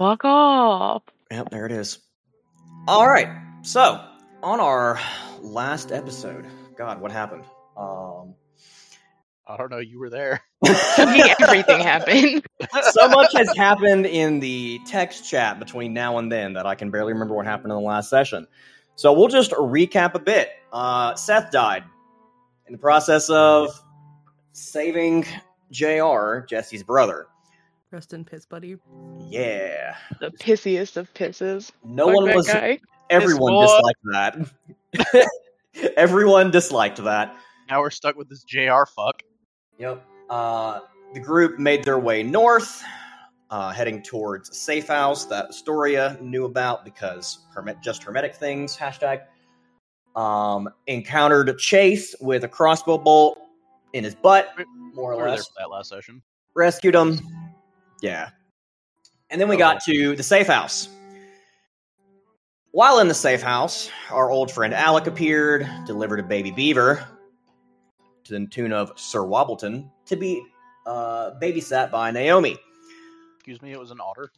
fuck off. Yep, there it is. All right. So, on our last episode, God, what happened? Um, I don't know. You were there. Everything happened. so much has happened in the text chat between now and then that I can barely remember what happened in the last session. So we'll just recap a bit. Uh, Seth died in the process of saving Jr. Jessie's brother. Rest in piss, buddy. Yeah, the pissiest of pisses. no Fuck one was. guy. Everyone boy. disliked that. everyone disliked that. Now we're stuck with this JR fuck. Yep. Uh, the group made their way north, uh, heading towards a safe house that Astoria knew about because hermet, just hermetic things. Hashtag. Um, encountered Chase with a crossbow bolt in his butt, more We or less. that last session. Rescued him. Yeah. And then we got to the safe house. While in the safe house, our old friend Alec appeared, delivered a baby beaver to the tune of Sir Wobbleton to be uh, babysat by Naomi. Excuse me, it was an otter.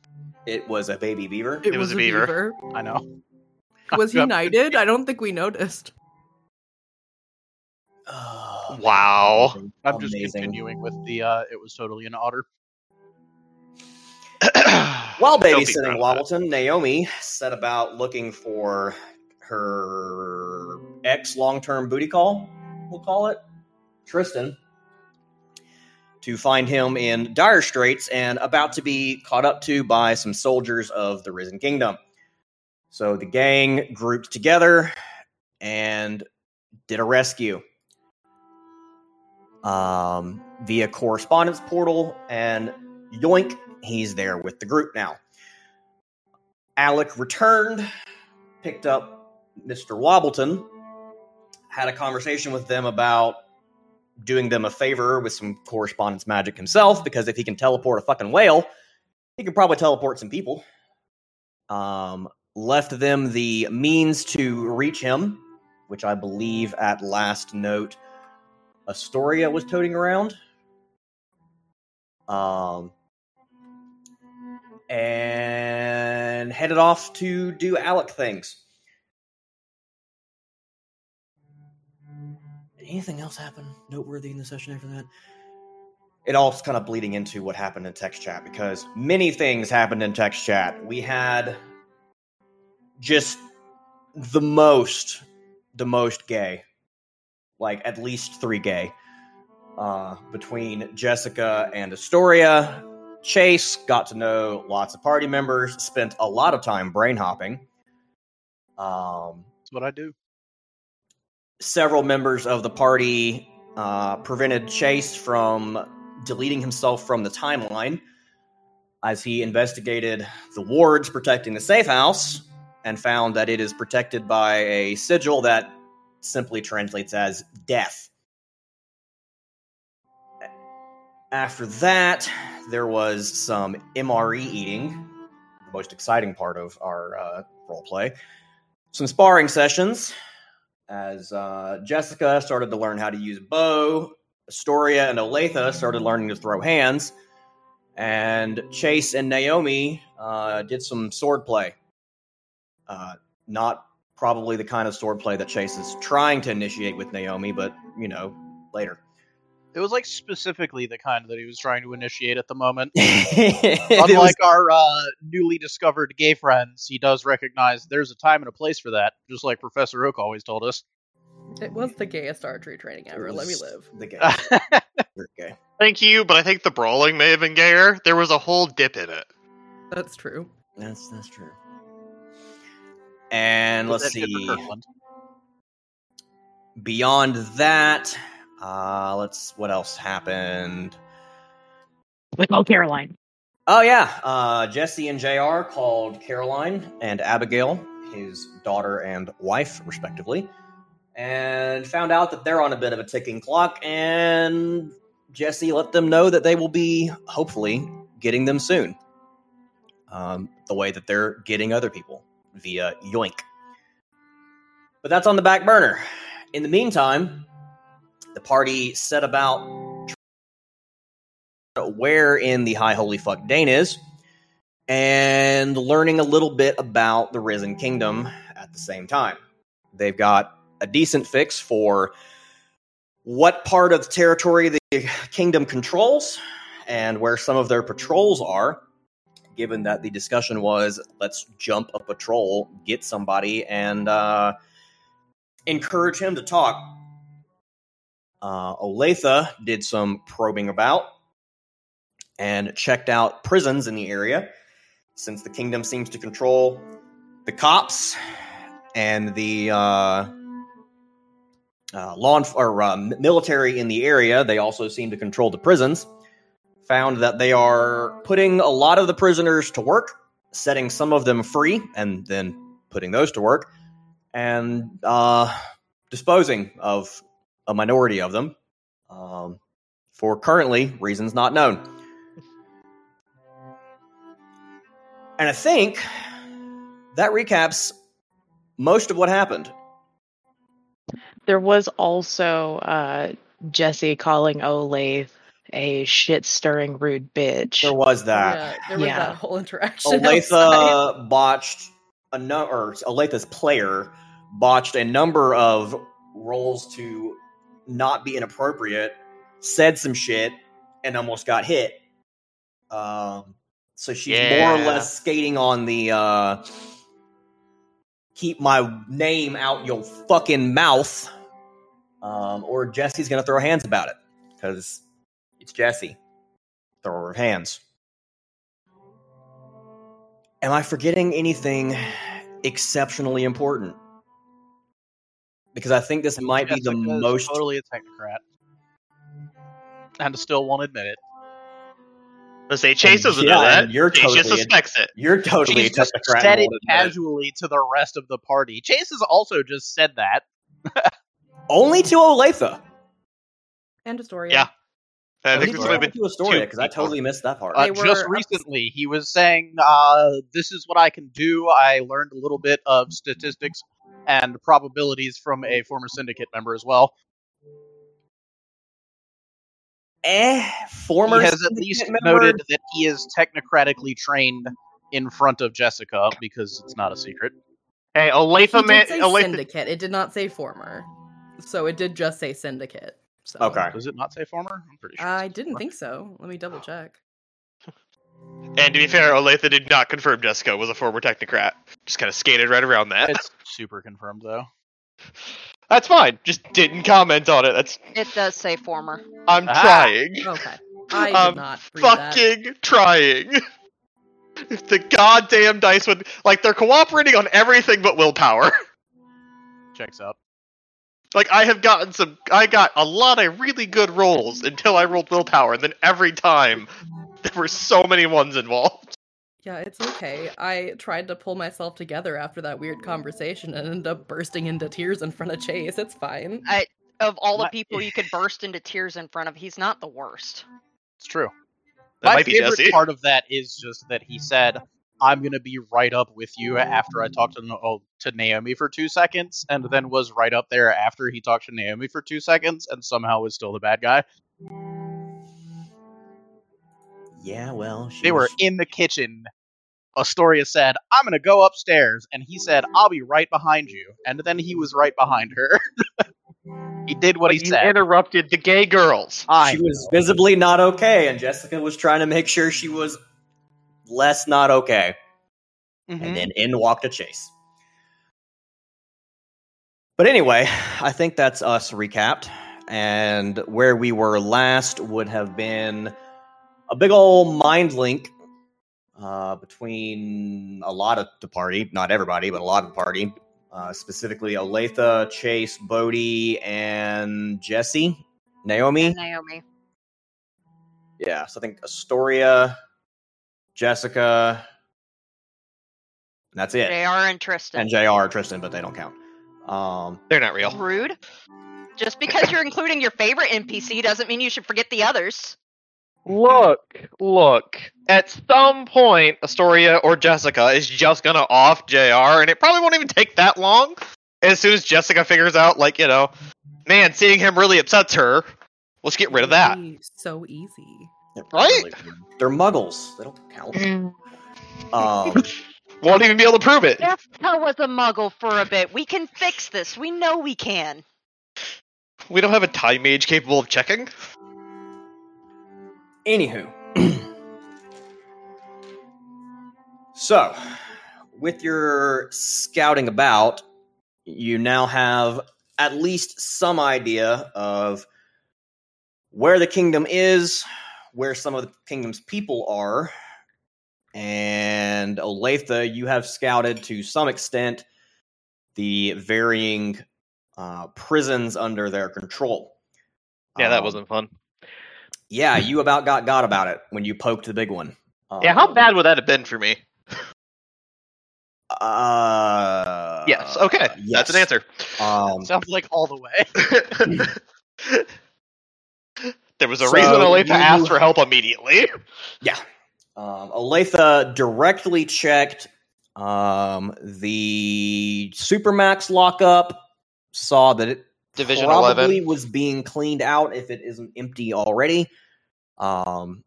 It was a baby beaver. It, It was was, a a beaver. beaver. I know. Was he knighted? I don't think we noticed. Oh, Wow. I'm just Amazing. continuing with the. uh It was totally an otter. While babysitting. Wobbleton, Naomi set about looking for her ex long term booty call, we'll call it, Tristan, to find him in dire straits and about to be caught up to by some soldiers of the Risen Kingdom. So the gang grouped together and did a rescue um, via correspondence portal, and yoink, he's there with the group now. Alec returned, picked up Mr. Wobbleton, had a conversation with them about doing them a favor with some correspondence magic himself, because if he can teleport a fucking whale, he could probably teleport some people. Um, left them the means to reach him, which I believe at last note Astoria was toting around. Um, and headed off to do Alec things. Anything else happen noteworthy in the session after that? It all's kind of bleeding into what happened in text chat because many things happened in text chat. We had just the most, the most gay, like at least three gay, uh, between Jessica and Astoria. Chase got to know lots of party members, spent a lot of time brain hopping. Um, That's what I do. several members of the party uh, prevented Chase from deleting himself from the timeline as he investigated the wards protecting the safe house and found that it is protected by a sigil that simply translates as death. After that, there was some MRE eating, the most exciting part of our uh, roleplay. Some sparring sessions, as uh, Jessica started to learn how to use bow, Astoria and Olathe started learning to throw hands, and Chase and Naomi uh, did some sword play. Uh, not probably the kind of sword play that Chase is trying to initiate with Naomi, but you know, later. It was like specifically the kind that he was trying to initiate at the moment. It was- Unlike our uh, newly discovered gay friends, he does recognize there's a time and a place for that, just like Professor Oak always told us. It was the gayest archery training ever. Let me live. The gay. Very gay. Thank you, but I think the brawling may have been gayer. There was a whole dip in it. That's true. That's that's true. And let's see. Beyond that, uh, let's what else happened? With oh Caroline. Oh yeah, uh, Jessie and Jr. called Caroline and Abigail, his daughter and wife, respectively, and found out that they're on a bit of a ticking clock. And Jessie let them know that they will be hopefully getting them soon, um, the way that they're getting other people via Yoink. But that's on the back burner. In the meantime, the party set about where in the high holy fuck Dane is, and learning a little bit about the Risen Kingdom at the same time. They've got a decent fix for what part of the territory the kingdom controls and where some of their patrols are. Given that the discussion was, let's jump a patrol, get somebody, and uh, encourage him to talk. Uh, Olathe did some probing about and checked out prisons in the area, since the kingdom seems to control the cops and the uh, uh, law or uh, military in the area. They also seem to control the prisons. Found that they are putting a lot of the prisoners to work, setting some of them free, and then putting those to work, and uh, disposing of a minority of them um, for currently reasons not known. And I think that recaps most of what happened. There was also uh, Jessie calling Olathe a shit stirring rude bitch. There was that. yeah, there was yeah. that whole interaction. outside. Olathe botched a no, or Olathe's player botched a number of rolls to not be inappropriate, said some shit, and almost got hit. Um, so she's more or less skating on the uh, keep my name out your fucking mouth, um, or Jessie's gonna throw hands about it because it's Jessie. Throw her hands. Am I forgetting anything exceptionally important? Because I think this might be the most. totally a technocrat, and still won't admit it. Let's say Chase doesn't Yeah, know that. you're Chase just totally- suspects it. You're totally She's a just technocrat. said it won't it. casually to the rest of the party. Chase has also just said that. Only to Olathe. and Astoria. Yeah. I think to this might have been to Astoria because I totally missed that part. Uh, were just recently, he was saying, uh, "This is what I can do. I learned a little bit of statistics and probabilities from a former syndicate member as well. eh, former he has at least member- noted that he is technocratically trained in front of Jessica because it's not a secret. Hey, He Olathe did man, Olathe, syndicate. It did not say former, so it did just say syndicate. So Okay. Does it not say former? I'm pretty sure. I didn't former. think so. Let me double check. And to be fair, Olathe did not confirm Jessica was a former technocrat. Just kind of skated right around that. It's super confirmed though. That's fine. Just didn't comment on it. That's It does say former. I'm Ah. trying. Okay, I did I'm not read that. fucking trying. If the goddamn dice would like they're cooperating on everything but willpower. Checks out. Like I have gotten some I got a lot of really good rolls until I rolled willpower, and then every time there were so many ones involved. Yeah, it's okay. I tried to pull myself together after that weird conversation and ended up bursting into tears in front of Chase. It's fine. I, of all the people you could burst into tears in front of, he's not the worst. It's true. That My might be favorite Jessie. part of that is just that he said, "I'm gonna be right up with you" after I talked to Na- oh, to Naomi for two seconds, and then was right up there after he talked to Naomi for two seconds, and somehow was still the bad guy. Yeah, well, she They were in the kitchen. Astoria said, "I'm gonna go upstairs," and he said, "I'll be right behind you," and then he was right behind her. he did what he you said. interrupted the gay girls. I she was visibly not okay, and Jessica was trying to make sure she was less not okay. Mhm. And then in walked a chase. But anyway, I think that's us recapped. And where we were last would have been a big old mind link uh, between a lot of the party, not everybody, but a lot of the party. Uh, specifically, Olathe, Chase, Bodhi, and Jessie, Naomi. And Naomi. Yeah, so I think Astoria, Jessica, and that's it. They are interested. And JR, Tristan, but they don't count. Um, They're not real. Rude. Just because you're including your favorite NPC doesn't mean you should forget the others. Look, look. At some point, Astoria or Jessica is just gonna off JR, and it probably won't even take that long. As soon as Jessica figures out, like, you know, man, seeing him really upsets her, let's get rid of that. So easy. they're Right? really- They're muggles. They don't count. Um, Won't even be able to prove it. Jessica was a muggle for a bit. We can fix this. We know we can. We don't have a time mage capable of checking. Anywho. so, with your scouting about, you now have at least some idea of where the kingdom is, where some of the kingdom's people are, and Olathe, you have scouted to some extent the varying uh, prisons under their control. Yeah, that Um, wasn't fun. Yeah, you about got got about it when you poked the big one. Yeah, how Um, bad would that have been for me? Uh, Yes. Okay, that's an answer. Um, Sounds like all the way. there was a So reason Olathe you- asked for help immediately. yeah. Um, Olathe directly checked um, the Supermax lockup, saw that it Division probably 11. was being cleaned out if it isn't empty already. Um,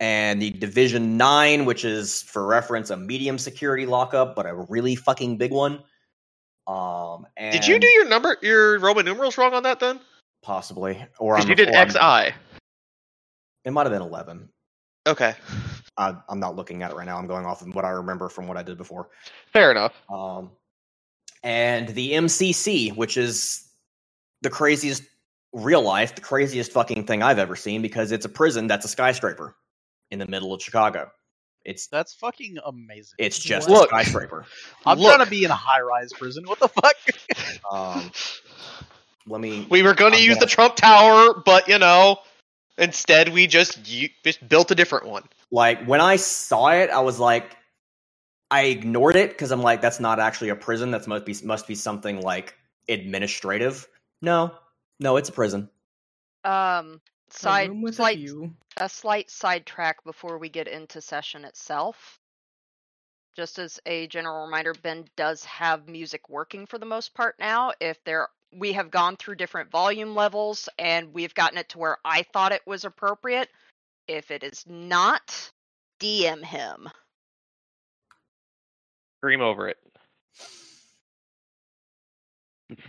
and the Division 9, which is, for reference, a medium security lockup, but a really fucking big one. Um, and Did you do your number, your Roman numerals wrong on that then? possibly, or I'm- you did or I'm- XI. It might have been 11. Okay, I, I'm not looking at it right now. I'm going off of what I remember from what I did before. fair enough. Um, and the MCC, which is the craziest real life, the craziest fucking thing I've ever seen because it's a prison that's a skyscraper in the middle of Chicago. It's That's fucking amazing. it's just Look. a skyscraper. I'm Look. trying to be in a high rise prison. What the fuck? Um, let me. We were going to use gonna- the Trump Tower, but you know, instead we just u- just built a different one. like when I saw it, I was like, I ignored it because I'm like, that's not actually a prison. That's must be must be something like administrative. No, no, it's a prison. Um, side a slight view. a slight sidetrack before we get into session itself. Just as a general reminder, Ben does have music working for the most part now. If there we have gone through different volume levels and we've gotten it to where I thought it was appropriate. If it is not, DM him. Scream over it.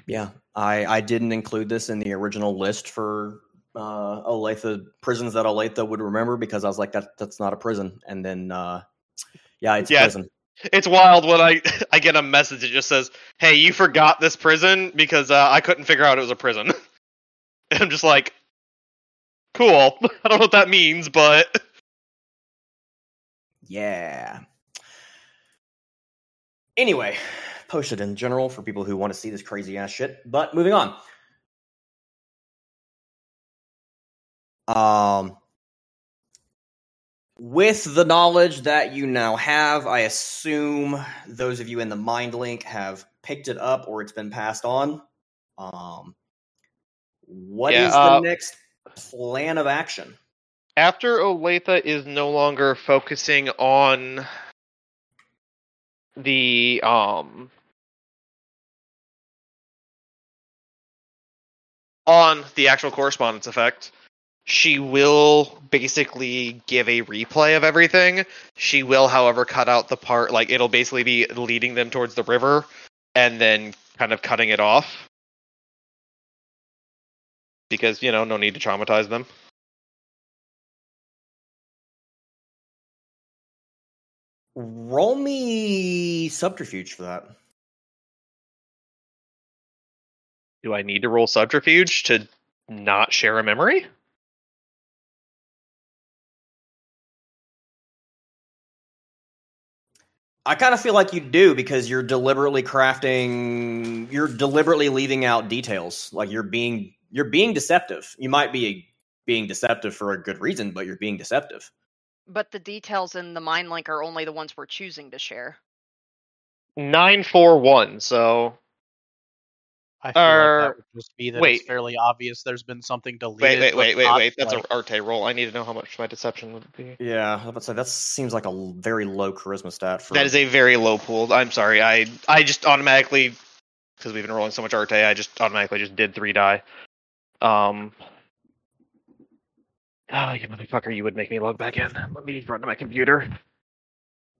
Yeah, I I didn't include this in the original list for uh Olathe prisons that Olathe would remember because I was like that that's not a prison. And then uh yeah, it's Yeah. prison. It's wild when I I get a message that just says, "Hey, you forgot this prison because uh, I couldn't figure out it was a prison." and I'm just like, "Cool." I don't know what that means, but Yeah. Anyway, post it in general for people who want to see this crazy ass shit. But moving on. Um with the knowledge that you now have, I assume those of you in the mind link have picked it up or it's been passed on. Um what is Yeah, the uh, next plan of action? after Olathe is no longer focusing on the um on the actual correspondence effect, she will basically give a replay of everything. She will, however, cut out the part like it'll basically be leading them towards the river and then kind of cutting it off. Because, you know, no need to traumatize them. Roll me subterfuge for that. Do I need to roll subterfuge to not share a memory? I kind of feel like you do because you're deliberately crafting, you're deliberately leaving out details. Like you're being, you're being deceptive. You might be being deceptive for a good reason, but you're being deceptive. But the details in the mind link are only the ones we're choosing to share. 941, so I feel Uh, like that would just be that wait. it's fairly obvious there's been something deleted. wait, wait, wait, wait, wait. That's like, a Arete roll. I need to know how much my deception would be. Yeah, I was about to say that seems like a very low charisma stat for That is a very low pool. I'm sorry. I I just automatically because we've been rolling so much Arete, I just automatically just did three die. Um. Oh, you motherfucker! You would make me log back in. Let me run to my computer.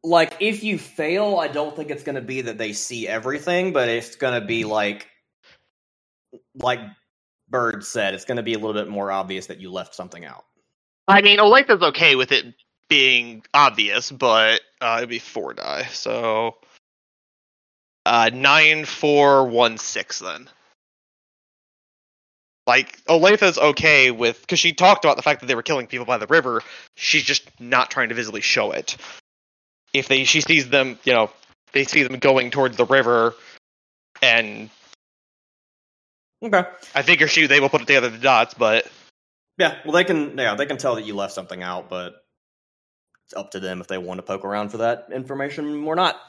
like if you fail, I don't think it's going to be that they see everything, but it's going to be like like Bird said, it's going to be a little bit more obvious that you left something out. I mean, Olathe's okay with it being obvious, but uh, it'd be four die. So uh, nine, four, one, six. Then, like Olathe's okay with because she talked about the fact that they were killing people by the river. She's just not trying to visibly show it. If they, she sees them, you know, they see them going towards the river, and Okay. I figure she they will put together the dots, but Yeah, well they can yeah, they can tell that you left something out, but it's up to them if they want to poke around for that information or not.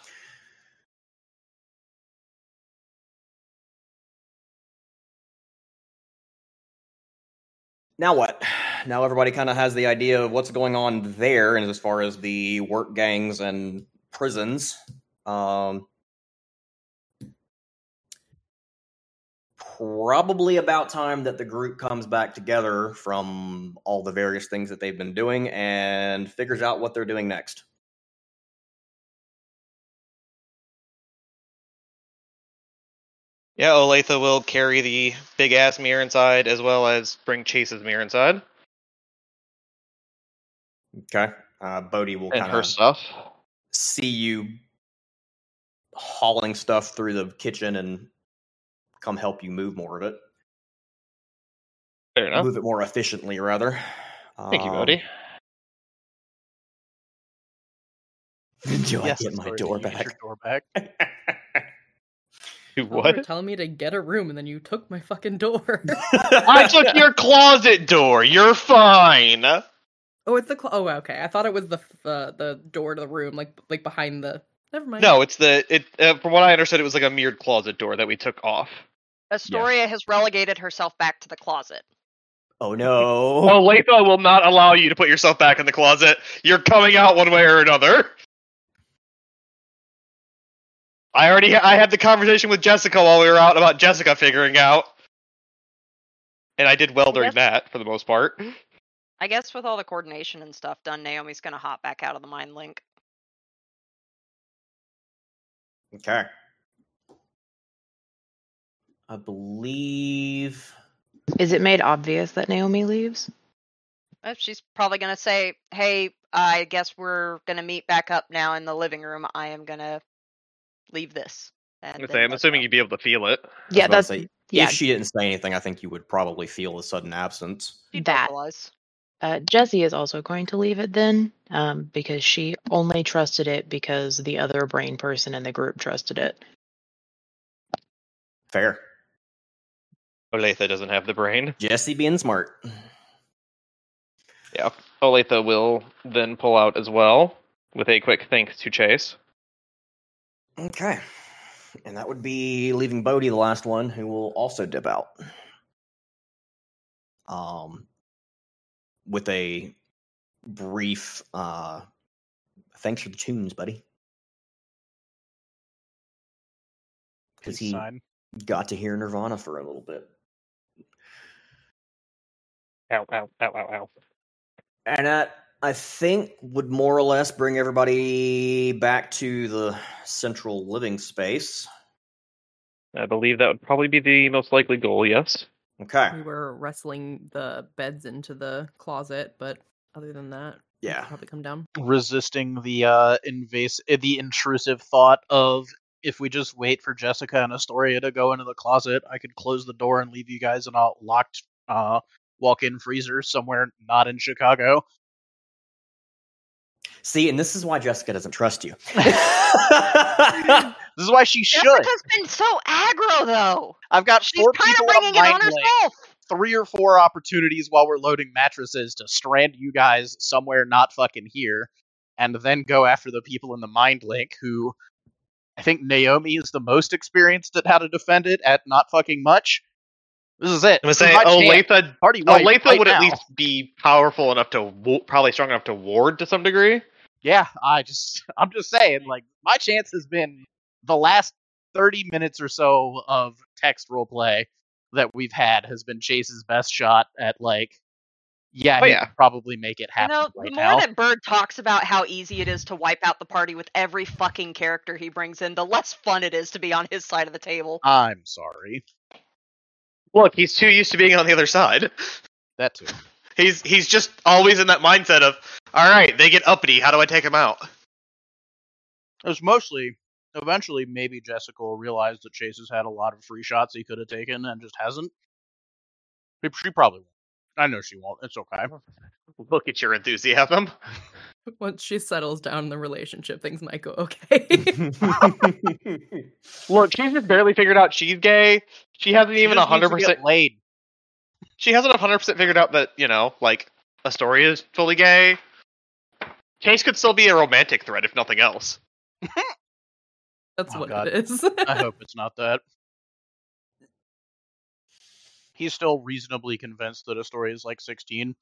Now what? Now everybody kind of has the idea of what's going on there, and as far as the work gangs and prisons. Um, probably about time that the group comes back together from all the various things that they've been doing and figures out what they're doing next. yeah, Olathe will carry the big ass mirror inside as well as bring Chase's mirror inside Okay. Uh, Bodhi will and kind her of stuff. see you hauling stuff through the kitchen and come help you move more of it. Fair enough. Move it more efficiently, rather. Thank you, buddy. Bodhi. Do I get my door back? your door back. Do You were what? telling me to get a room and then you took my fucking door. I took your closet door. You're fine. oh, it's the clo- oh okay. I thought it was the uh, the door to the room, like like behind the. Never mind. No, it's the it. Uh, from what I understood, it was like a mirrored closet door that we took off. Astoria has relegated herself back to the closet. oh no. Oh, Latha will not allow you to put yourself back in the closet. You're coming out one way or another. I already I had the conversation with Jessica while we were out about Jessica figuring out, and I did well during Yes. that for the most part. I guess with all the coordination and stuff done, Naomi's gonna hop back out of the mind link. Okay. I believe. Is it made obvious that Naomi leaves? Uh, She's probably gonna say, "Hey, I guess we're gonna meet back up now in the living room. I am gonna leave this." And I'm, say, I'm assuming go. you'd be able to feel it. Yeah, that's say, yeah. If she didn't say anything, I think you would probably feel a sudden absence. That. vocalize. Uh, Jessie is also going to leave it then, um, because she only trusted it because the other brain person in the group trusted it. Fair. Olathe doesn't have the brain. Jessie being smart. Yeah. Olathe will then pull out as well with a quick thanks to Chase. Okay. And that would be leaving Bodhi the last one, who will also dip out. Um, with a brief uh, thanks for the tunes, buddy. Because he sign. got to hear Nirvana for a little bit. Ow, ow, ow, ow, ow. And that, I think, would more or less bring everybody back to the central living space. I believe that would probably be the most likely goal, yes. Okay. We were wrestling the beds into the closet, but other than that, we could Yeah. probably come down. resisting the uh invase uh, the intrusive thought of if we just wait for Jessica and Astoria to go into the closet, I could close the door and leave you guys in a locked uh walk-in freezer somewhere not in Chicago. See, and this is why Jessica doesn't trust you. This is why she should. Jessica's been so aggro though. I've got She's four kind of people bringing it on mind link, herself. three or four opportunities while we're loading mattresses to strand you guys somewhere not fucking here, and then go after the people in the mind link who I think Naomi is the most experienced at how to defend it at not fucking much. This is it. I'm gonna say my chance. Olathe. Party white Olathe right would at least be powerful enough to, probably strong enough to ward to some degree. Yeah, I just I'm just saying, like my chance has been the last thirty minutes or so of text roleplay that we've had has been Chase's best shot at like Yeah, Oh, he yeah. could probably make it happen. You happen know, right the more now. that Bird talks about how easy it is to wipe out the party with every fucking character he brings in, the less fun it is to be on his side of the table. I'm sorry. Look, he's too used to being on the other side. That too. He's he's just always in that mindset of, all right, they get uppity. How do I take them out? It was mostly eventually maybe Jessica will realize that Chase has had a lot of free shots he could have taken and just hasn't. She- She probably won't. I know she won't. It's okay. Look at your enthusiasm. Once she settles down in the relationship, things might go okay. Look, she's just barely figured out she's gay. She hasn't even just hundred percent laid. She hasn't hundred percent figured out that you know, like Astoria is fully gay. Chase could still be a romantic threat if nothing else. That's Oh, what God. it is. I hope it's not that. He's still reasonably convinced that Astoria is like 16.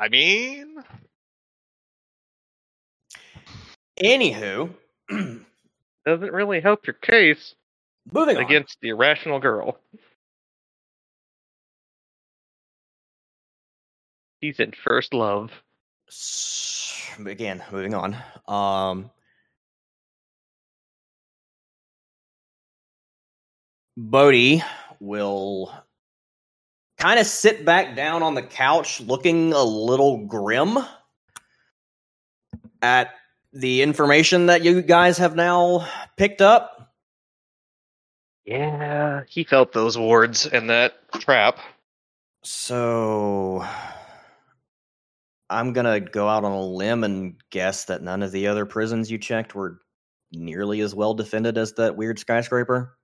I mean, Anywho, doesn't really help your case moving on. against the irrational girl. He's in first love. Again, moving on. Um, Bodhi will kind of sit back down on the couch looking a little grim at the information that you guys have now picked up. Yeah, he felt those wards and that trap. So I'm gonna go out on a limb and guess that none of the other prisons you checked were nearly as well defended as that weird skyscraper.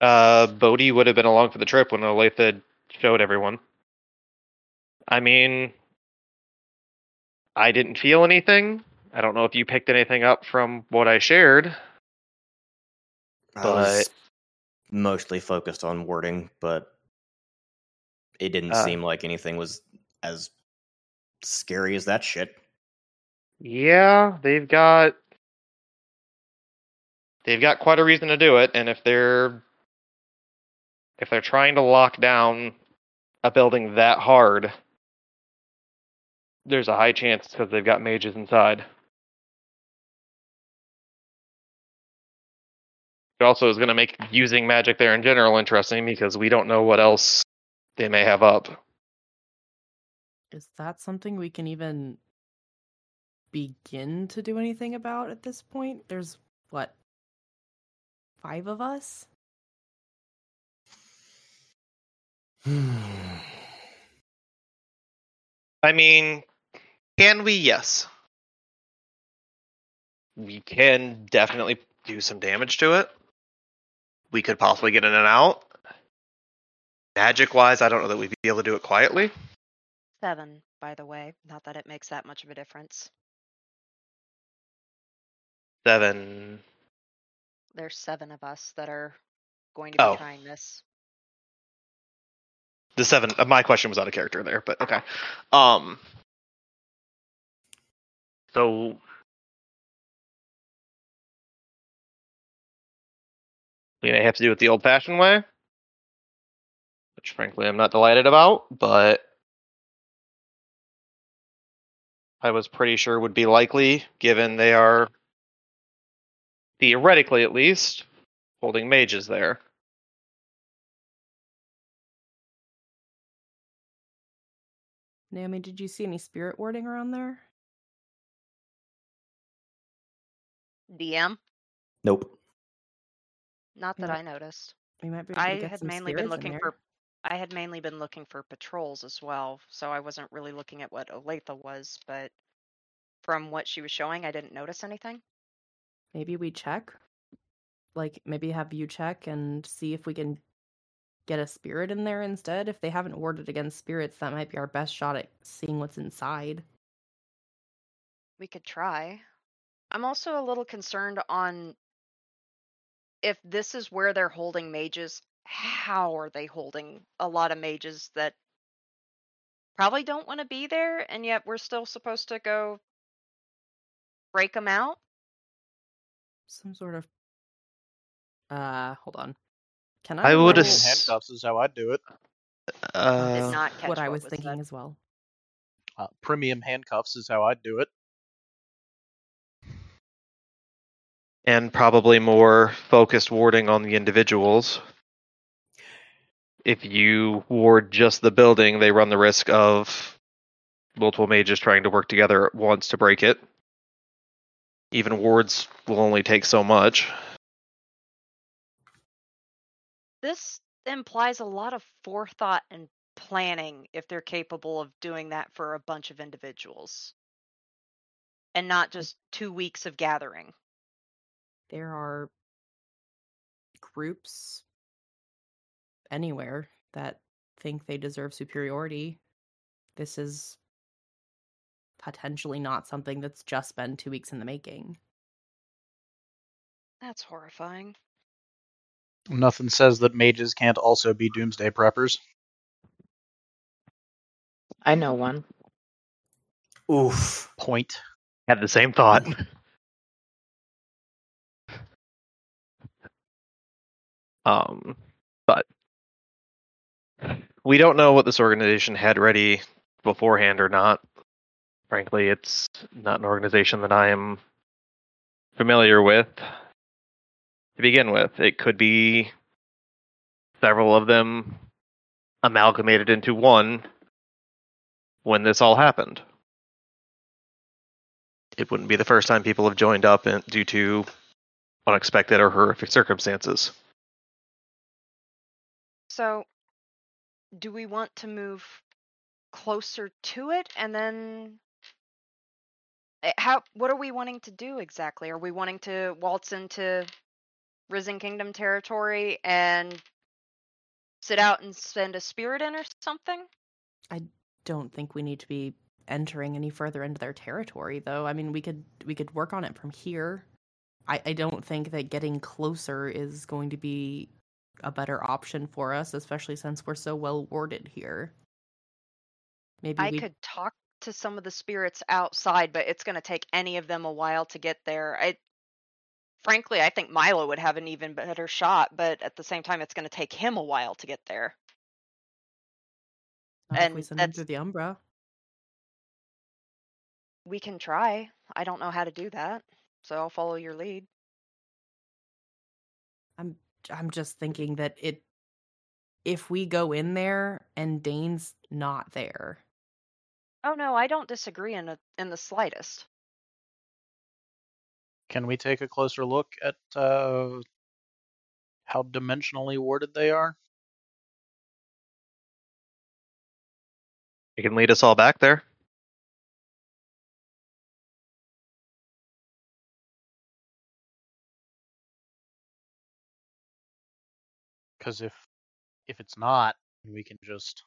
Uh, Bodhi would have been along for the trip when Olathe showed everyone. I mean, I didn't feel anything. I don't know if you picked anything up from what I shared. I was But- mostly focused on wording, but it didn't Uh, seem like anything was as scary as that shit. Yeah, they've got they've got quite a reason to do it, and if they're if they're trying to lock down a building that hard, there's a high chance because they've got mages inside. It also is going to make using magic there in general interesting because we don't know what else they may have up. Is that something we can even begin to do anything about at this point? There's what? Five of us? I mean, can we? Yes. We can definitely do some damage to it. We could possibly get in and out. Magic wise, I don't know that we'd be able to do it quietly. Seven, by the way. Not that it makes that much of a difference. Seven. There's seven of us that are going to be Oh. trying this. The seven. Uh, my question was out of character there, but okay. Um. So. We may have to do it the old fashioned way. Which, frankly, I'm not delighted about, but. I was pretty sure would be likely, given they are. Theoretically, at least, holding mages there. Naomi, did you see any spirit warding around there? DM? Nope. Not that Yeah. I noticed. We might be able to I get had some mainly been spirits in looking there. for I had mainly been looking for patrols as well, so I wasn't really looking at what Olathe was, but from what she was showing, I didn't notice anything. Maybe we check. Like maybe have you check and see if we can get a spirit in there instead. If they haven't warded against spirits, that might be our best shot at seeing what's inside. We could try. I'm also a little concerned on if this is where they're holding mages, how are they holding a lot of mages that probably don't want to be there and yet we're still supposed to go break them out? Some sort of uh hold on. Can I I would roll- ass- handcuffs is how I'd do it. Did Uh, not what I was was thinking said. as well. Uh, premium handcuffs is how I'd do it. and probably more focused warding on the individuals. If you ward just the building, they run the risk of multiple mages trying to work together at once to break it. Even wards will only take so much. This implies a lot of forethought and planning if they're capable of doing that for a bunch of individuals. And not just two weeks of gathering. There are groups anywhere that think they deserve superiority. This is potentially not something that's just been two weeks in the making. That's horrifying. Nothing says that mages can't also be doomsday preppers. I know one. Oof. Point. Had the same thought. um, but we don't know what this organization had ready beforehand or not. Frankly, it's not an organization that I am familiar with to begin with. It could be several of them amalgamated into one when this all happened. It wouldn't be the first time people have joined up due to unexpected or horrific circumstances. So, do we want to move closer to it and then Eh, how what are we wanting to do exactly? Are we wanting to waltz into Risen Kingdom territory and sit out and send a spirit in or something? I don't think we need to be entering any further into their territory though. I mean we could we could work on it from here. I, I don't think that getting closer is going to be a better option for us, especially since we're so well warded here. Maybe I we could talk to some of the spirits outside, but it's going to take any of them a while to get there. I frankly, I think Milo would have an even better shot, but at the same time, it's going to take him a while to get there. not if we and send that's- through the Umbra. We can try. I don't know how to do that, so I'll follow your lead. I'm I'm just thinking that it if we go in there and Dane's not there, Oh no, I don't disagree in a, in the slightest. Can we take a closer look at uh, how dimensionally warded they are? You can lead us all back there. Because if if it's not, we can just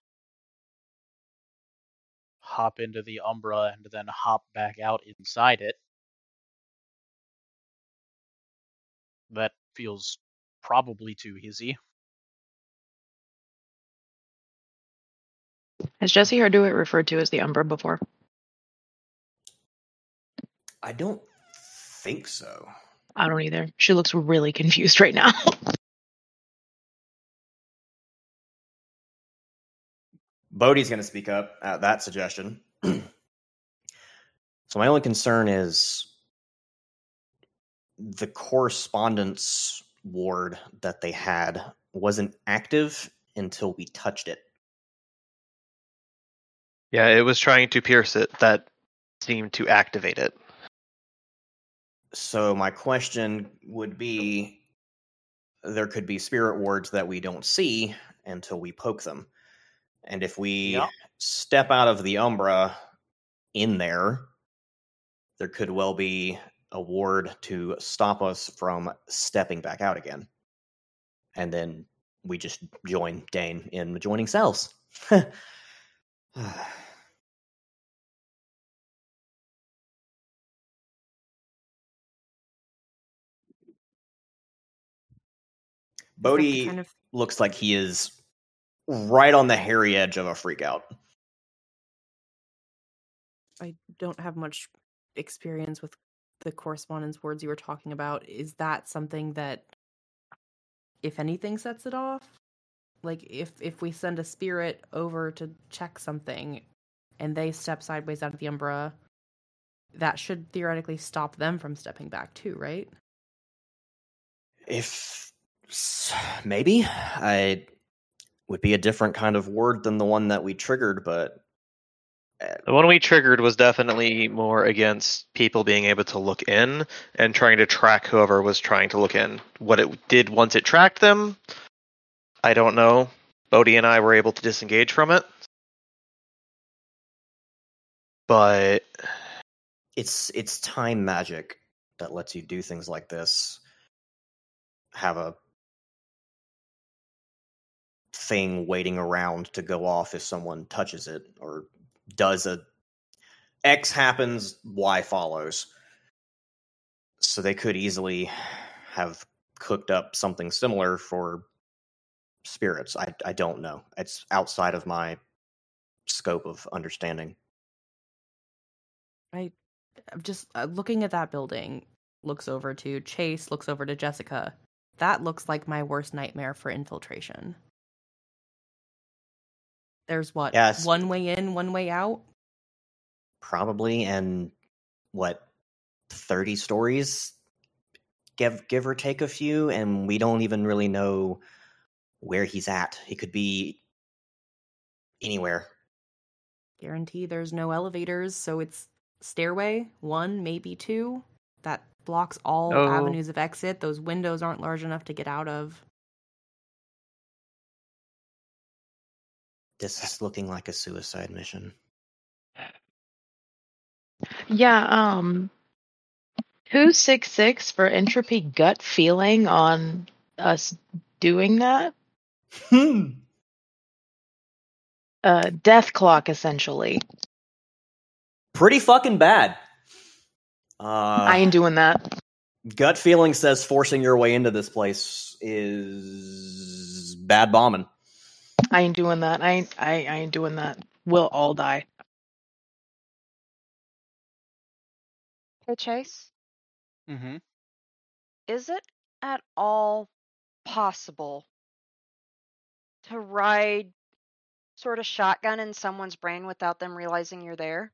hop into the Umbra and then hop back out inside it. That feels probably too easy. Has Jessie heard it referred to as the Umbra before? I don't think so. I don't either. She looks really confused right now. Bodhi's going to speak up at that suggestion. so my only concern is the correspondence ward that they had wasn't active until we touched it. Yeah, it was trying to pierce it that seemed to activate it. So my question would be there could be spirit wards that we don't see until we poke them. And if we Yeah. step out of the umbra in there, there could well be a ward to stop us from stepping back out again. And then we just join Dane in joining cells. Bodhi kind of looks like he is right on the hairy edge of a freak out. I don't have much experience with the correspondence wards you were talking about. Is that something that, if anything, sets it off? like if if we send a spirit over to check something and they step sideways out of the umbra that should theoretically stop them from stepping back too right If maybe I would be a different kind of word than the one that we triggered, but The one we triggered was definitely more against people being able to look in and trying to track whoever was trying to look in. What it did once it tracked them, I don't know. Bodhi and I were able to disengage from it. But it's it's time magic that lets you do things like this. Have a thing waiting around to go off if someone touches it or does a X happens, Y follows. So they could easily have cooked up something similar for spirits. I I don't know. It's outside of my scope of understanding. i I'm just uh, looking at that building looks over to chase looks over to jessica that looks like my worst nightmare for infiltration there's what Yes. one way in one way out? Probably and what 30 stories give give or take a few and we don't even really know where he's at. He could be anywhere. Guarantee there's no elevators so it's stairway one maybe two that blocks all No. avenues of exit. Those windows aren't large enough to get out of this is looking like a suicide mission Yeah, um who's six six for entropy gut feeling on us doing that? hmm Uh death clock essentially. pretty fucking bad uh I ain't doing that. gut feeling says forcing your way into this place is bad bombing I ain't doing that. I ain't I, I ain't doing that. We'll all die. Hey, Chase, Mm-hmm. is it at all possible to ride sort of shotgun in someone's brain without them realizing you're there?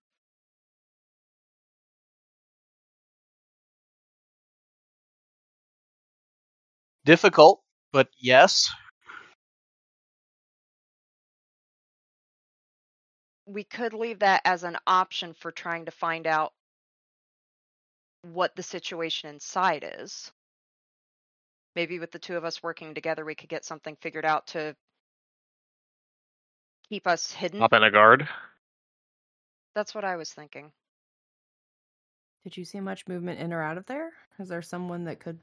Difficult, but yes. We could leave that as an option for trying to find out what the situation inside is. Maybe with the two of us working together, we could get something figured out to keep us hidden. Up in a guard. That's what I was thinking. did you see much movement in or out of there is there someone that could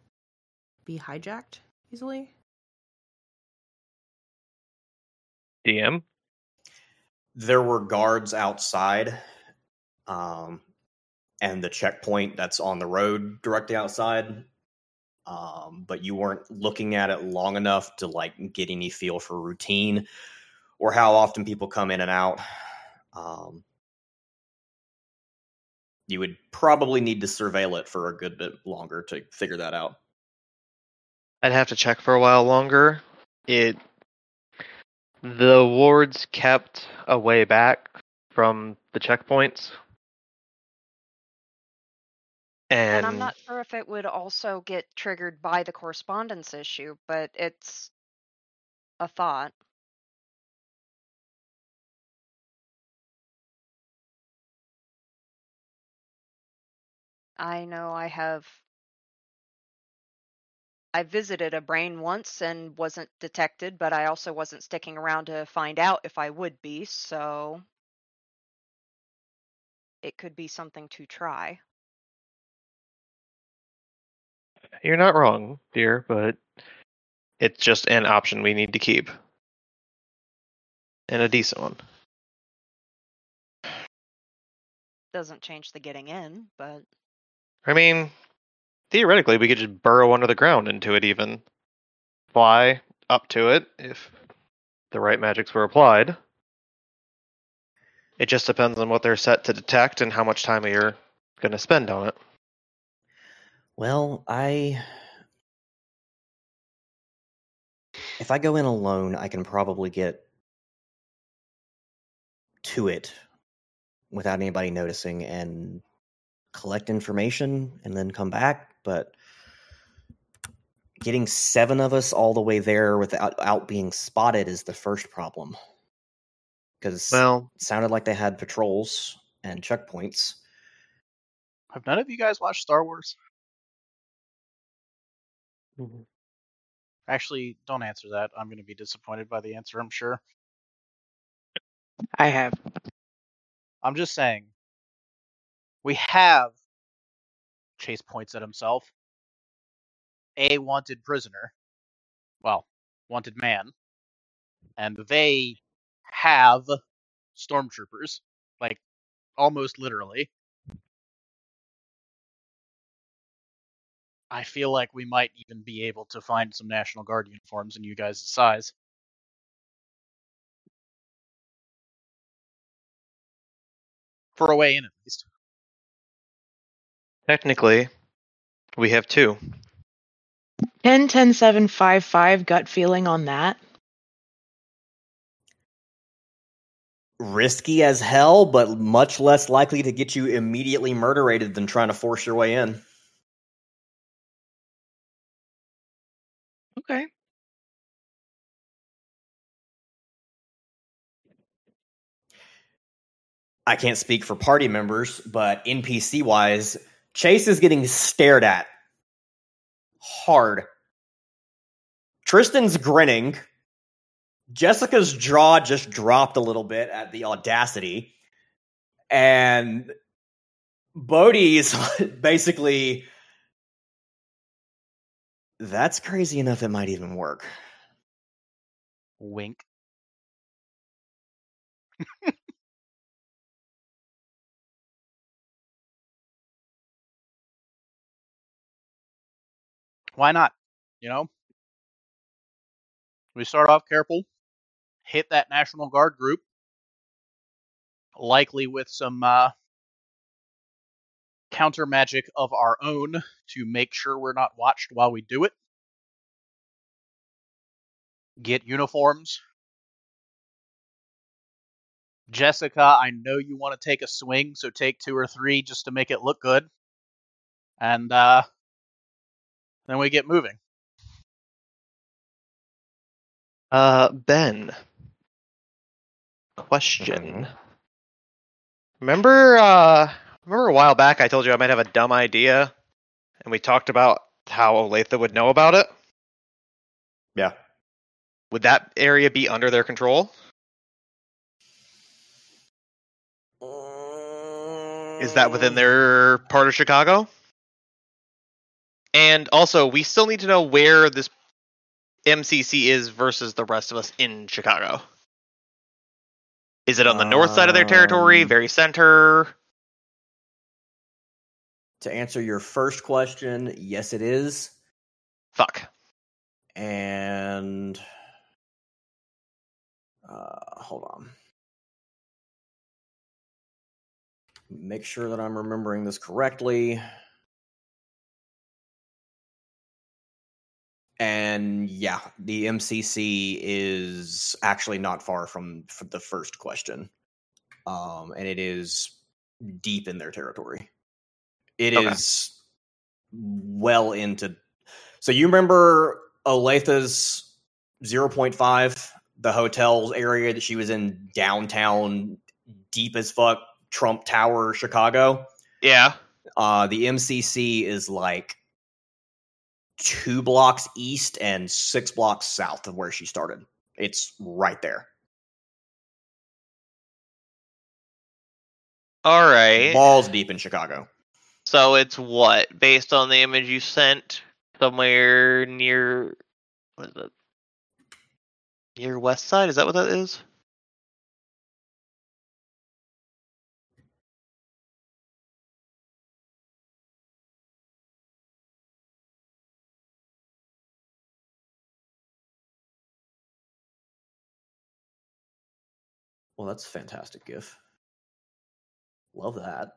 be hijacked easily DM. There were guards outside um and the checkpoint that's on the road directly outside um but you weren't looking at it long enough to like get any feel for routine or how often people come in and out um you would probably need to surveil it for a good bit longer to figure that out I'd have to check for a while longer. It the wards kept a way back from the checkpoints. And, And I'm not sure if it would also get triggered by the correspondence issue, but it's a thought. I know I have. I visited a brain once and wasn't detected, but I also wasn't sticking around to find out if I would be, so it could be something to try. you're not wrong, dear, but it's just an option we need to keep. And a decent one. Doesn't change the getting in, but I mean, theoretically, we could just burrow under the ground into it, even fly up to it if the right magics were applied. It just depends on what they're set to detect and how much time you're going to spend on it. well i if I go in alone, I can probably get to it without anybody noticing and collect information and then come back. But getting seven of us all the way there without out being spotted is the first problem. Because Well, it sounded like they had patrols and checkpoints. Have none of you guys watched Star Wars? Mm-hmm. Actually, don't answer that. I'm going to be disappointed by the answer, I'm sure. I have. I'm just saying. We have Chase points at himself. A wanted prisoner. Well, wanted man. And they have stormtroopers. Like, almost literally. I feel like we might even be able to find some National Guard uniforms in you guys' size. For a way in, at least. Technically, we have two. 10 10 7 5 5 gut feeling on that. Risky as hell, but much less likely to get you immediately murderated than trying to force your way in. Okay. I can't speak for party members, but NPC wise, Chase is getting stared at hard. Tristan's grinning. Jessica's jaw just dropped a little bit at the audacity. And Bodhi's basically that's crazy enough it might even work. Wink. Why not? You know? We start off careful, hit that National Guard group, likely with some uh, counter magic of our own to make sure we're not watched while we do it. Get uniforms. Jessica, I know you want to take a swing, so take two or three just to make it look good. And uh, then we get moving. Uh, Ben. Question. Remember, uh, remember a while back I told you I might have a dumb idea, and we talked about how Olathe would know about it. Yeah. Would that area be under their control? Is that within their part of Chicago? And also, we still need to know where this MCC is versus the rest of us in Chicago. Is it on the north side of their territory, Um, very center? To answer your first question, yes, it is. Fuck. And uh, hold on. Make sure that I'm remembering this correctly. And yeah, the MCC is actually not far from, from the first question. Um, and it is deep in their territory. It is Okay. well into. So you remember Olathe's 0.5, the hotel's area that she was in downtown, deep as fuck, Trump Tower, Chicago? Yeah. Uh, the MCC is like two blocks east and six blocks south of where she started. It's right there. All right. Balls deep in Chicago. So it's what? Based on the image you sent, somewhere near what is it? Near West Side? Is that what that is? Well, that's a fantastic GIF. Love that.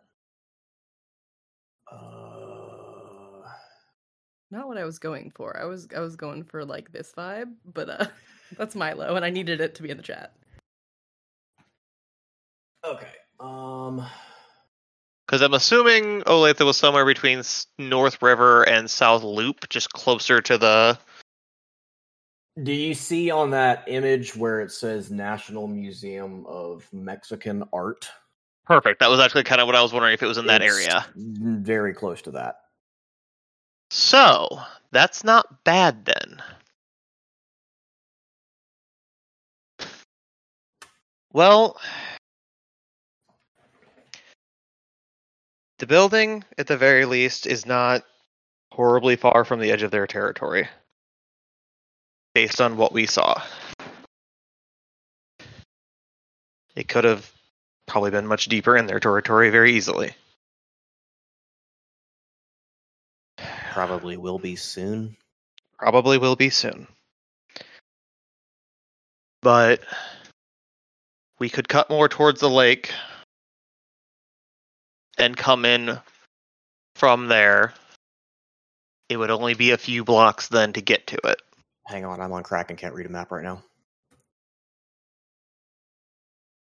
Uh, Not what I was going for. I was I was going for like this vibe, but uh that's Milo, and I needed it to be in the chat. Okay. Um. Because I'm assuming Olathe was somewhere between North River and South Loop, just closer to the. Do you see on that image where it says National Museum of Mexican Art? Perfect. That was actually kind of what I was wondering if it was in that area. Very close to that. So that's not bad then. Well, the building, at the very least, is not horribly far from the edge of their territory, based on what we saw. It could have probably been much deeper in their territory very easily. Probably will be soon. Probably will be soon. But we could cut more towards the lake and come in from there. It would only be a few blocks then to get to it. Hang on, I'm on crack and can't read a map right now.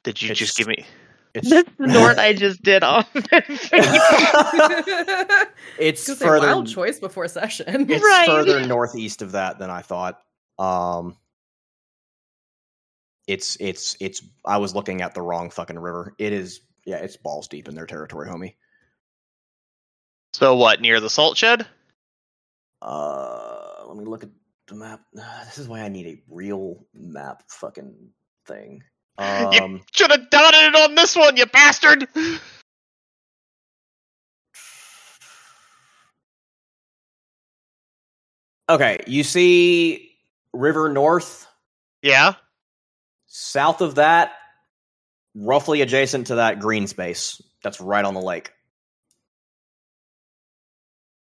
Did you It's- just give me? It's That's the Nord I just did off. it's Gonna say, further. wild choice before session. It's Right. further northeast of that than I thought. Um, it's it's it's. I was looking at the wrong fucking river. It is. Yeah, it's balls deep in their territory, homie. So what? Near the salt shed? Uh, let me look at the map. This is why I need a real map fucking thing. Um, Should have done it on this one, you bastard! okay, you see River North Yeah. south of that, roughly adjacent to that green space that's right on the lake.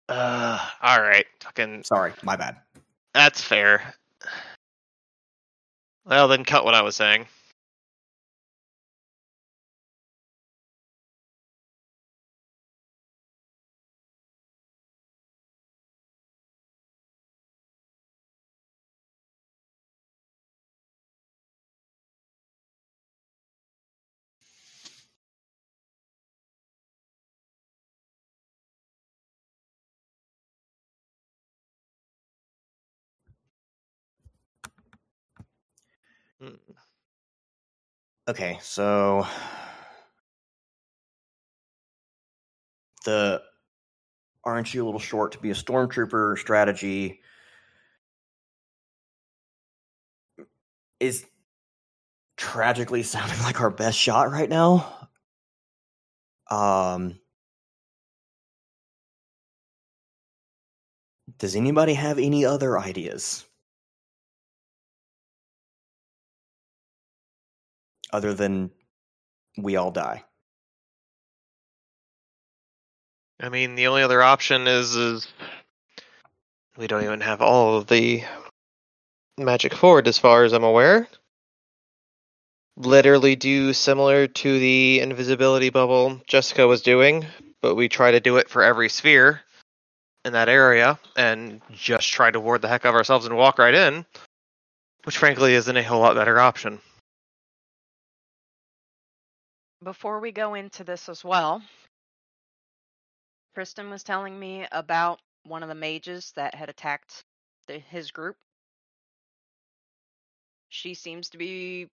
Uh, all right. Fucking. Sorry, my bad. That's fair. Well, then cut what I was saying. Okay, so the aren't you a little short to be a stormtrooper strategy is tragically sounding like our best shot right now. Um Does anybody have any other ideas? Other than we all die. I mean, the only other option is is we don't even have all of the magic forward, as far as I'm aware. Literally do similar to the invisibility bubble Jessica was doing, but we try to do it for every sphere in that area, and just try to ward the heck out of ourselves and walk right in, which frankly isn't a whole lot better option. Before we go into this as well, Kristen was telling me about one of the mages that had attacked the, his group. She seems to be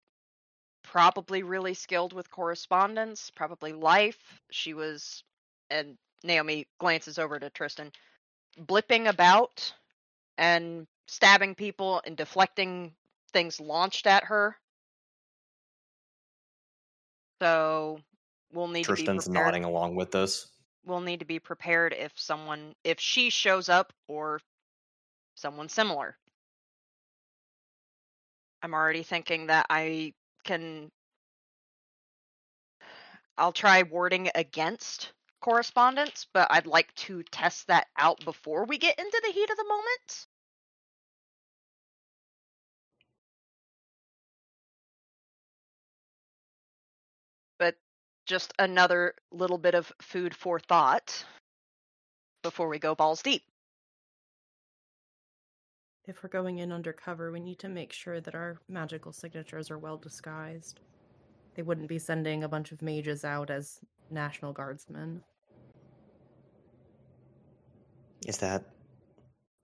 probably really skilled with correspondence, probably life. She was, and Naomi glances over to Tristan, blipping about and stabbing people and deflecting things launched at her. So we'll need to Tristan's be prepared. nodding along with this. We'll need to be prepared if someone, if she shows up or someone similar. I'm already thinking that I can. I'll try warding against correspondence, but I'd like to test that out before we get into the heat of the moment. Just another little bit of food for thought before we go balls deep. If we're going in undercover, we need to make sure that our magical signatures are well disguised. They wouldn't be sending a bunch of mages out as National Guardsmen. Is that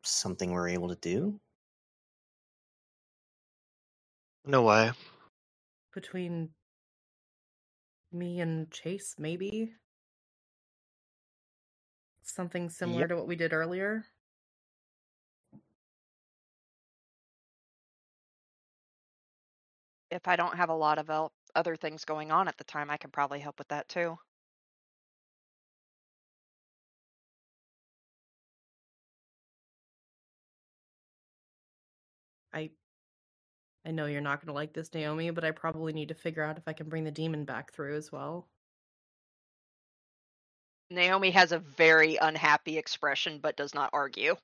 something we're able to do? No way. Between me and Chase, maybe? Something similar Yep. to what we did earlier? If I don't have a lot of el- other things going on at the time, I can probably help with that too. I I know you're not going to like this, Naomi, but I probably need to figure out if I can bring the demon back through as well. Naomi has a very unhappy expression but does not argue.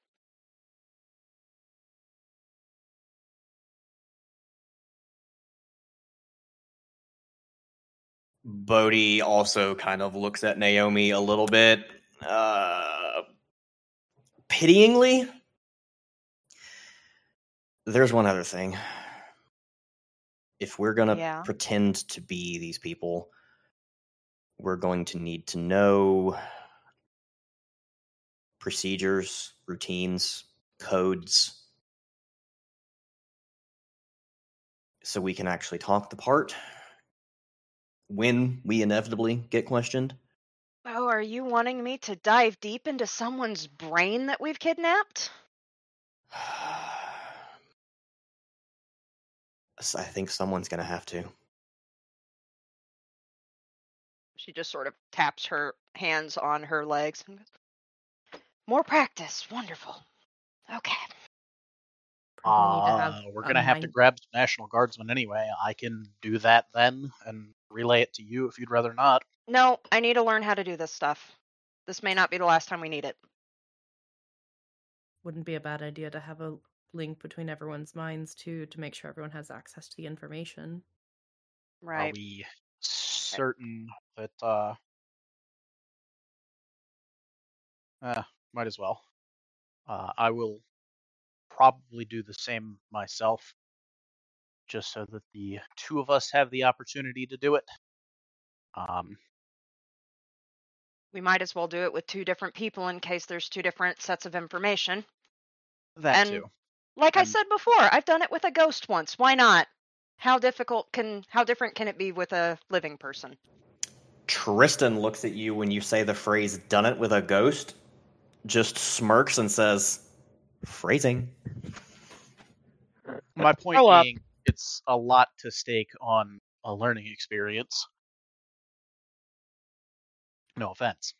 Bodhi also kind of looks at Naomi a little bit uh, pityingly. There's one other thing. If we're going to Yeah. pretend to be these people, we're going to need to know procedures, routines, codes, so we can actually talk the part when we inevitably get questioned. Oh, are you wanting me to dive deep into someone's brain that we've kidnapped? S- I think someone's going to have to. She just sort of taps her hands on her legs. and goes, More practice. Wonderful. Okay. Probably need to have Uh, we're gonna have to grab some National Guardsmen anyway. I can do that then and relay it to you if you'd rather not. No, I need to learn how to do this stuff. This may not be the last time we need it. Wouldn't be a bad idea to have a link between everyone's minds too to make sure everyone has access to the information. Right. Are we certain that uh uh might as well. Uh I will probably do the same myself just so that the two of us have the opportunity to do it. Um We might as well do it with two different people in case there's two different sets of information. that And- too. Like I said before, I've done it with a ghost once. Why not? How difficult can how different can it be with a living person? Tristan looks at you when you say the phrase done it with a ghost, just smirks and says, phrasing. My point Grow up. being it's a lot to stake on a learning experience. No offense.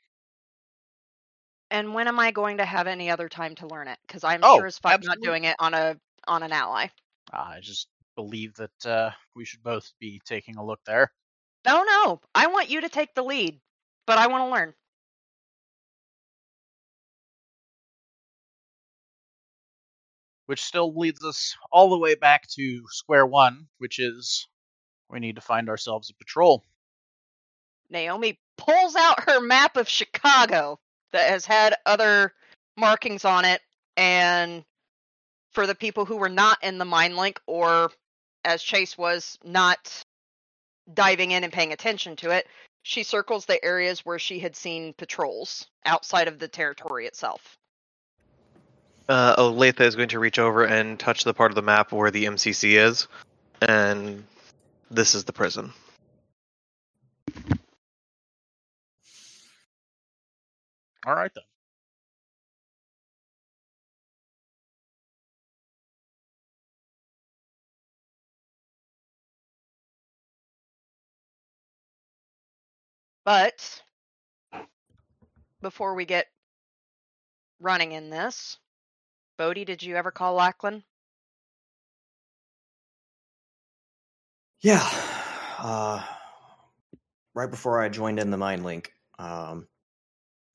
And when am I going to have any other time to learn it? Because I'm Oh, sure as fuck not doing it on a on an ally. I just believe that uh, we should both be taking a look there. No, no. I want you to take the lead, but I want to learn. Which still leads us all the way back to square one, which is we need to find ourselves a patrol. Naomi pulls out her map of Chicago that has had other markings on it, and for the people who were not in the mind link or as Chase was not diving in and paying attention to it, she circles the areas where she had seen patrols outside of the territory itself. Uh, Olathe is going to reach over and touch the part of the map where the MCC is, and this is the prison. All right then. But before we get running in this, Bodhi, did you ever call Lachlan? Yeah. Uh, right before I joined in the Mind Link, um, I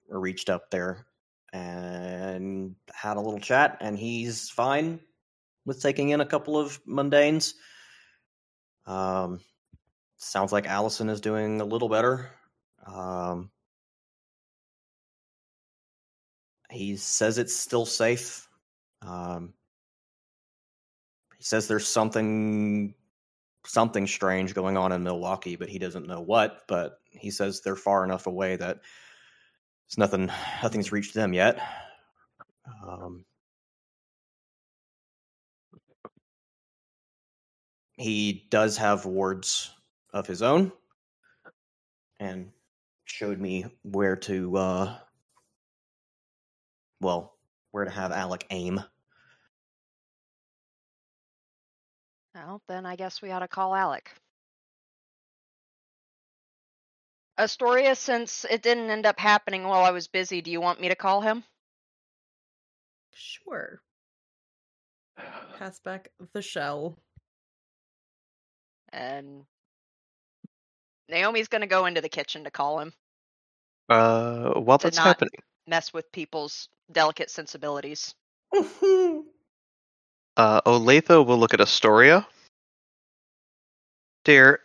reached up there and had a little chat, and he's fine with taking in a couple of mundanes. Um, sounds like Allison is doing a little better. Um, he says it's still safe. Um, he says there's something something strange going on in Milwaukee, but he doesn't know what. But he says they're far enough away that it's nothing. Nothing's reached them yet. Um, he does have wards of his own, and showed me where to. Uh, well, where to have Alec aim. Well, then I guess we ought to call Alec. Astoria, since it didn't end up happening while I was busy, do you want me to call him? Sure. Pass back the shell. And Naomi's gonna go into the kitchen to call him, Uh, while To that's not- happening, mess with people's delicate sensibilities. uh, Olathe will look at Astoria. Dear,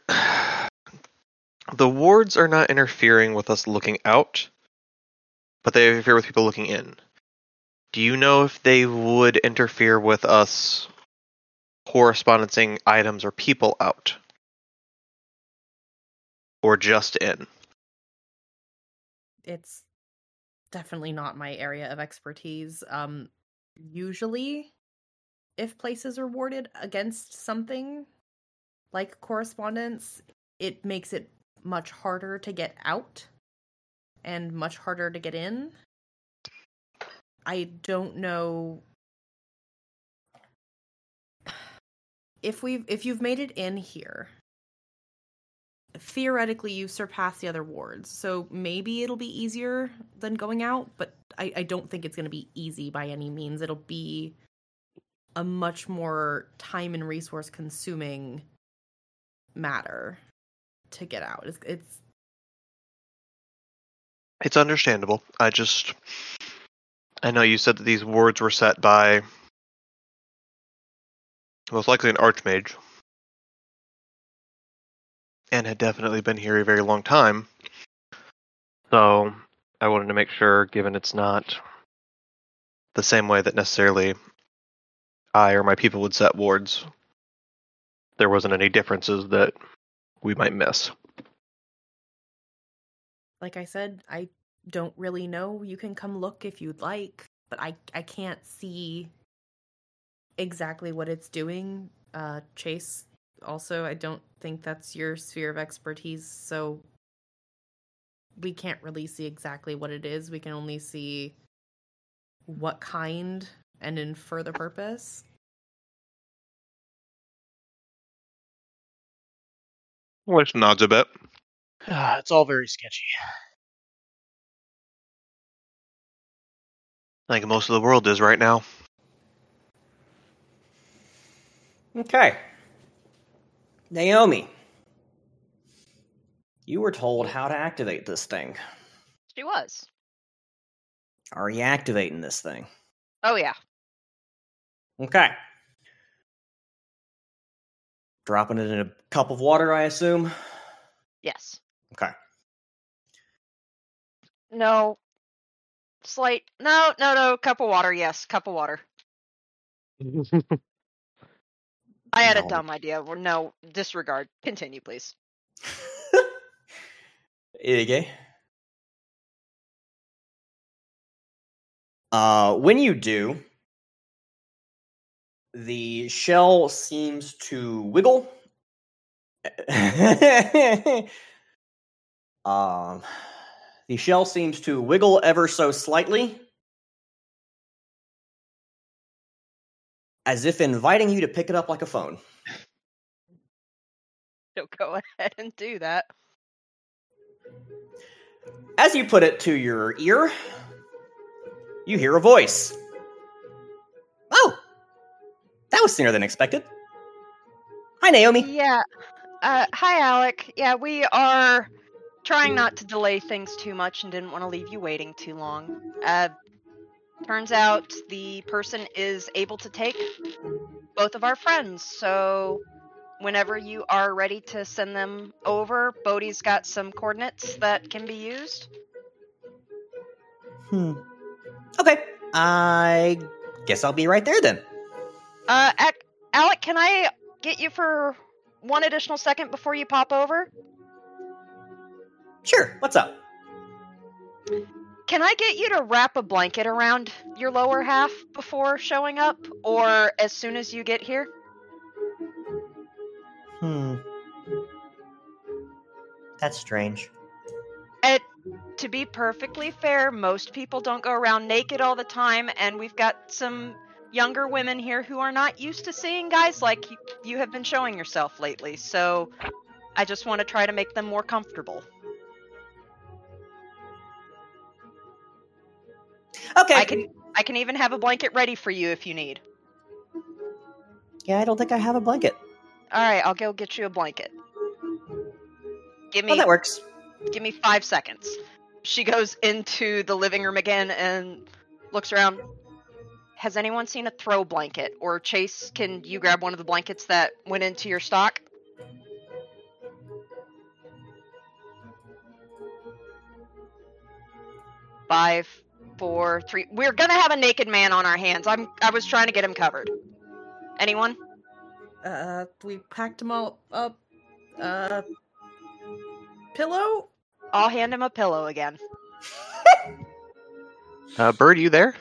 the wards are not interfering with us looking out, but they interfere with people looking in. Do you know if they would interfere with us correspondencing items or people out? Or just in? It's definitely not my area of expertise. Um usually if places are warded against something like correspondence, it makes it much harder to get out and much harder to get in. I don't know if we've if you've made it in here theoretically you surpass the other wards. So maybe it'll be easier than going out but i, I don't think it's going to be easy by any means. It'll be a much more time and resource consuming matter to get out it's, it's It's understandable. I just. I know you said that these wards were set by. Most likely an archmage. And had definitely been here a very long time. So, I wanted to make sure, given it's not the same way that necessarily I or my people would set wards, there wasn't any differences that we might miss. like I said, I don't really know. You can come look if you'd like, but I I can't see exactly what it's doing. Uh Chase also I don't think that's your sphere of expertise, so we can't really see exactly what it is. We can only see what kind and in further purpose. Which nods a bit. Ah, it's all very sketchy. Like most of the world is right now. Okay. Naomi, you were told how to activate this thing. She was. Are you activating this thing? Oh yeah. Okay. Dropping it in a cup of water, I assume. Yes. Okay. No. Slight. No. No. No. Cup of water. Yes. Cup of water. I had No. a dumb idea. No. Disregard. Continue, please. Okay. Uh, when you do, the shell seems to wiggle. um, the shell seems to wiggle ever so slightly, as if inviting you to pick it up like a phone. So go ahead and do that. As you put it to your ear, you hear a voice. That was sooner than expected. Hi, Naomi. Yeah. Uh, hi, Alec. Yeah, we are trying not to delay things too much and didn't want to leave you waiting too long. Uh, turns out the person is able to take both of our friends, so whenever you are ready to send them over, Bodhi's got some coordinates that can be used. Hmm. Okay, I guess I'll be right there then. Uh, Alec, can I get you for one additional second before you pop over? Sure. What's up? Can I get you to wrap a blanket around your lower half before showing up, or as soon as you get here? Hmm. That's strange. It, to be perfectly fair, most people don't go around naked all the time, and we've got some younger women here who are not used to seeing guys like you, you have been showing yourself lately. So I just want to try to make them more comfortable. Okay. I can I can even have a blanket ready for you if you need. Yeah, I don't think I have a blanket. All right, I'll go get you a blanket. Give oh, me Well, that works. give me 5 seconds. She goes into the living room again and looks around. Has anyone seen a throw blanket? Or Chase, can you grab one of the blankets that went into your stock? Five, four, three. We're gonna have a naked man on our hands. I'm. I was trying to get him covered. Anyone? Uh, we packed him all up. Uh, pillow? I'll hand him a pillow again. Uh, Bird, you there?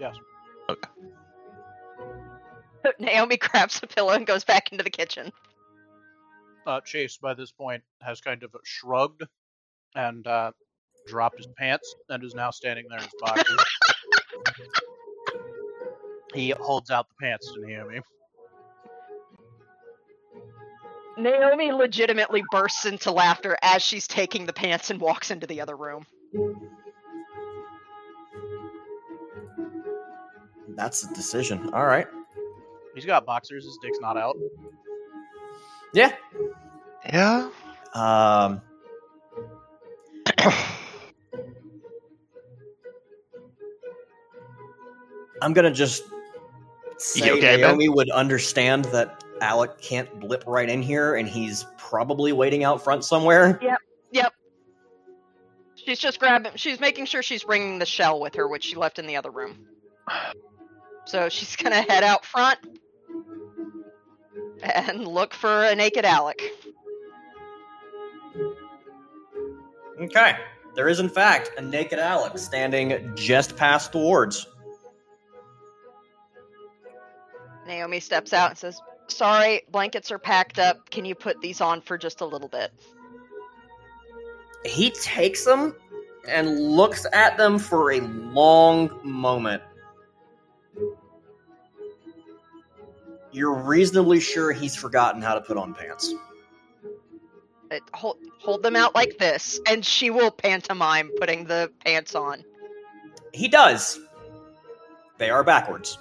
Yes. Naomi grabs a pillow and goes back into the kitchen. Uh, Chase, by this point, has kind of shrugged and uh, dropped his pants and is now standing there in his boxers. he holds out the pants to Naomi. Naomi legitimately bursts into laughter as she's taking the pants and walks into the other room. That's a decision. All right. He's got boxers. His dick's not out. Yeah. Yeah. Um. I'm gonna just say okay, Ben? Naomi would understand that Alec can't blip right in here, and he's probably waiting out front somewhere. Yep. Yep. She's just grabbing. She's making sure she's bringing the shell with her, which she left in the other room. So she's gonna head out front and look for a naked Alec. Okay. There is, in fact, a naked Alec standing just past the wards. Naomi steps out and says, "Sorry, blankets are packed up. Can you put these on for just a little bit?" He takes them and looks at them for a long moment. You're reasonably sure he's forgotten how to put on pants. It, hold, hold them out like this, and she will pantomime putting the pants on. He does. They are backwards.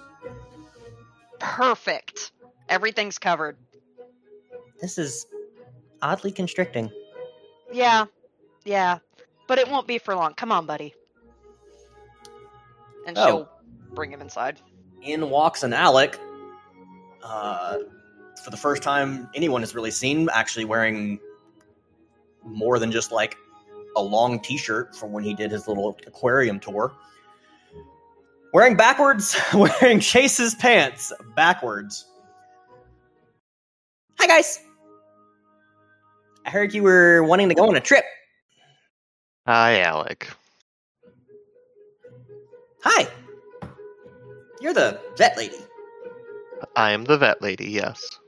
Perfect. Everything's covered. This is oddly constricting. Yeah, yeah, but it won't be for long. Come on, buddy. And Oh. she'll bring him inside. In walks an Alec. Uh, for the first time anyone has really seen, actually wearing more than just like a long T-shirt from when he did his little aquarium tour. Wearing backwards, wearing Chase's pants backwards. Hi guys. I heard you were wanting to go on a trip. Hi, Alec. Hi. You're the vet lady. I am the vet lady, yes.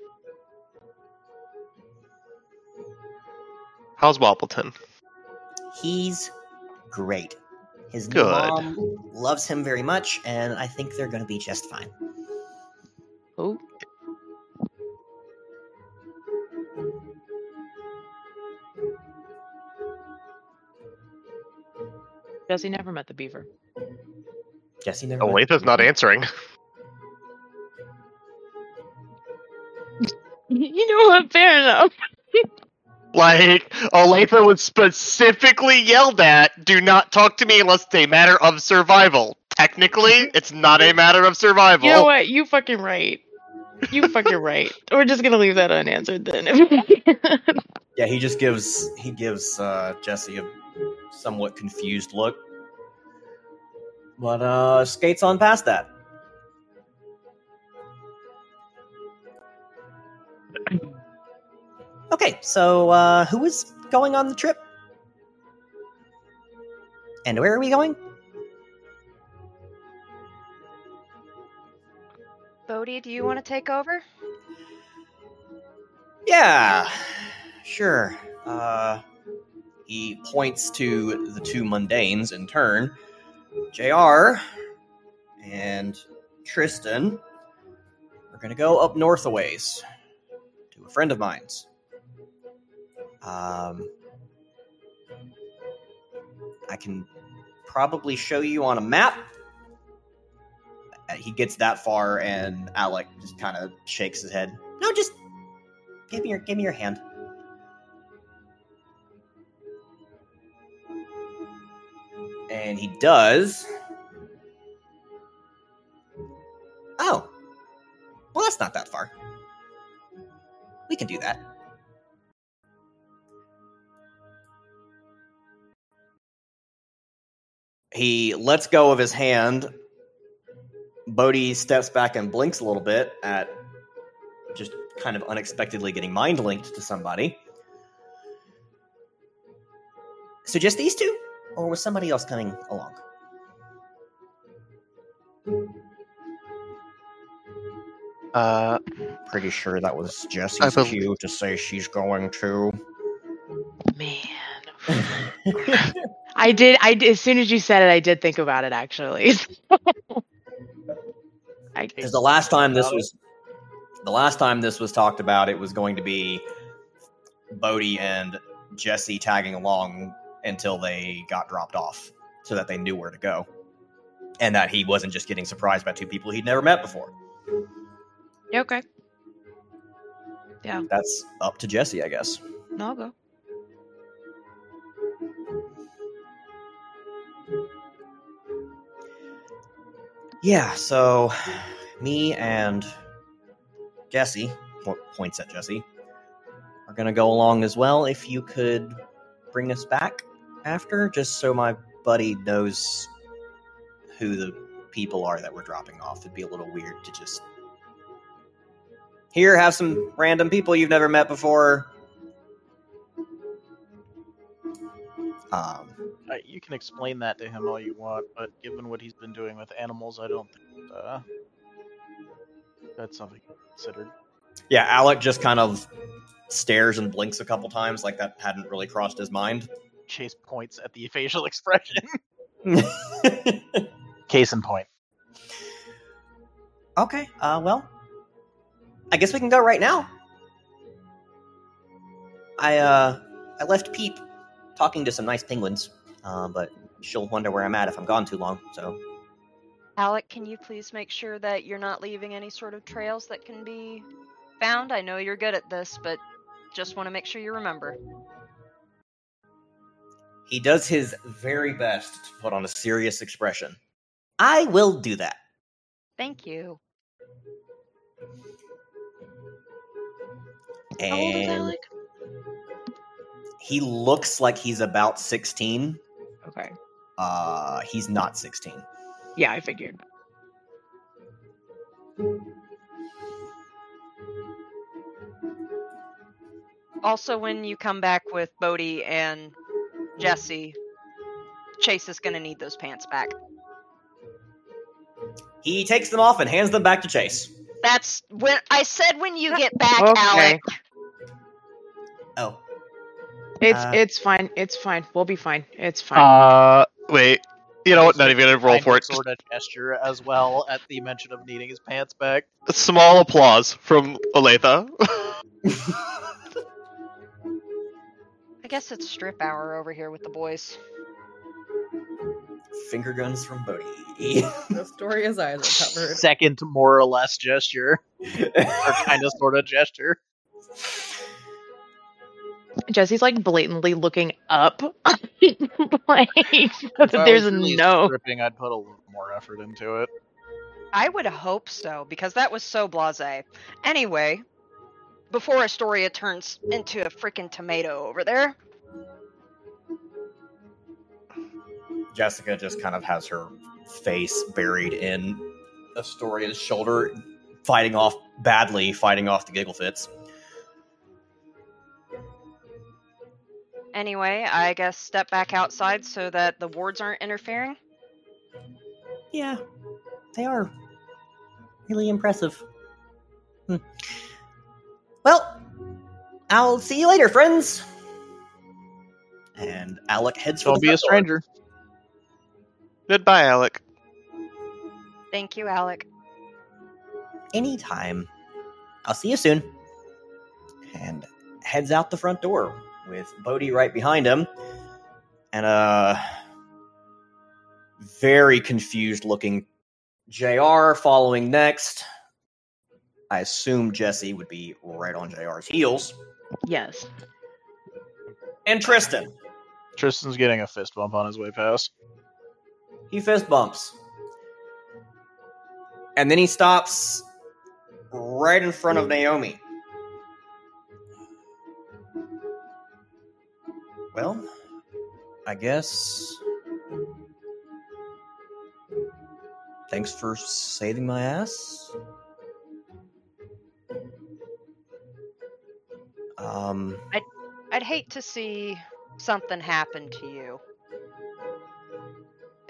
How's Wobbleton? He's great. His Good. mom loves him very much, and I think they're going to be just fine. Oh, Jessie never met the beaver. Jessie never. Oh, met Olathe's not answering. You know what? Fair enough. Like, Olathe was specifically yelled at, do not talk to me unless it's a matter of survival. Technically, it's not a matter of survival. You know what? You fucking right. You fucking right. We're just gonna leave that unanswered then. Yeah, he just gives he gives uh, Jessie a somewhat confused look, but uh, skates on past that. Okay, so uh, who is going on the trip? And where are we going? Bodhi, do you want to take over? Yeah, sure. Uh, he points to the two mundanes in turn. JR and Tristan We're going to go up north a ways to a friend of mine's. Um, I can probably show you on a map. He gets that far, and Alec just kind of shakes his head. No, just give me your give me your hand. And he does. Oh, well, that's not that far. We can do that. He lets go of his hand. Bodhi steps back and blinks a little bit at just kind of unexpectedly getting mind linked to somebody. So just these two, or was somebody else coming along? Uh, Pretty sure that was I Jessie's bel- cue to say she's going to. Man. I did. I as soon as you said it, I did think about it. Actually, Because the last time this was, the last time this was talked about, it was going to be Bodhi and Jessie tagging along until they got dropped off, so that they knew where to go, and that he wasn't just getting surprised by two people he'd never met before. Okay. Yeah. That's up to Jessie, I guess. No, I'll go. Yeah, so me and Jessie, points at Jessie, are going to go along as well. If you could bring us back after, just so my buddy knows who the people are that we're dropping off. It'd be a little weird to just. Here, have some random people you've never met before. Um, Uh, you can explain that to him all you want, but given what he's been doing with animals, I don't think uh, that's something considered. yeah, Alec just kind of stares and blinks a couple times, like that hadn't really crossed his mind. Chase points at the facial expression. Case in point. Okay, uh, well, I guess we can go right now. I, uh, I left Peep talking to some nice penguins, uh, but she'll wonder where I'm at if I'm gone too long, so. Alec, can you please make sure that you're not leaving any sort of trails that can be found? I know you're good at this, but just want to make sure you remember. he does his very best to put on a serious expression. I will do that. Thank you. How old is And he looks like he's about 16. Okay. Uh, he's not 16. Yeah, I figured. Also, when you come back with Bodhi and Jessie, Chase is going to need those pants back. He takes them off and hands them back to Chase. That's when I said when you get back, Okay. Alec. Oh, It's Uh, it's fine. It's fine. We'll be fine. It's fine. uh, wait. You know what? Not even gonna roll Kind for of it. Sort of gesture as well at the mention of needing his pants back. Just small applause from Olathe. I guess it's strip hour over here with the boys. Finger guns from Bodhi. Astoria's eyes are covered. Second, more or less gesture, or kind of sort of gesture. Jessie's like blatantly looking up, like so If I there's was really no. stripping, I'd put a little more effort into it. I would hope so, because that was so blase. Anyway, before Astoria turns into a freaking tomato over there, Jessica just kind of has her face buried in Astoria's shoulder, fighting off badly, fighting off the giggle fits. Anyway, I guess step back outside so that the wards aren't interfering. Yeah, they are really impressive. Hmm. Well, I'll see you later, friends. And Alec heads for Don't the be a front door. stranger. Goodbye, Alec. Thank you, Alec. Anytime. I'll see you soon. And heads out the front door with Bodhi right behind him and a very confused looking JR following next. I assume Jessie would be right on JR's heels. Yes. And Tristan. Tristan's getting a fist bump on his way past. He fist bumps. And then he stops right in front of Naomi. Well, I guess. Thanks for saving my ass. Um, I'd I'd hate to see something happen to you.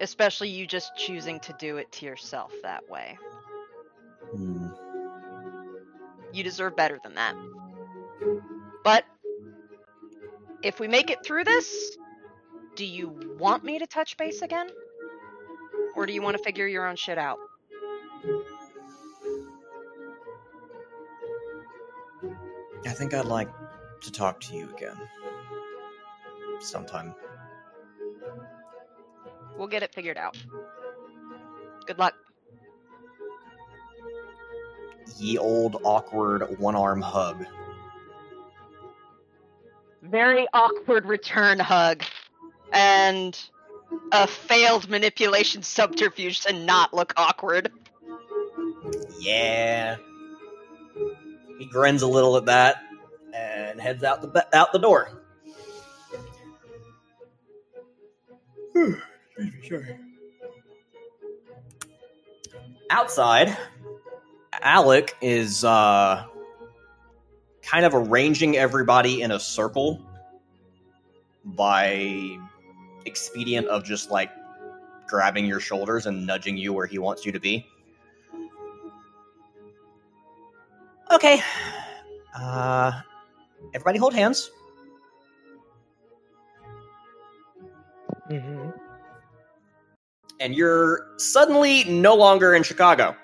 Especially you just choosing to do it to yourself that way. hmm. You deserve better than that. If we make it through this, do you want me to touch base again? Or do you want to figure your own shit out? I think I'd like to talk to you again. Sometime. We'll get it figured out. Good luck. Ye old awkward one arm hug. Very awkward return hug. And a failed manipulation subterfuge to not look awkward. Yeah. He grins a little at that and heads out the out the door. Outside, Alec is uh, kind of arranging everybody in a circle by expedient of just like grabbing your shoulders and nudging you where he wants you to be. Okay. Uh, everybody hold hands. Mm-hmm. And you're suddenly no longer in Chicago.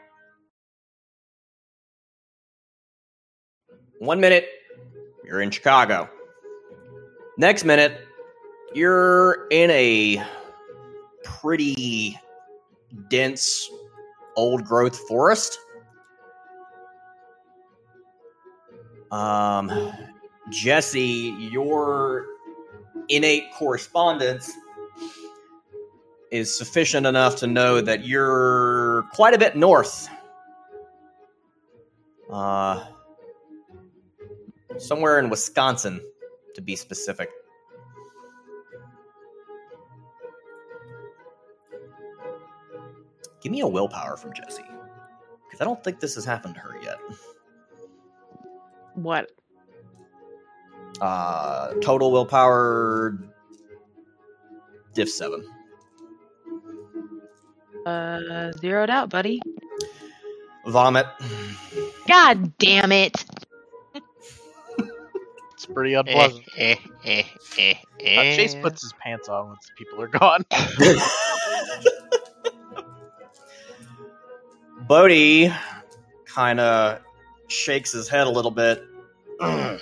One minute, you're in Chicago. Next minute, you're in a pretty dense old growth forest. Um, Jessie, your innate correspondence is sufficient enough to know that you're quite a bit north. Uh, somewhere in Wisconsin, to be specific. Give me a willpower from Jessie. Because I don't think this has happened to her yet. What? Uh, total willpower diff 7. Uh, zeroed out, buddy. Vomit. God damn it! It's pretty unpleasant. Eh, eh, eh, eh, Uh, Chase puts his pants on once people are gone. Bodhi kind of shakes his head a little bit. I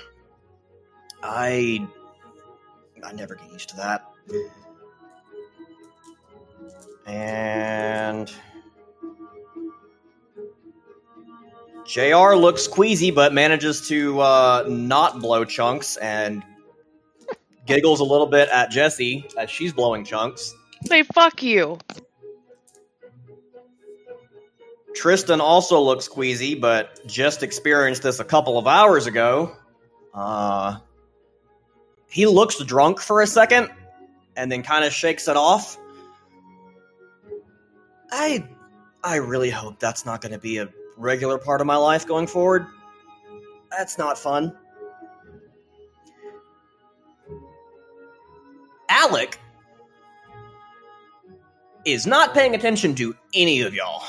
I never get used to that. And JR looks queasy but manages to uh, not blow chunks and giggles a little bit at Jessie as she's blowing chunks. Say fuck you. Tristan also looks queasy, but just experienced this a couple of hours ago. Uh, he looks drunk for a second, and then kind of shakes it off. I, I really hope that's not going to be a regular part of my life going forward. That's not fun. Alec is not paying attention to any of y'all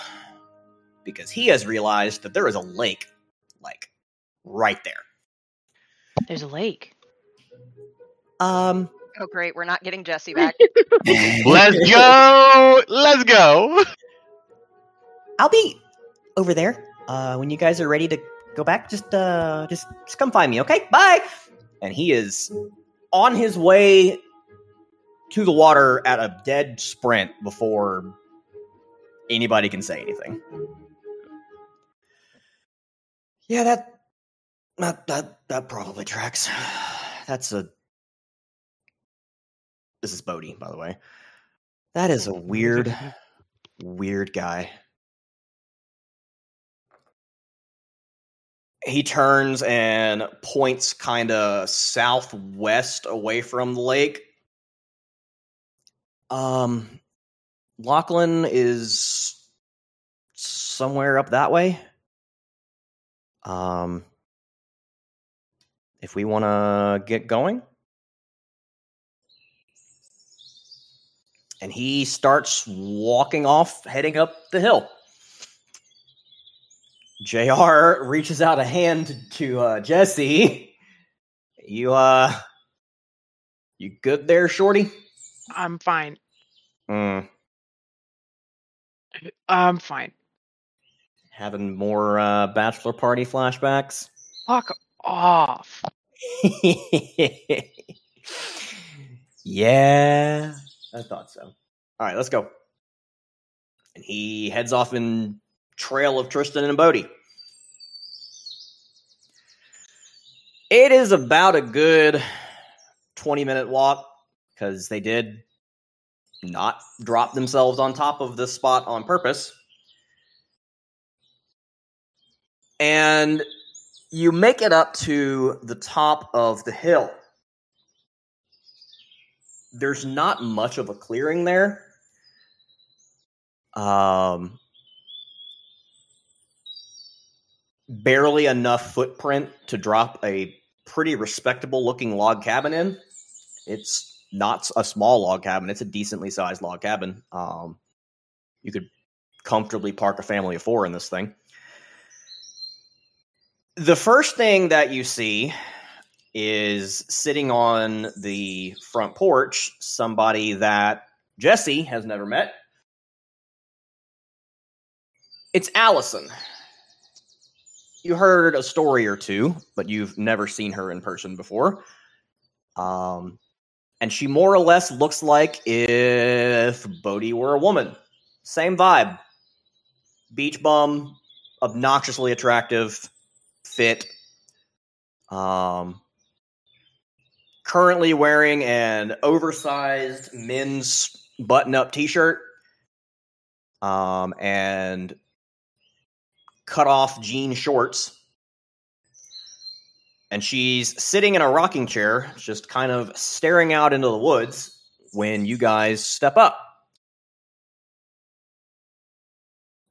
because he has realized that there is a lake, like right there. There's a lake. Um, Oh, great. We're not getting Jessie back. Let's go. Let's go. I'll be over there uh, when you guys are ready to go back. Just, uh, just, just come find me, okay? Bye. And he is on his way to the water at a dead sprint before anybody can say anything. Yeah, that that that that probably tracks. That's a. This is Bodhi, by the way. That is a weird, weird guy. He turns and points kind of southwest away from the lake. Um, Lachlan is somewhere up that way. Um, if we want to get going. And he starts walking off, heading up the hill. JR reaches out a hand to uh, Jessie. You, uh, you good there, Shorty? I'm fine. Mm, I'm fine. Having more uh, bachelor party flashbacks? Fuck off. yeah, I thought so. All right, let's go. And he heads off in trail of Tristan and Bodhi. It is about a good 20 minute walk because they did not drop themselves on top of this spot on purpose. And you make it up to the top of the hill. There's not much of a clearing there. Um, barely enough footprint to drop a pretty respectable looking log cabin in. It's not a small log cabin, it's a decently sized log cabin. Um, you could comfortably park a family of four in this thing. The first thing that you see is sitting on the front porch somebody that Jessie has never met. It's Allison. You heard a story or two, but you've never seen her in person before. Um, and she more or less looks like if Bodhi were a woman. Same vibe. Beach bum, obnoxiously attractive, fit. Um, currently wearing an oversized men's button-up T-shirt, um, and cut-off jean shorts. And she's sitting in a rocking chair, just kind of staring out into the woods when you guys step up.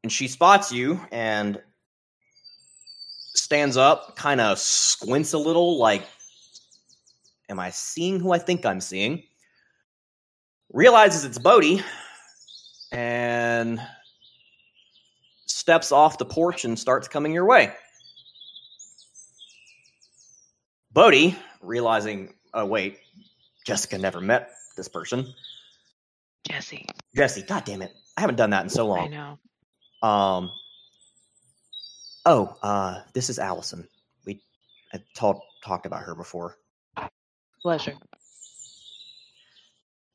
And she spots you and stands up, kind of squints a little, like, Am I seeing who I think I'm seeing? Realizes it's Bodhi and steps off the porch and starts coming your way. Bodhi, realizing, oh, wait, Jessica never met this person. Jessie. Jessie, god damn it. I haven't done that in so long. I know. Um. Oh, uh, this is Allison. We had talked talked about her before. Pleasure.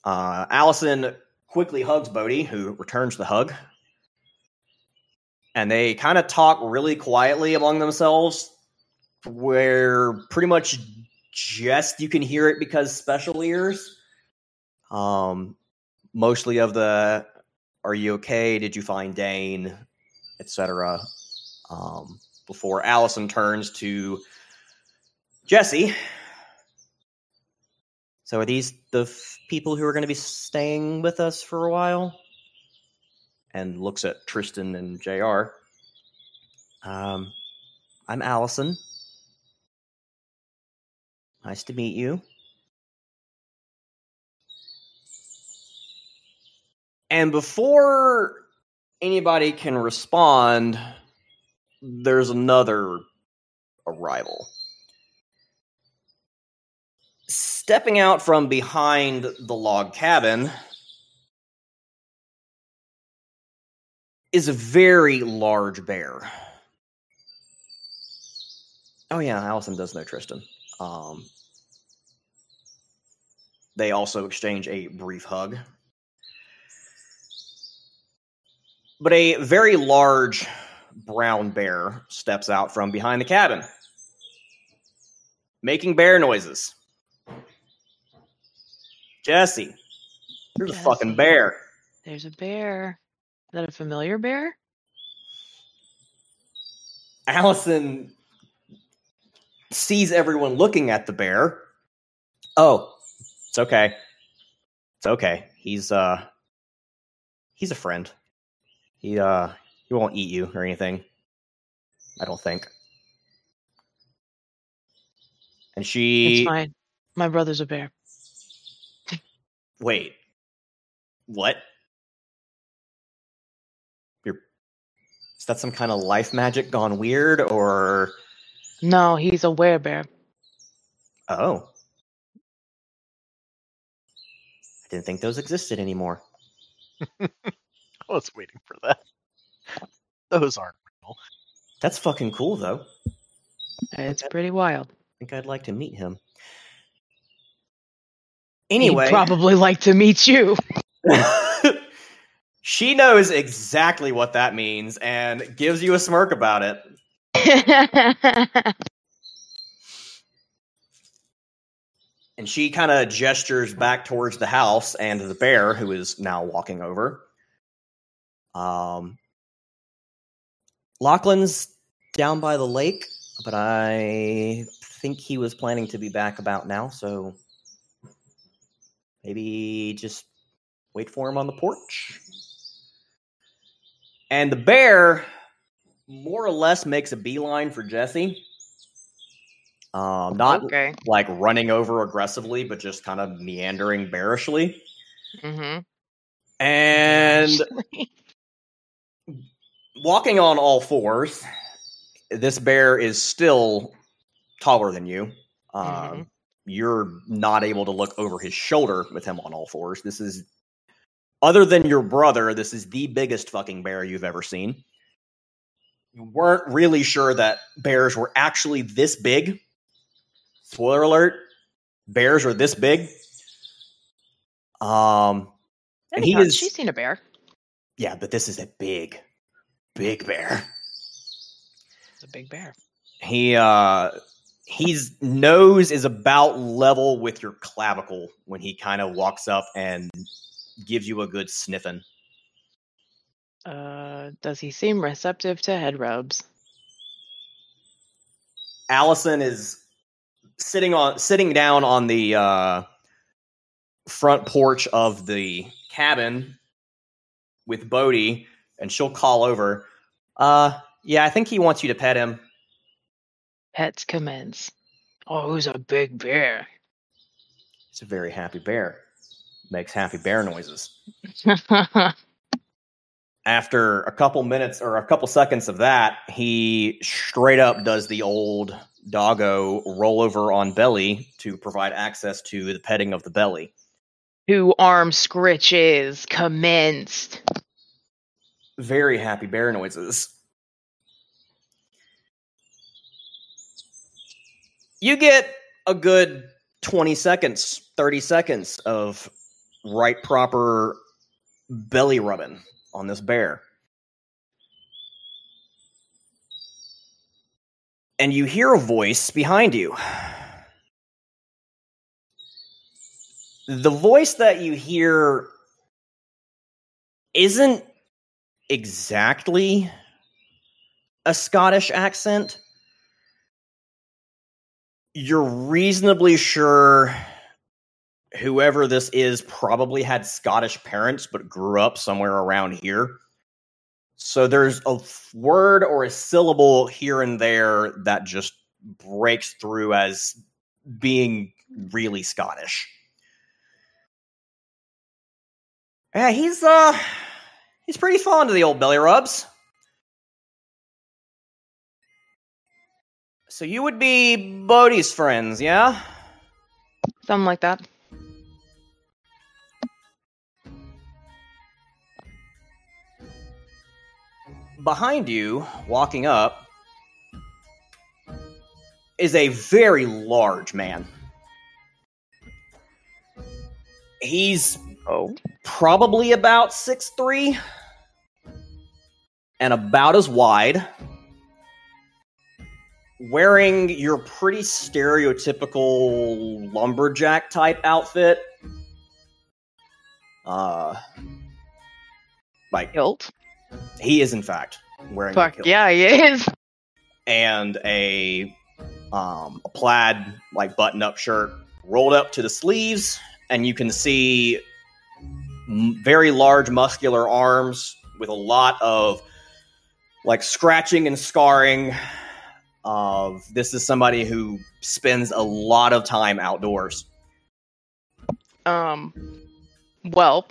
Uh, Allison quickly hugs Bodhi, who returns the hug. And they kind of talk really quietly among themselves, where pretty much just you can hear it because special ears. Um, mostly of the "Are you okay? Did you find Dane?" etc. Um, before Allison turns to Jessie. So, are these the f- people who are going to be staying with us for a while? And looks at Tristan and JR. Um, I'm Allison. Nice to meet you. And before anybody can respond, there's another arrival. Stepping out from behind the log cabin is a very large bear. Oh yeah, Allison does know Tristan. Um, they also exchange a brief hug. But a very large brown bear steps out from behind the cabin, making bear noises. Jessie, there's a fucking bear. There's a bear. Is that a familiar bear? Allison sees everyone looking at the bear. Oh, it's okay. It's okay. He's uh he's a friend. He uh he won't eat you or anything. I don't think. And she It's fine. My brother's a bear. wait. What? You're is that some kind of life magic gone weird or No, he's a werebear. oh. I didn't think those existed anymore. I was waiting for that. Those aren't real. That's fucking cool though. It's pretty wild. I think I'd like to meet him. He'd Anyway, probably like to meet you. she knows exactly what that means and gives you a smirk about it. And she kind of gestures back towards the house and the bear, who is now walking over. Um, Lachlan's down by the lake, but I think he was planning to be back about now, so maybe just wait for him on the porch. And the bear more or less makes a beeline for Jessie. Um, not okay. like running over aggressively, but just kind of meandering bearishly. Mm-hmm. And walking on all fours, this bear is still taller than you. Um, Mhm. You're not able to look over his shoulder with him on all fours. This is, other than your brother, this is the biggest fucking bear you've ever seen. You weren't really sure that bears were actually this big. Spoiler alert: bears are this big. Um, and he is She's seen a bear. yeah, but this is a big, big bear. It's a big bear. He uh his nose is about level with your clavicle when he kind of walks up and gives you a good sniffing. Uh, does he seem receptive to head rubs? Allison is sitting on sitting down on the uh front porch of the cabin with Bodhi, and she'll call over. Uh yeah, I think he wants you to pet him. Pets commence. Oh, who's a big bear? It's a very happy bear. Makes happy bear noises. after a couple minutes or a couple seconds of that, he straight up does the old doggo roll over on belly to provide access to the petting of the belly. Two arm scritches commenced. Very happy bear noises. You get a good 20 seconds, 30 seconds of right proper belly rubbing on this bear. And you hear a voice behind you. The voice that you hear isn't exactly a Scottish accent. You're reasonably sure whoever this is probably had Scottish parents but grew up somewhere around here. So there's a word or a syllable here and there that just breaks through as being really Scottish. Yeah, he's uh he's pretty fond of the old belly rubs. So you would be Bodhi's friends, yeah? Something like that. Behind you, walking up, is a very large man. He's Oh. probably about six three and about as wide. Wearing your pretty stereotypical lumberjack type outfit. Uh like Hilt. he is in fact wearing a Fuck kilt. yeah, he is. and a um a plaid like button up shirt rolled up to the sleeves and you can see very large muscular arms with a lot of like scratching and scarring of this is somebody who spends a lot of time outdoors Um. Well,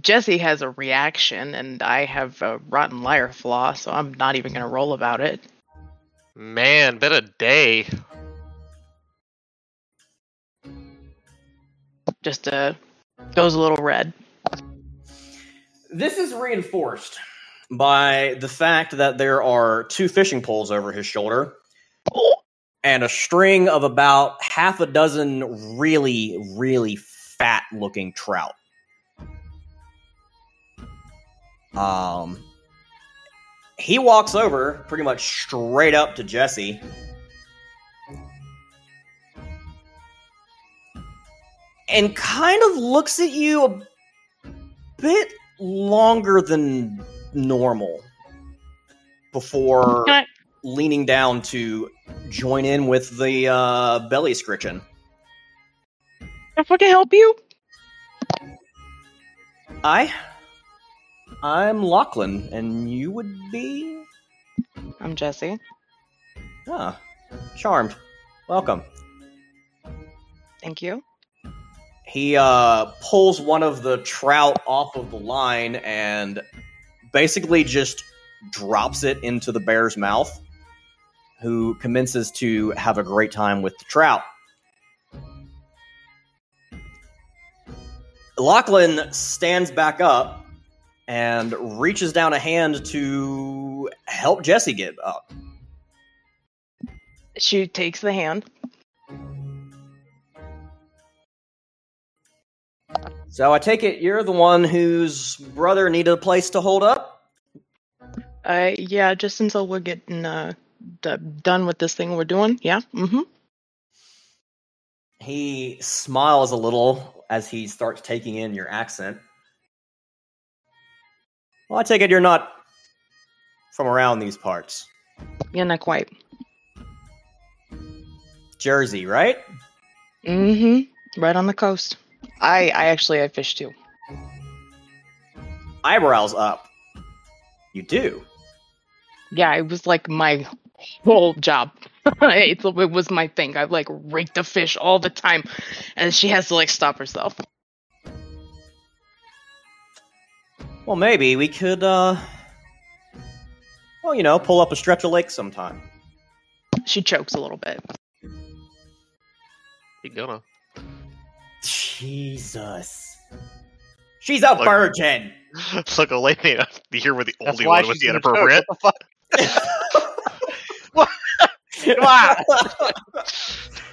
Jessie has a reaction, and I have a rotten liar flaw, so I'm not even gonna roll about it. Man, been a day. Just uh, goes a little red. This is reinforced by the fact that there are two fishing poles over his shoulder and a string of about half a dozen really, really fat looking trout. Um, he walks over pretty much straight up to Jessie. And kind of looks at you a bit longer than normal before I, leaning down to join in with the uh, belly scritching. can I fucking help you? I, I'm Lachlan, and you would be. I'm Jessie. Ah, charmed. Welcome. Thank you. He uh, pulls one of the trout off of the line and basically just drops it into the bear's mouth, who commences to have a great time with the trout. Lachlan stands back up and reaches down a hand to help Jessie get up. She takes the hand. So I take it you're the one whose brother needed a place to hold up? Uh, yeah, just until we're getting uh d- done with this thing we're doing. Yeah. Mm-hmm. He smiles a little as he starts taking in your accent. Well, I take it you're not from around these parts. Yeah, not quite. Jersey, right? Mm-hmm. Right on the coast. I I actually I fish too. Eyebrows up. You do. Yeah, it was like my whole job. it's, it was my thing. I like rake the fish all the time, and she has to like stop herself. Well, maybe we could, uh. Well, you know, pull up a stretch of lake sometime. She chokes a little bit. You gonna? Jesus. She's a Look. virgin! Look, a lady here with the That's only one was the inappropriate. What the fuck? Wow.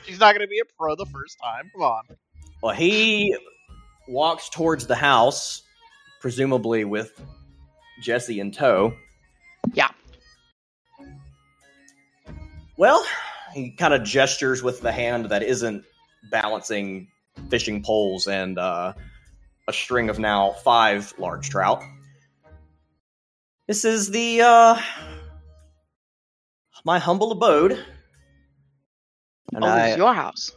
She's not gonna be a pro the first time. Come on. Well, he walks towards the house, presumably with Jessie in tow. Yeah. Well, he kind of gestures with the hand that isn't balancing fishing poles and uh, a string of now five large trout. This is the uh, my humble abode. And oh, I, it's your house.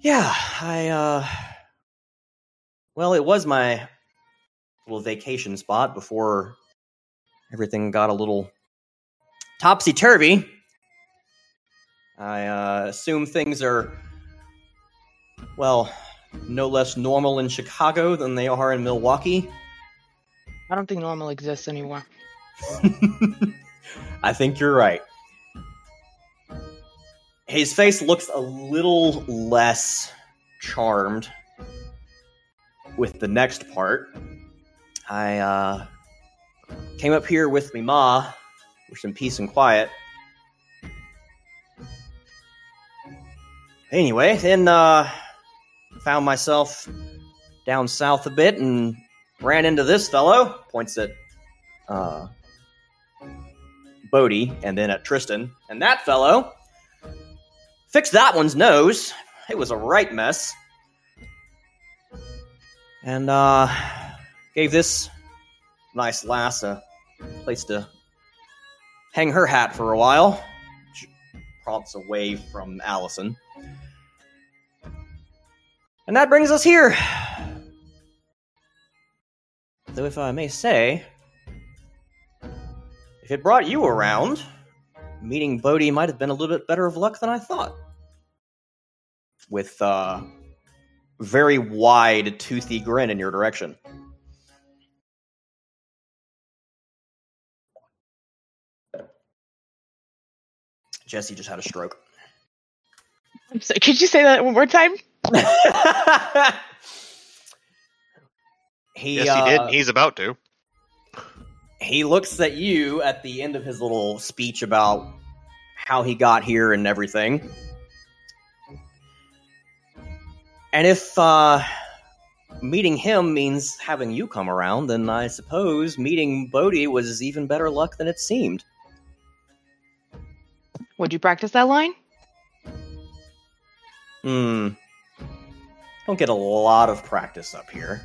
Yeah, I uh well, it was my little vacation spot before everything got a little topsy turvy. I uh assume things are well, no less normal in Chicago than they are in Milwaukee. I don't think normal exists anymore. I think you're right. His face looks a little less charmed with the next part. I uh, came up here with me ma for some peace and quiet. Anyway, then uh, found myself down south a bit and ran into this fellow. Points at uh, Bodhi and then at Tristan. And that fellow fixed that one's nose. It was a right mess. And uh, gave this nice lass a place to hang her hat for a while. Prompts away from Allison. And that brings us here. Though, if I may say, if it brought you around, meeting Bodhi might have been a little bit better of luck than I thought. With uh very wide, toothy grin in your direction. Jessie just had a stroke. I'm sorry, could you say that one more time? he, yes, he uh, did. and He's about to. he looks at you at the end of his little speech about how he got here and everything. And if uh, meeting him means having you come around, then I suppose meeting Bodhi was even better luck than it seemed. Would you practice that line? Hmm. Don't get a lot of practice up here.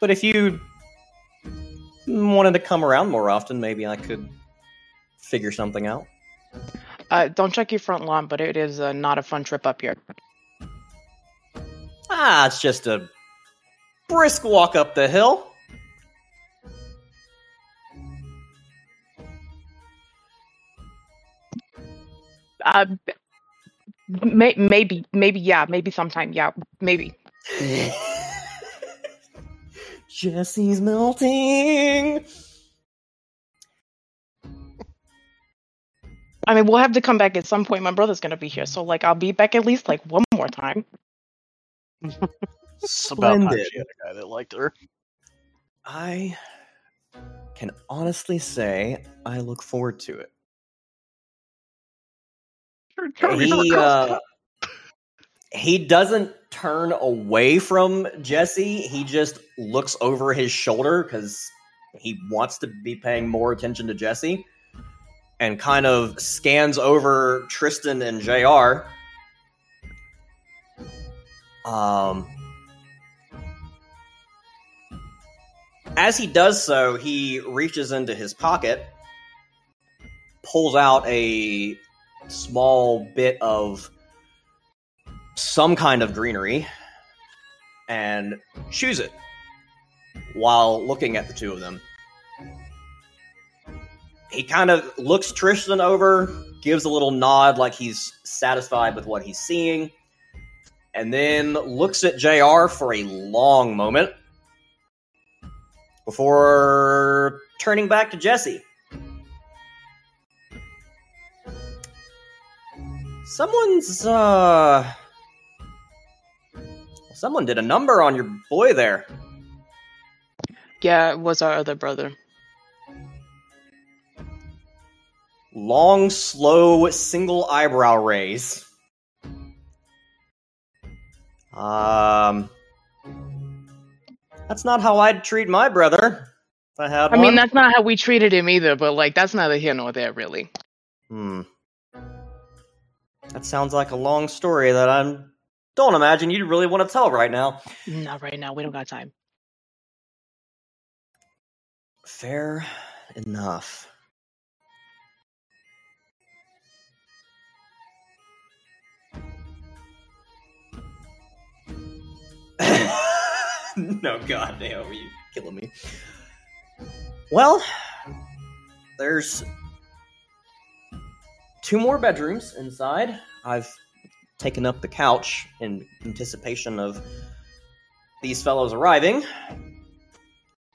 But if you wanted to come around more often, maybe I could figure something out. Uh, don't check your front lawn, but it is uh, not a fun trip up here. Ah, it's just a brisk walk up the hill. Uh, may- maybe, maybe, yeah, maybe sometime, yeah, maybe. Jessie's melting. I mean, we'll have to come back at some point. My brother's gonna be here, so like, I'll be back at least like one more time. It's about time Splendid. she had a guy that liked her. I can honestly say I look forward to it. He uh, he doesn't turn away from Jessie. He just looks over his shoulder because he wants to be paying more attention to Jessie, and kind of scans over Tristan and JR. Um, as he does so, he reaches into his pocket, pulls out a small bit of some kind of greenery, and chews it while looking at the two of them. He kind of looks Tristan over, gives a little nod like he's satisfied with what he's seeing, and then looks at JR for a long moment before turning back to Jessie. Someone's uh someone did a number on your boy there. Yeah, it was our other brother. Long, slow, single eyebrow raise. Um That's not how I'd treat my brother. If I had I one. mean, that's not how we treated him either, but like, that's neither here nor there, really. Hmm. That sounds like a long story that I don't imagine you'd really want to tell right now. Not right now. We don't got time. Fair enough. no, goddamn, are you killing me? Well, there's two more bedrooms inside. I've taken up the couch in anticipation of these fellows arriving.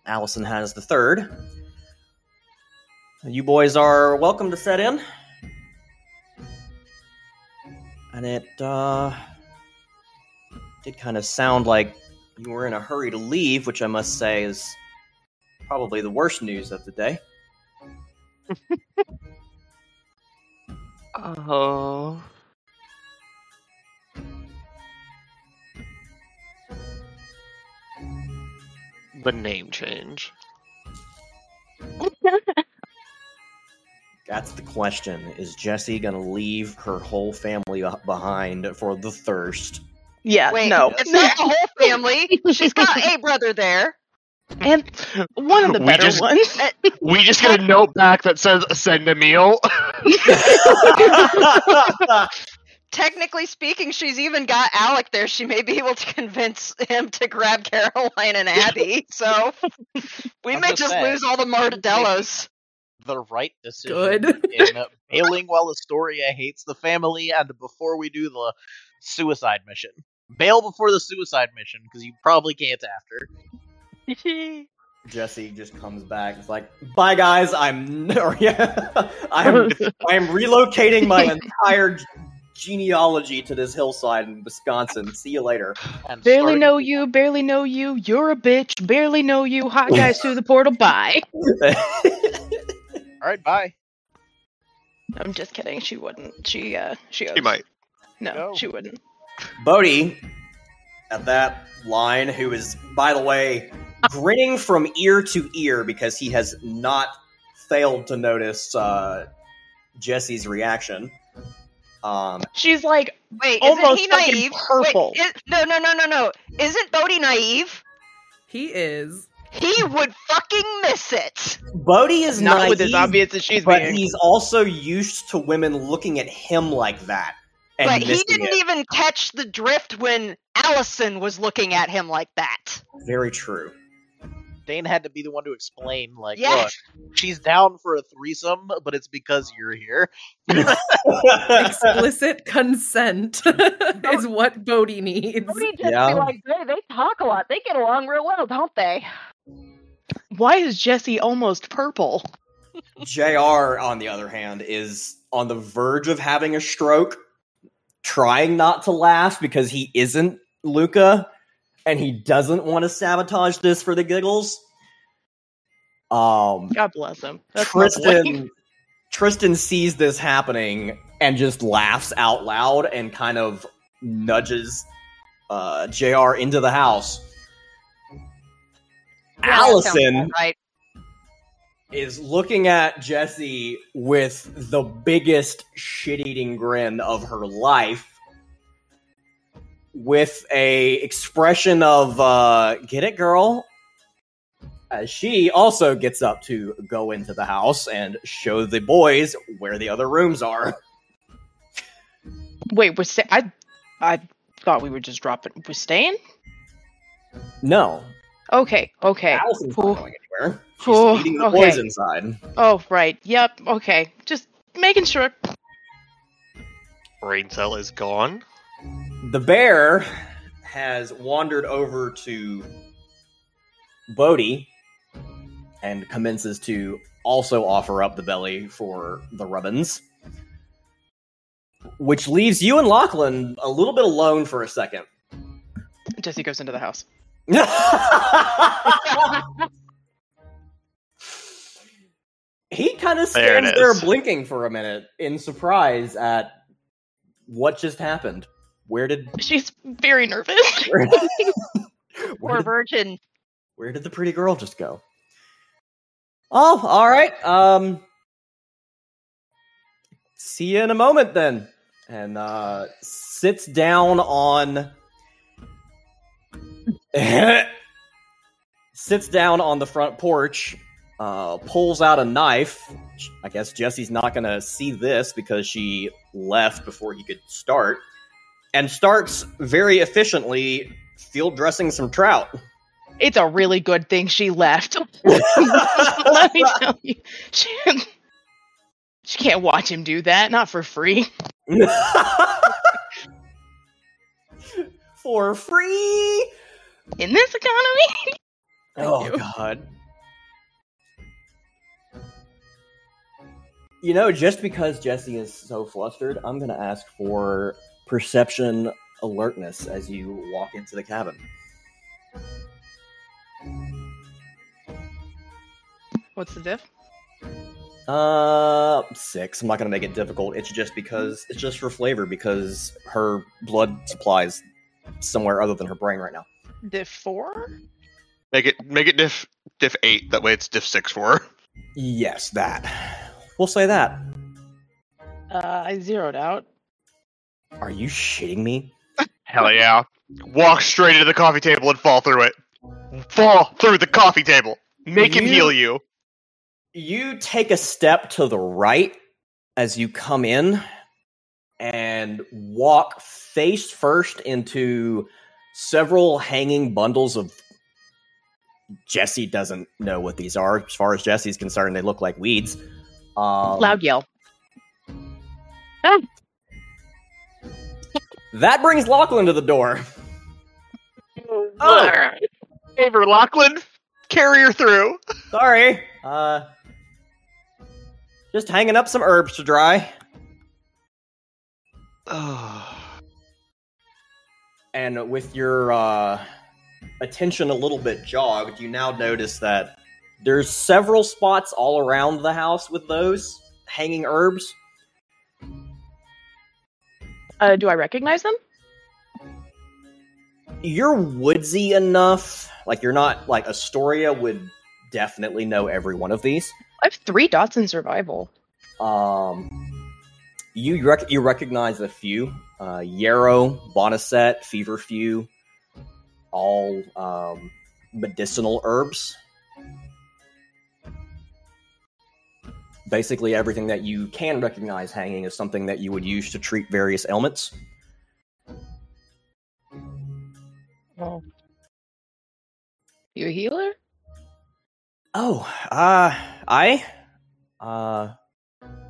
Allison has the third. You boys are welcome to set in. And it uh, did kind of sound like you were in a hurry to leave, which I must say is probably the worst news of the day. Oh. The name change. That's the question. Is Jessie gonna leave her whole family behind for the thirst? Yeah, Wait, no. it's not the whole family. She's got a brother there. And one of the We better just- ones. We just get a note back that says send a meal. Technically speaking, she's even got Alec there. She may be able to convince him to grab Caroline and Abby. So we I'm may just just saying. lose all the Martadellos. The right decision Good. in bailing while Astoria hates the family, and before we do the suicide mission. Bail before the suicide mission, because you probably can't after. Jessie just comes back. It's like, bye guys. I'm yeah, I'm I'm relocating my entire genealogy to this hillside in Wisconsin. See you later. And barely starting- know you, barely know you. You're a bitch. Barely know you. Hot guys through the portal. Bye. All right, bye. I'm just kidding. She wouldn't. She uh. She, She might. No, Go. she wouldn't. Bodhi, at that line, who is, by the way, grinning from ear to ear because he has not failed to notice uh, Jessie's reaction. Um, She's like, Wait, Almost isn't he naive? purple. Wait, is, no, no, no, no, no. Isn't Bodhi naive? He is. He would fucking miss it. Bodhi is not naive, with as obvious as she's but being. he's also used to women looking at him like that. And but he didn't it. even catch the drift when Allison was looking at him like that. Very true. Dane had to be the one to explain, like, Yeah. look, she's down for a threesome, but it's because you're here. Explicit consent is what Bodhi needs. Bodhi just be Yeah. like, they, they talk a lot. They get along real well, don't they? Why is Jessie almost purple? JR, on the other hand, is on the verge of having a stroke, trying not to laugh because he isn't Luca and he doesn't want to sabotage this for the giggles. Um, God bless him. That's. Tristan Tristan sees this happening and just laughs out loud and kind of nudges uh, JR into the house. Yeah, Allison right. is looking at Jessie with the biggest shit-eating grin of her life with a expression of uh get it girl as she also gets up to go into the house and show the boys where the other rooms are. Wait, we're sta- I, I thought we were just dropping. We're staying. No, Okay, okay. Allison's Ooh. not going anywhere. She's Ooh, the okay. boys inside. Oh, right. Yep. Okay. Just making sure. Brain cell is gone. The bear has wandered over to Bodhi and commences to also offer up the belly for the rubbins. Which leaves you and Lachlan a little bit alone for a second. Jessie goes into the house. he kind of There it stands there is. blinking for a minute in surprise at what just happened. Where did She's very nervous. where, Poor where, did, virgin. where did the pretty girl just go? Oh, all right. Um, see you in a moment then. And uh, sits down on. sits down on the front porch, uh, pulls out a knife. I guess Jessie's not going to see this because she left before he could start, and starts very efficiently field dressing some trout. It's a really good thing she left. Let me tell you, she, she can't watch him do that. Not for free. for free. In this economy? oh you. God. You know, just because Jessie is so flustered, I'm gonna ask for perception alertness as you walk into the cabin. What's the diff? Uh, six. I'm not gonna make it difficult. It's just because it's just for flavor because her blood supply is somewhere other than her brain right now. Diff four? Make it make it diff diff eight. That way it's diff six for her. Yes, that. We'll say that. Uh, I zeroed out. Are you shitting me? Hell yeah! Walk straight into the coffee table and fall through it. Fall through the coffee table. Make him heal you. You take a step to the right as you come in and walk face first into several hanging bundles of. Jessie doesn't know what these are. As far as Jessie's concerned, they look like weeds. Um, Loud yell. That brings Lachlan to the door. Oh, favor Lachlan, carry her through. Sorry. Uh, just hanging up some herbs to dry. And with your uh, attention a little bit jogged, you now notice that there's several spots all around the house with those hanging herbs. Uh, do I recognize them? You're woodsy enough, like you're not like Astoria would definitely know every one of these. I have three dots in survival. Um, you rec- you recognize a few: uh, yarrow, boneset, feverfew, all um, medicinal herbs. Basically, everything that you can recognize hanging is something that you would use to treat various ailments. Oh. You a healer? Oh, uh, I, uh,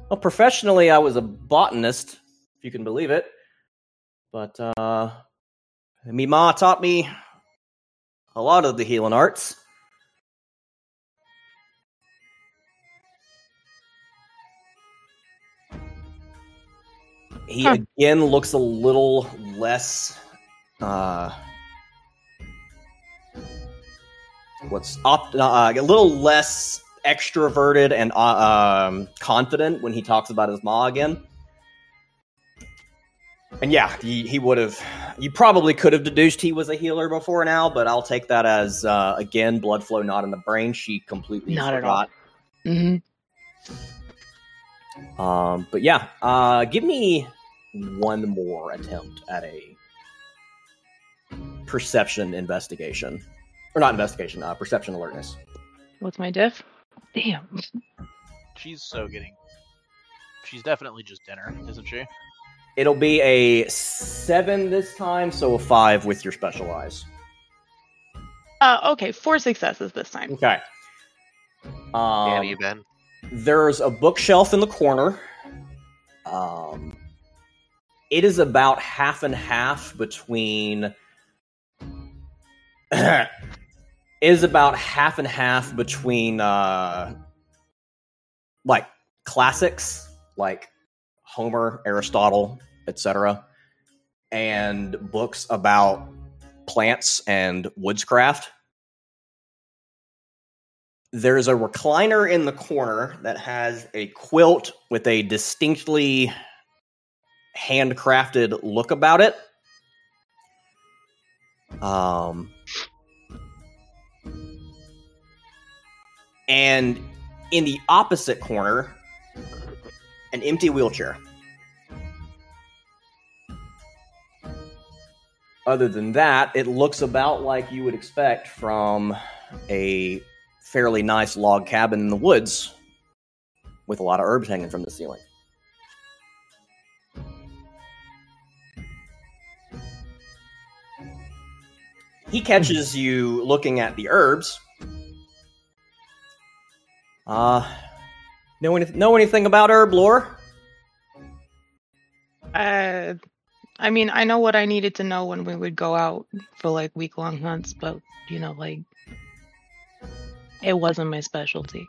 well, professionally, I was a botanist, if you can believe it. But, uh, me ma taught me a lot of the healing arts. He Huh. again looks a little less, uh, what's op- uh, a little less extroverted and uh, um, confident when he talks about his ma again. And yeah, he, he would have. You probably could have deduced he was a healer before now, but I'll take that as uh, again blood flow not in the brain. She completely Not at all. Mm-hmm. Um, but yeah, uh, give me one more attempt at a perception investigation, or not investigation, uh, perception alertness. What's my diff? Damn. She's so getting. She's definitely just dinner, isn't she? It'll be a seven this time, so a five with your specialize. Uh, okay, four successes this time. Okay. Um, Damn you, Ben. There's a bookshelf in the corner. Um, it is about half and half between. is about half and half between uh, like classics like Homer, Aristotle, etc., and books about plants and woodscraft there's a recliner in the corner that has a quilt with a distinctly handcrafted look about it. Um, and in the opposite corner, an empty wheelchair. Other than that, it looks about like you would expect from a fairly nice log cabin in the woods with a lot of herbs hanging from the ceiling. He catches you looking at the herbs. Uh, know, any- know anything about herb lore? Uh, I mean, I know what I needed to know when we would go out for like week long hunts, but you know, like it wasn't my specialty.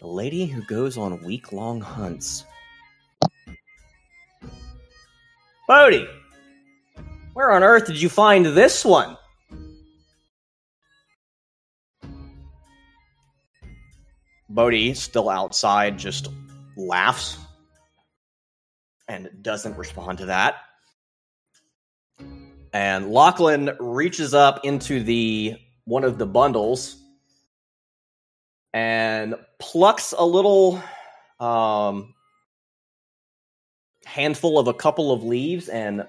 The lady who goes on week long hunts. Bodhi! Where on earth did you find this one? Bodhi, still outside, just laughs and doesn't respond to that. And Lachlan reaches up into the one of the bundles and plucks a little um, handful of a couple of leaves and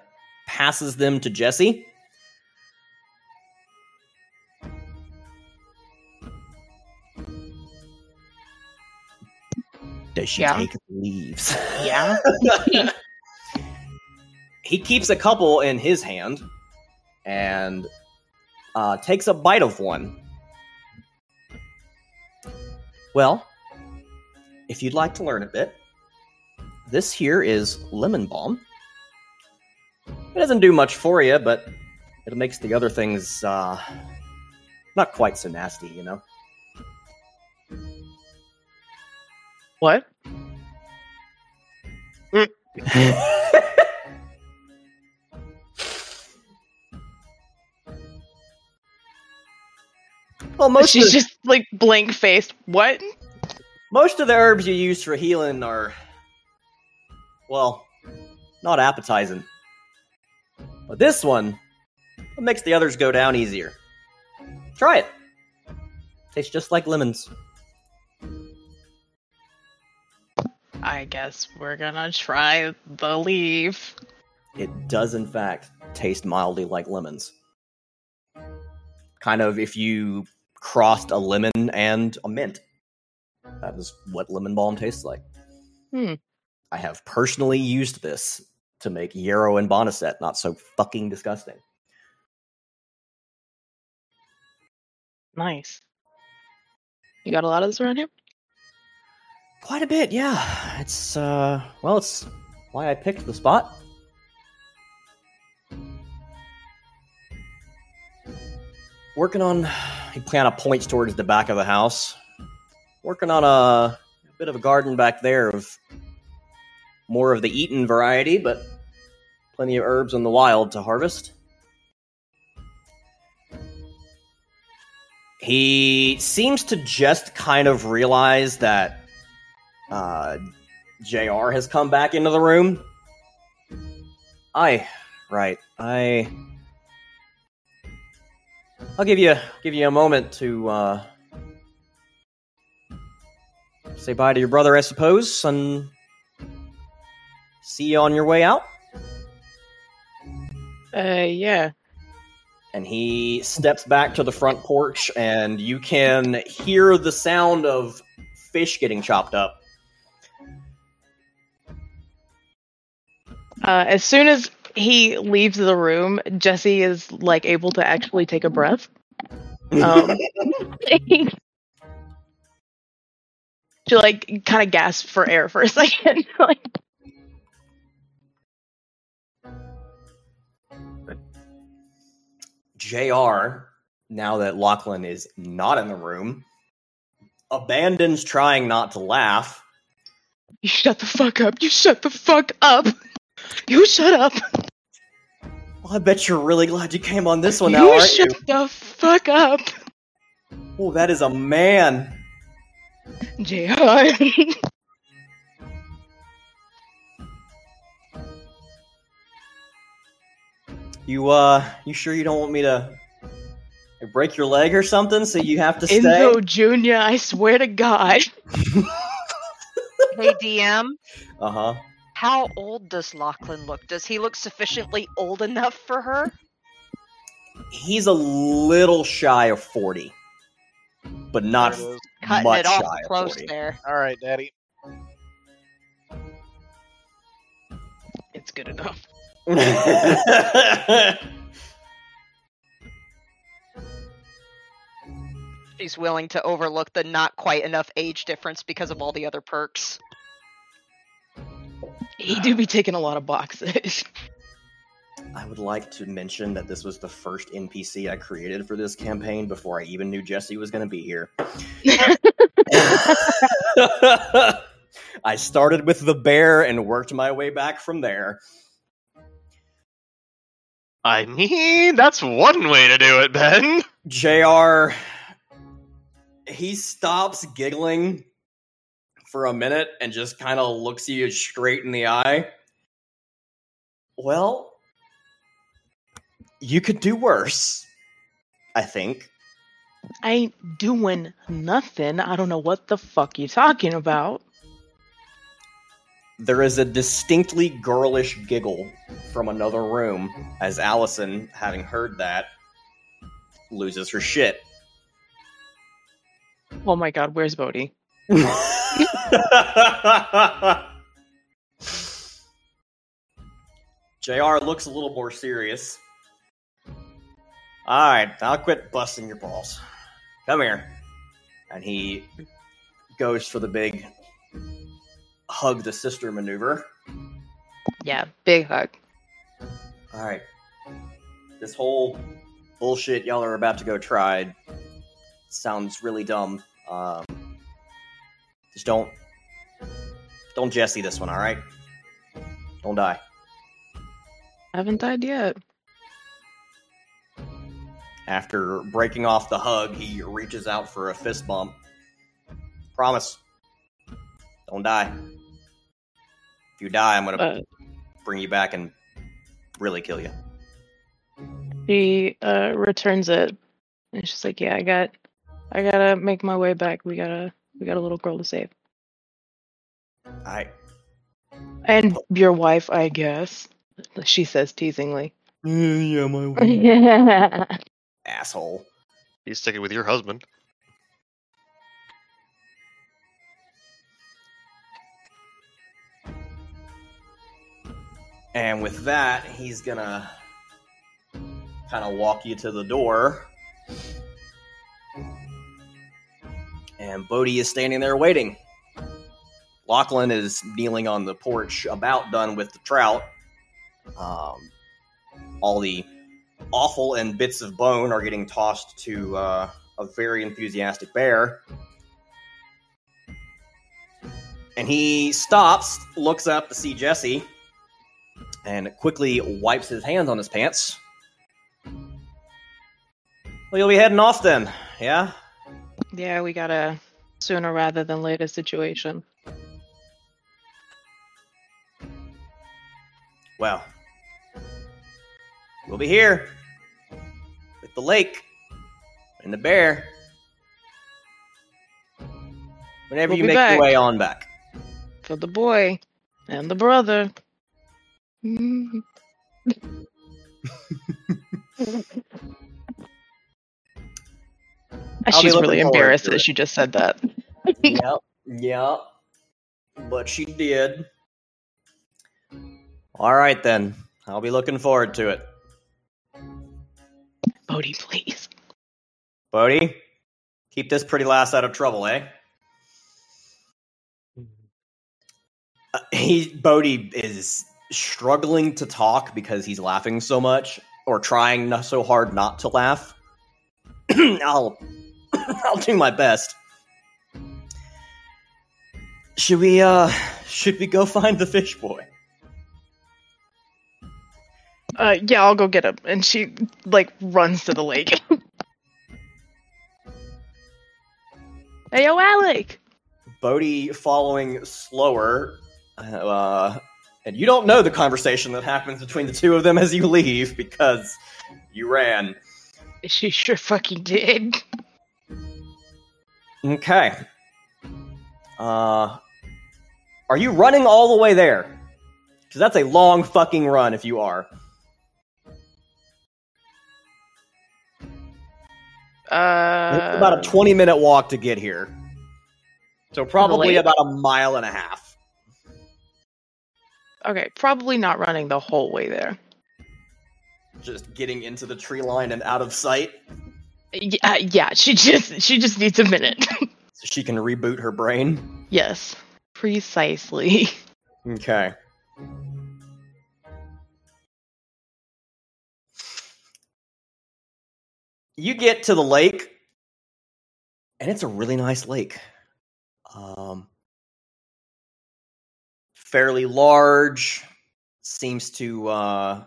passes them to Jessie. Does she Yeah. take leaves? Yeah. he keeps a couple in his hand and uh, takes a bite of one. Well, if you'd like to learn a bit, this here is lemon balm. It doesn't do much for you, but it makes the other things uh, not quite so nasty, you know. what? well, most of She's the- just like blank faced. What? Most of the herbs you use for healing are, well, not appetizing. But this one, makes the others go down easier. Try it. Tastes just like lemons. I guess we're gonna try the leaf. It does, in fact, taste mildly like lemons. Kind of if you crossed a lemon and a mint. That is what lemon balm tastes like. Hmm. I have personally used this to make Yarrow and boneset not so fucking disgusting. Nice. You got a lot of this around here? Quite a bit, yeah. It's uh well it's why I picked the spot. Working on he kind of points towards the back of the house. Working on a, a bit of a garden back there of more of the eaten variety, but plenty of herbs in the wild to harvest. He seems to just kind of realize that uh, JR has come back into the room. I, right, I. I'll give you give you a moment to uh, say bye to your brother, I suppose, and see you on your way out. Uh, yeah. and he steps back to the front porch and you can hear the sound of fish getting chopped up Uh, as soon as he leaves the room, Jessie is like able to actually take a breath. Um, she like kind of gasped for air for a second. like, jr now that lachlan is not in the room abandons trying not to laugh you shut the fuck up. You shut the fuck up. You shut up. well, i bet you're really glad you came on this one now you aren't you shut the fuck up, oh that is a man Jr. you uh you sure you don't want me to break your leg or something so you have to stay Enzo Jr. I swear to God. Hey, DM, uh-huh how old does Lachlan look? Does he look sufficiently old enough for her? he's a little shy of 40 but not There. Cutting much it off shy of close 40. there. All right, Daddy. It's good enough. She's willing to overlook the not quite enough age difference because of all the other perks. He do be taking a lot of boxes. I would like to mention that this was the first NPC I created for this campaign before I even knew Jessie was going to be here. I started with the bear and worked my way back from there. I mean, that's one way to do it, Ben. JR he stops giggling for a minute and just kind of looks you straight in the eye. Well, you could do worse. I think. I ain't doing nothing. I don't know what the fuck you talking about. There is a distinctly girlish giggle from another room as Allison, having heard that, loses her shit. Oh my god, where's Bodhi? JR looks a little more serious. Alright, I'll quit busting your balls. Come here. And he goes for the big hug the sister maneuver. Yeah, big hug. Alright. This whole bullshit y'all are about to go try sounds really dumb. Um, just don't don't Jessie this one, alright? Don't die. Haven't died yet. After breaking off the hug, he reaches out for a fist bump. Promise. Don't die. If you die, I'm gonna Uh, bring you back and really kill you. she uh returns it. And she's like, Yeah, I got I gotta make my way back. We gotta we got a little girl to save. I And your wife, I guess. She says teasingly. yeah, my yeah. asshole. He's sticking with your husband. And with that, he's gonna kind of walk you to the door. And Bodhi is standing there waiting. Lachlan is kneeling on the porch, about done with the trout. Um, all the offal and bits of bone are getting tossed to uh, a very enthusiastic bear. And he stops, looks up to see Jessie, and quickly wipes his hands on his pants. Well, you'll be heading off then, yeah? Yeah, we got a sooner rather than later situation. Well, we'll be here with the lake and the bear whenever We'll you make back. your way on back. For the boy and the brother. Be She's looking really forward embarrassed to that it. she just said that. yep, yep. But she did. All right then. I'll be looking forward to it. Bodhi, please. Bodhi, keep this pretty lass out of trouble, eh? Uh, he Bodhi is struggling to talk because he's laughing so much, or trying not so hard not to laugh. I'll I'll do my best. Should we uh should we go find the fish boy? Uh, yeah, I'll go get him. And she like runs to the lake. hey, yo, Alec. Bodhi following slower, uh, and you don't know the conversation that happens between the two of them as you leave because you ran. She sure fucking did. Okay. Uh, are you running all the way there? Because that's a long fucking run if you are. Uh, It's about a 20 minute walk to get here. So probably about a mile and a half. Okay, probably not running the whole way there. Just getting into the tree line and out of sight. Yeah, uh, yeah. She just she just needs a minute. so she can reboot her brain. Yes, precisely. Okay. You get to the lake, and it's a really nice lake. Um, fairly large, seems to uh,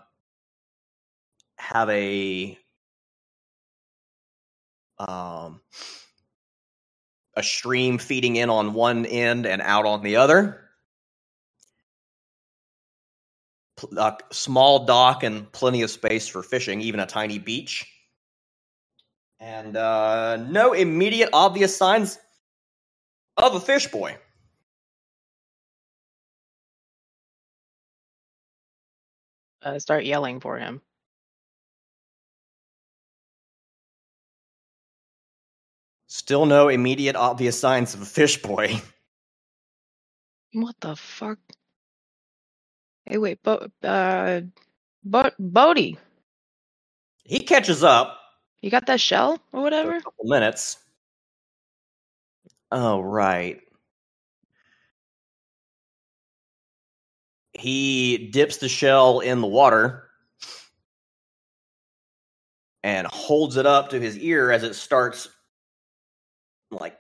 have a um, a stream feeding in on one end and out on the other. A small dock and plenty of space for fishing, even a tiny beach. And uh, no immediate obvious signs of a fish boy. Uh, start yelling for him. Still no immediate obvious signs of a fish boy. What the fuck? Hey, wait, Bo- uh, Bo- Bodhi, He catches up you got that shell or whatever? a couple minutes. Oh, right. He dips the shell in the water and holds it up to his ear as it starts like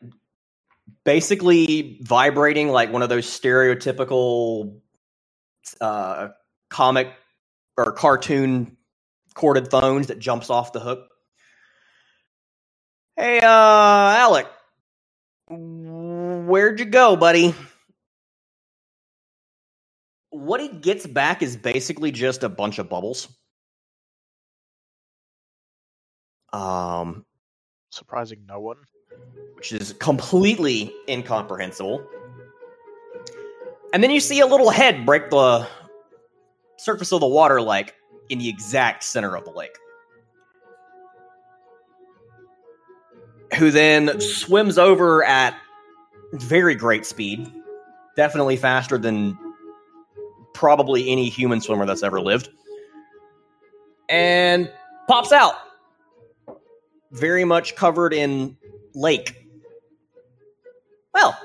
basically vibrating like one of those stereotypical uh comic or cartoon corded phones that jumps off the hook. Hey, uh, Alec, where'd you go, buddy? What he gets back is basically just a bunch of bubbles. Um, Surprising no one. which is completely incomprehensible. And then you see a little head break the surface of the water, like in the exact center of the lake. Who then swims over at very great speed, definitely faster than probably any human swimmer that's ever lived, and pops out, very much covered in lake. Well,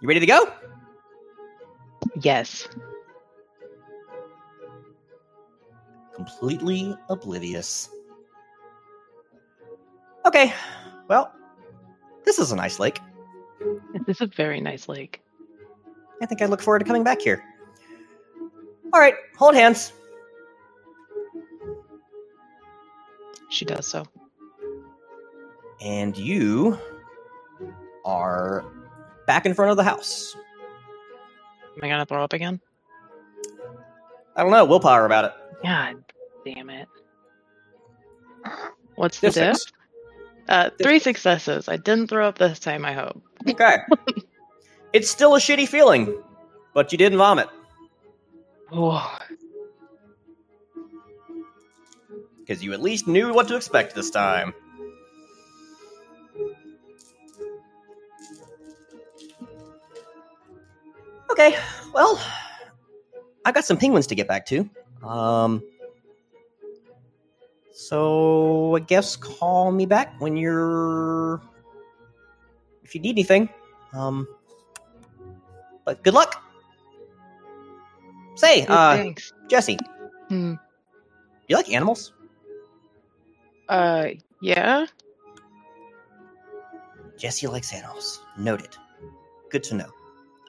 you ready to go? Yes. Completely oblivious. Okay, well, this is a nice lake. This is a very nice lake. I think I look forward to coming back here. All right, hold hands. She does so. And you are back in front of the house. Am I gonna throw up again? I don't know, willpower about it. God damn it. What's the Diff diff? Uh, three successes. I didn't throw up this time, I hope. Okay. it's still a shitty feeling, but you didn't vomit because you at least knew what to expect this time. Okay, well, I got some penguins to get back to. Um, so I guess call me back when you're if you need anything. Um, but good luck. Say, uh, thanks. Jessie, Hmm. you like animals? Uh, yeah. Jessie likes animals. Noted. Good to know.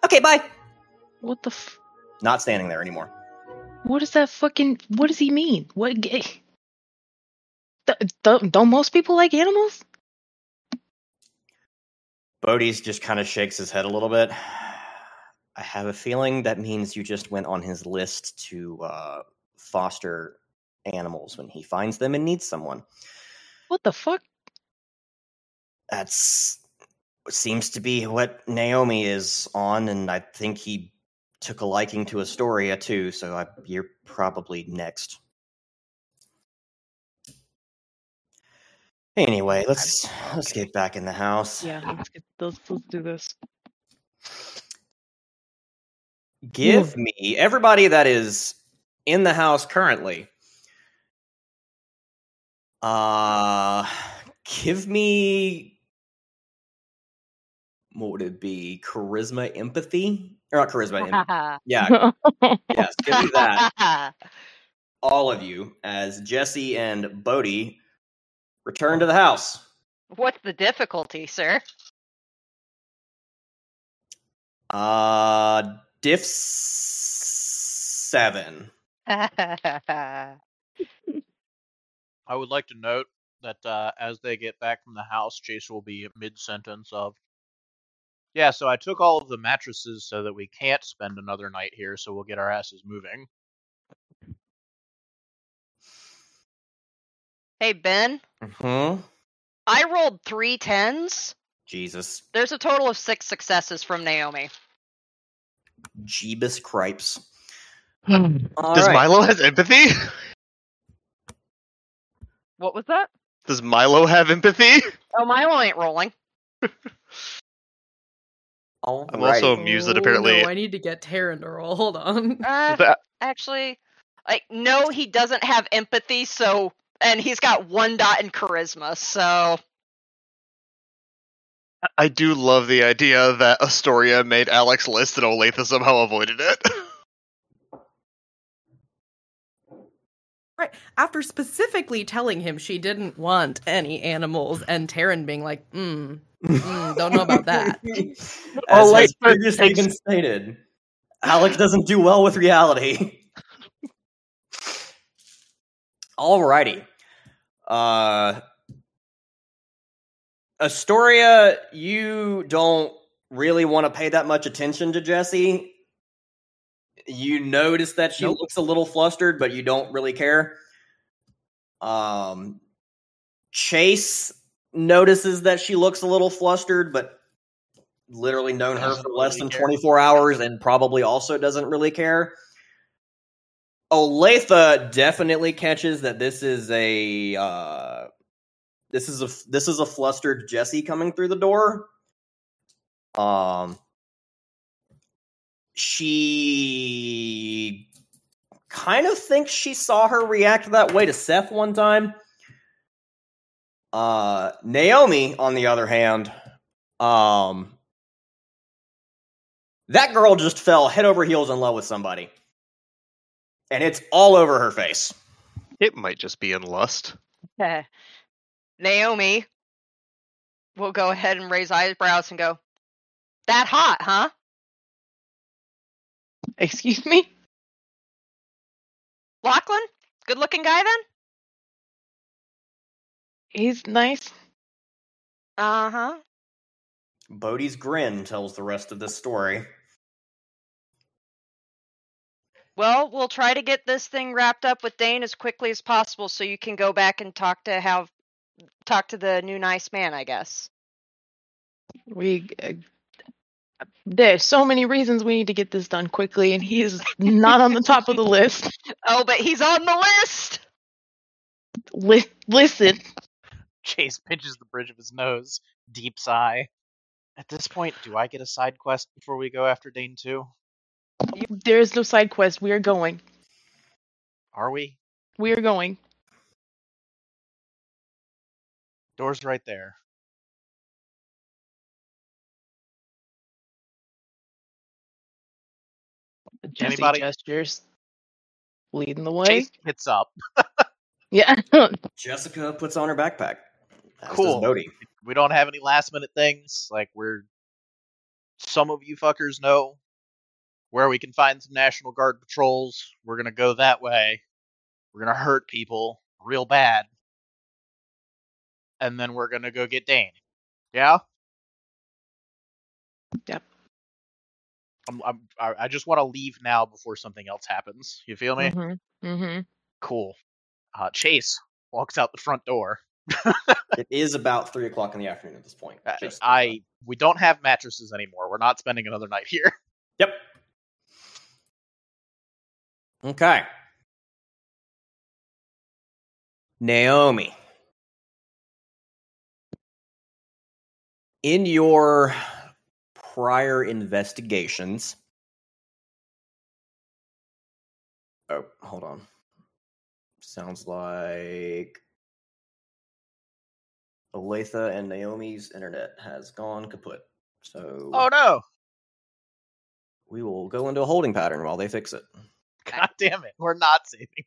Okay, bye. What the? F- Not standing there anymore. what does that fucking? What does he mean? What? G- Th- th- don't most people like animals? Bodhi's just kind of shakes his head a little bit. I have a feeling that means you just went on his list to uh, foster animals when he finds them and needs someone. What the fuck? That's seems to be what Naomi is on, and I think he took a liking to Astoria too. So I, you're probably next. Anyway, let's let's get back in the house. Yeah, let's get let's, let's do this. Give me everybody that is in the house currently. Uh give me what would it be? Charisma, empathy, or not charisma? yeah, yes. Give me that. All of you, as Jessie and Bodhi Return to the house. What's the difficulty, sir? Uh, diff seven. I would like to note that uh, as they get back from the house, Chase will be mid sentence of, Yeah, so I took all of the mattresses so that we can't spend another night here, so we'll get our asses moving. hey, Ben, Hmm. I rolled three tens. Jesus. There's a total of six successes from Naomi. Jeebus cripes. Does Alright. Milo has empathy? What was that? Does Milo have empathy? Oh, Milo ain't rolling. I'm also amused that Oh, apparently no, I need to get Taryn to roll. Hold on. Uh, that- actually, like, no, he doesn't have empathy, so. And he's got one dot in charisma, so. I do love the idea that Astoria made Alec's list and Olathe somehow avoided it. Right. After specifically telling him she didn't want any animals, and Taryn being like, mm, mm, don't know about that. As Oh, has like, previously been stated, Alex doesn't do well with reality. Alrighty. Uh, Astoria, you don't really want to pay that much attention to Jessie. You notice that she Nope. looks a little flustered, but you don't really care. Um, Chase notices that she looks a little flustered, but literally known her for less really than care. 24 hours and probably also doesn't really care. Olathe definitely catches that this is a uh, this is a this is a flustered Jessie coming through the door. Um, she kind of thinks she saw her react that way to Seth one time. Uh, Naomi, on the other hand, um, that girl just fell head over heels in love with somebody, and it's all over her face. it might just be in lust. Naomi will go ahead and raise eyebrows and go, That hot, huh? Excuse me? Lachlan? Good looking guy then? He's nice. Uh huh. Bodhi's grin tells the rest of this story. Well, we'll try to get this thing wrapped up with Dane as quickly as possible so you can go back and talk to have talk to the new nice man, I guess. We uh, there's so many reasons we need to get this done quickly, and he's not on the top of the list. Oh, but he's on the list. Li- listen, Chase pinches the bridge of his nose, deep sigh. At this point, do I get a side quest before we go after Dane 2? there is no side quest. We are going. Are we? We are going. Door's right there. Jessie Anybody? gestures, leading the way. Chase gets up. Yeah. Jessica puts on her backpack. As Cool. Bodhi. We don't have any last minute things. Like, we're. Some of you fuckers know where we can find some National Guard patrols. We're gonna go that way. We're gonna hurt people real bad. And then we're gonna go get Dane. Yeah? Yep. I'm, I'm, I I just want to leave now before something else happens. You feel me? mm-hmm. Mm-hmm. Cool. Uh, Chase walks out the front door. It is about three o'clock in the afternoon at this point. I, just- I we don't have mattresses anymore. We're not spending another night here. Yep. Okay. Naomi. In your prior investigations. Oh, hold on. Sounds like Olathe and Naomi's internet has gone kaput. So Oh no! we will go into a holding pattern while they fix it. God damn it! We're not saving.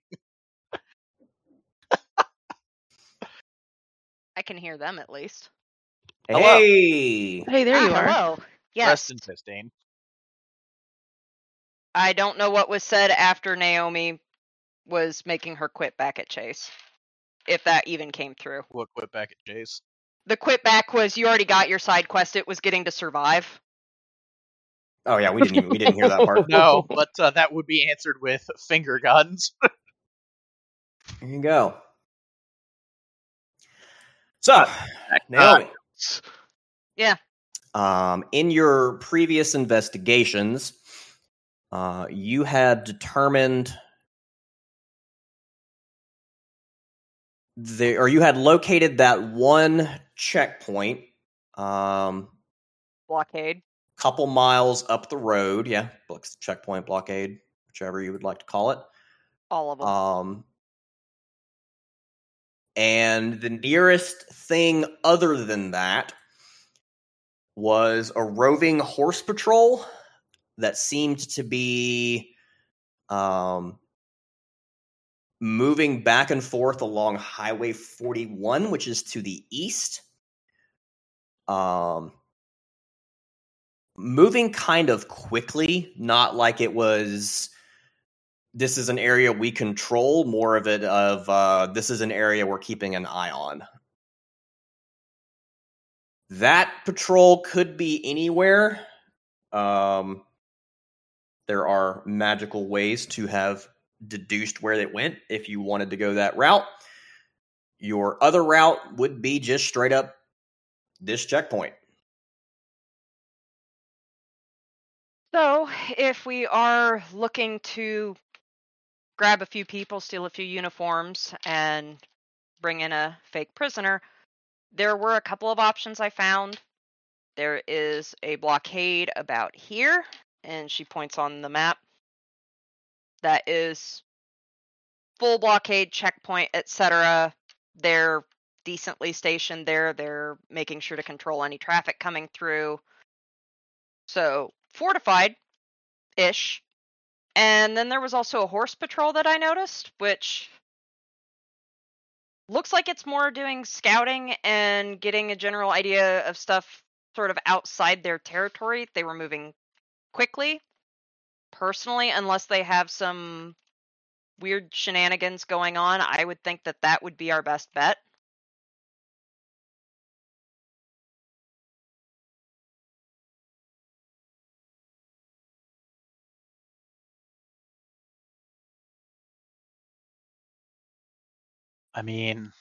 I can hear them at least. Hello. Hey, Hey, there Ah, you are. Hello. Yes. Rest in Fistane. I don't know what was said after Naomi was making her quit back at Chase. If that even came through. What quit back at Chase? The quit back was you already got your side quest. It was getting to survive. oh yeah, we didn't even, we didn't hear that part. No, but uh, that would be answered with finger guns. There you go. So, Naomi, um, in your previous investigations, uh, you had determined the, or you had located that one checkpoint, um, Blockade. couple miles up the road. Yeah, checkpoint blockade, whichever you would like to call it. All of them. Um, and the nearest thing other than that was a roving horse patrol that seemed to be um, moving back and forth along Highway 41, which is to the east. Um, moving kind of quickly, not like it was this is an area we control more of it of uh, this is an area we're keeping an eye on. That patrol could be anywhere. Um, there are magical ways to have deduced where it went if you wanted to go that route. Your other route would be just straight up this checkpoint. So, if we are looking to grab a few people, steal a few uniforms, and bring in a fake prisoner, there were a couple of options I found. There is a blockade about here, and she points on the map. That is full blockade, checkpoint, etc. They're decently stationed there. They're making sure to control any traffic coming through. So, fortified ish. And then there was also a horse patrol that I noticed, which looks like it's more doing scouting and getting a general idea of stuff sort of outside their territory. They were moving quickly. Personally, unless they have some weird shenanigans going on, I would think that that would be our best bet. I mean,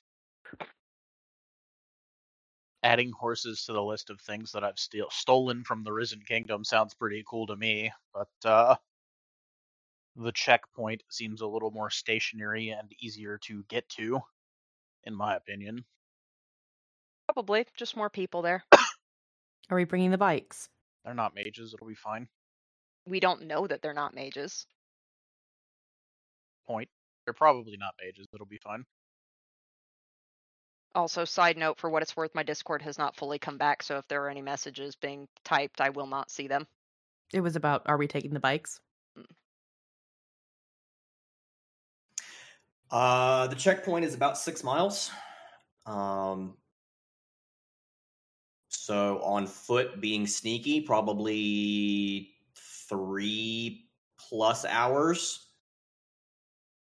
adding horses to the list of things that I've steal- stolen from the Risen Kingdom sounds pretty cool to me, but uh, the checkpoint seems a little more stationary and easier to get to, in my opinion. Probably just more people there. Are we bringing the bikes? They're not mages; it'll be fine. We don't know that they're not mages. Point. They're probably not mages; it'll be fine. Also, side note for what it's worth, my Discord has not fully come back, so if there are any messages being typed, I will not see them. It was about are we taking the bikes? Uh, the checkpoint is about six miles. Um, so on foot, being sneaky, probably three plus hours.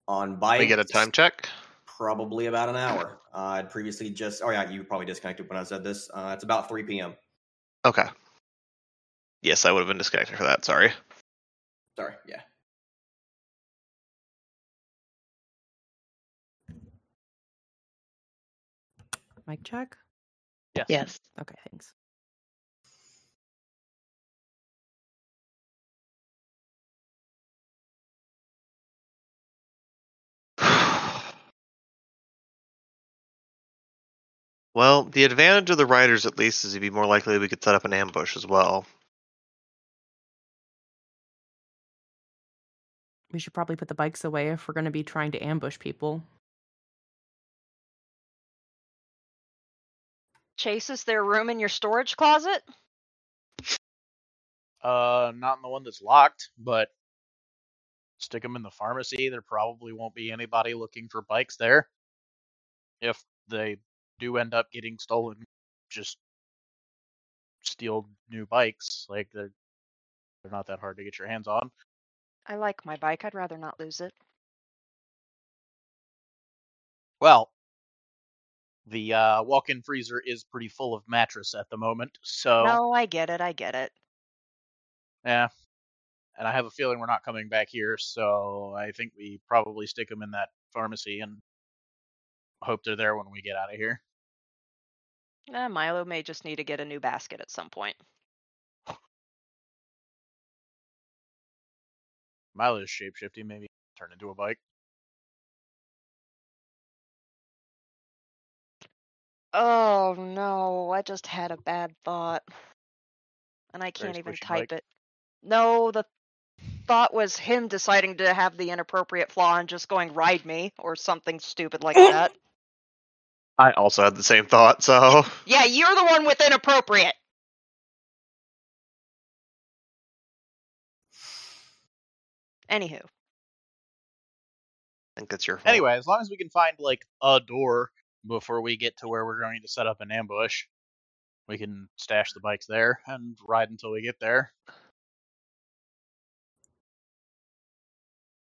On bike, we get a time check. Probably about an hour. Uh, I'd previously just. Oh yeah, you probably disconnected when I said this. Uh, it's about three p.m. Okay. Yes, I would have been disconnected for that. Sorry. Sorry. Yeah. Mic check? Yes. Yes. Okay, thanks. Well, the advantage of the riders, at least, is it'd be more likely we could set up an ambush as well. We should probably put the bikes away if we're going to be trying to ambush people. Chase, is there room in your storage closet? Uh, not in the one that's locked, but stick them in the pharmacy. There probably won't be anybody looking for bikes there. If they do end up getting stolen, just steal new bikes. Like they're they're not that hard to get your hands on. I like my bike. I'd rather not lose it. Well, the uh, walk-in freezer is pretty full of mattress at the moment, so No, I get it. I get it. yeah. And I have a feeling we're not coming back here, so I think we probably stick them in that pharmacy and hope they're there when we get out of here. Eh, Milo may just need to get a new basket at some point. Milo's shapeshifting, maybe turn into a bike. Oh no, I just had a bad thought. And I can't even type bike. it. No, the thought was him deciding to have the inappropriate flaw and just going ride me or something stupid like that. I also had the same thought, so Yeah, you're the one with inappropriate. Anywho, I think it's your fault. Anyway, as long as we can find like a door before we get to where we're going to set up an ambush, we can stash the bikes there and ride until we get there.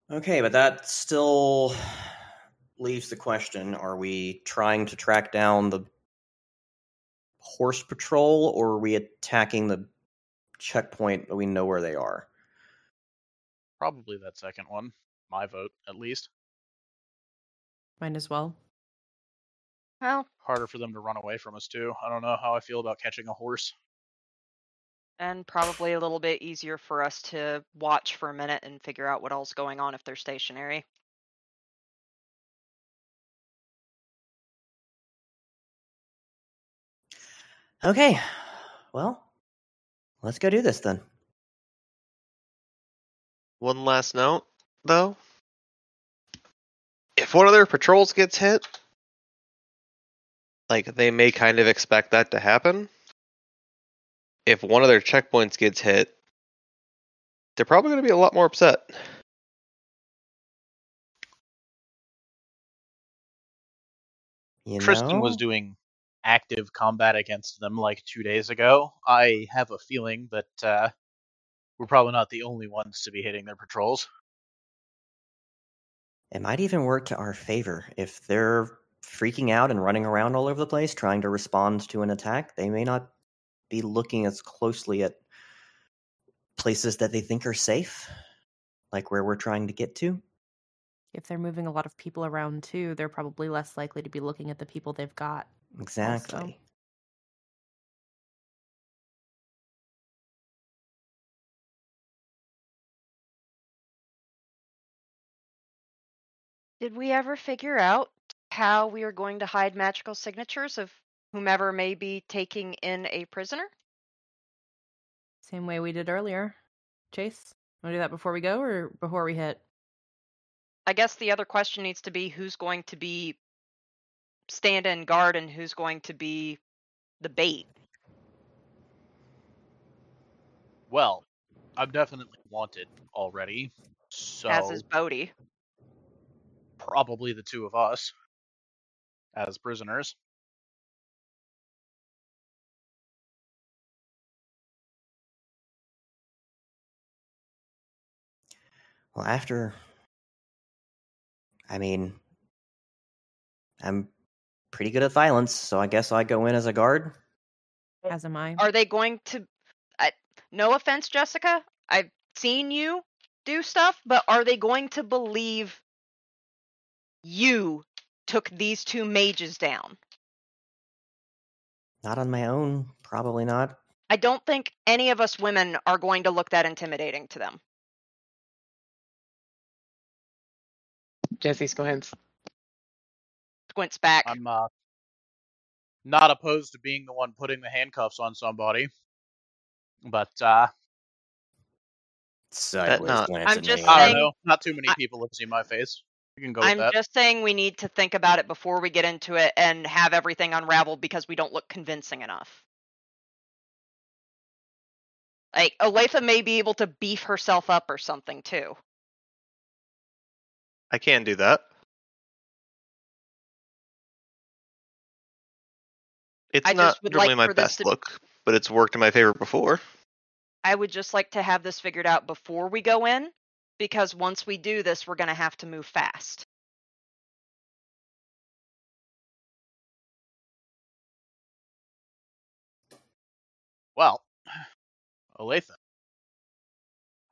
Okay, but that still leaves the question are we trying to track down the horse patrol or are we attacking the checkpoint that we know where they are? Probably that second one. My vote, at least. Mine as well. well, Harder for them to run away from us too. I don't know how I feel about catching a horse. and probably a little bit easier for us to watch for a minute and figure out what else going on if they're stationary. Okay, well, let's go do this then. One last note, though. If one of their patrols gets hit, like they may kind of expect that to happen. If one of their checkpoints gets hit, they're probably going to be a lot more upset. You Tristan was doing active combat against them like two days ago. I have a feeling that uh, we're probably not the only ones to be hitting their patrols. It might even work to our favor. If they're freaking out and running around all over the place trying to respond to an attack, they may not be looking as closely at places that they think are safe, like where we're trying to get to. If they're moving a lot of people around too, they're probably less likely to be looking at the people they've got. Exactly. Did we ever figure out how we are going to hide magical signatures of whomever may be taking in a prisoner? Same way we did earlier. Chase, want to do that before we go or before we hit? I guess the other question needs to be who's going to be stand in guard and who's going to be the bait. Well, I'm definitely wanted already, so As is Bodhi. probably the two of us as prisoners. Well, after. I mean, I'm pretty good at violence, so I guess I go in as a guard. Eh, as am I. Are they going to I, no offense, Jessica? I've seen you do stuff, but are they going to believe you took these two mages down? Not on my own, probably not. I don't think any of us women are going to look that intimidating to them. Jessie Squints. Squints back. I'm uh, not opposed to being the one putting the handcuffs on somebody, but uh, Sideways not- glance I'm at just me. I saying- don't know. Not too many I- people have seen my face. You can go I'm that. just saying we need to think about it before we get into it and have everything unraveled because we don't look convincing enough. Like Olathe may be able to beef herself up or something too. I can do that. It's I not just would normally like my best to- look, but it's worked in my favor before. I would just like to have this figured out before we go in, because once we do this, we're going to have to move fast. Well, Olathe,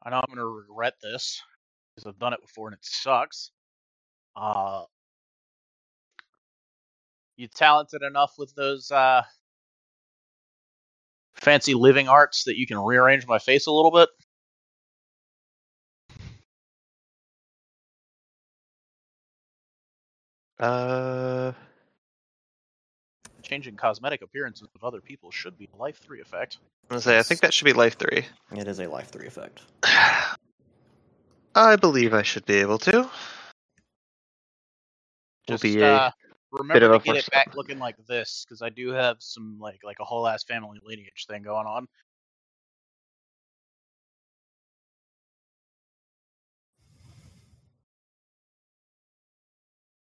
I know I'm going to regret this because I've done it before and it sucks. Uh, you talented enough with those uh, fancy living arts that you can rearrange my face a little bit? Uh, Changing cosmetic appearances of other people should be a life three effect. I'm gonna say I think that should be life three. It is a life three effect. I believe I should be able to. Will Just be a uh, remember to get it back looking like this because I do have some like like a whole ass family lineage thing going on.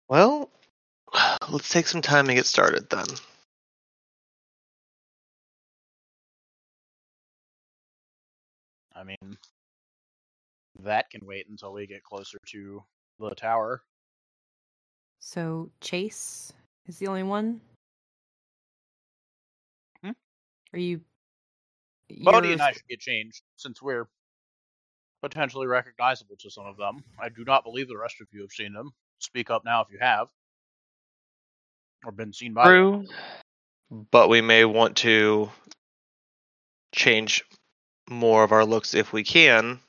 Well, let's take some time to get started then. I mean, that can wait until we get closer to the tower. So Chase is the only one. Hmm? Are you? Bodhi you're- and I should get changed since we're potentially recognizable to some of them. I do not believe the rest of you have seen them. Speak up now if you have, or been seen by. them. True. But we may want to change more of our looks if we can.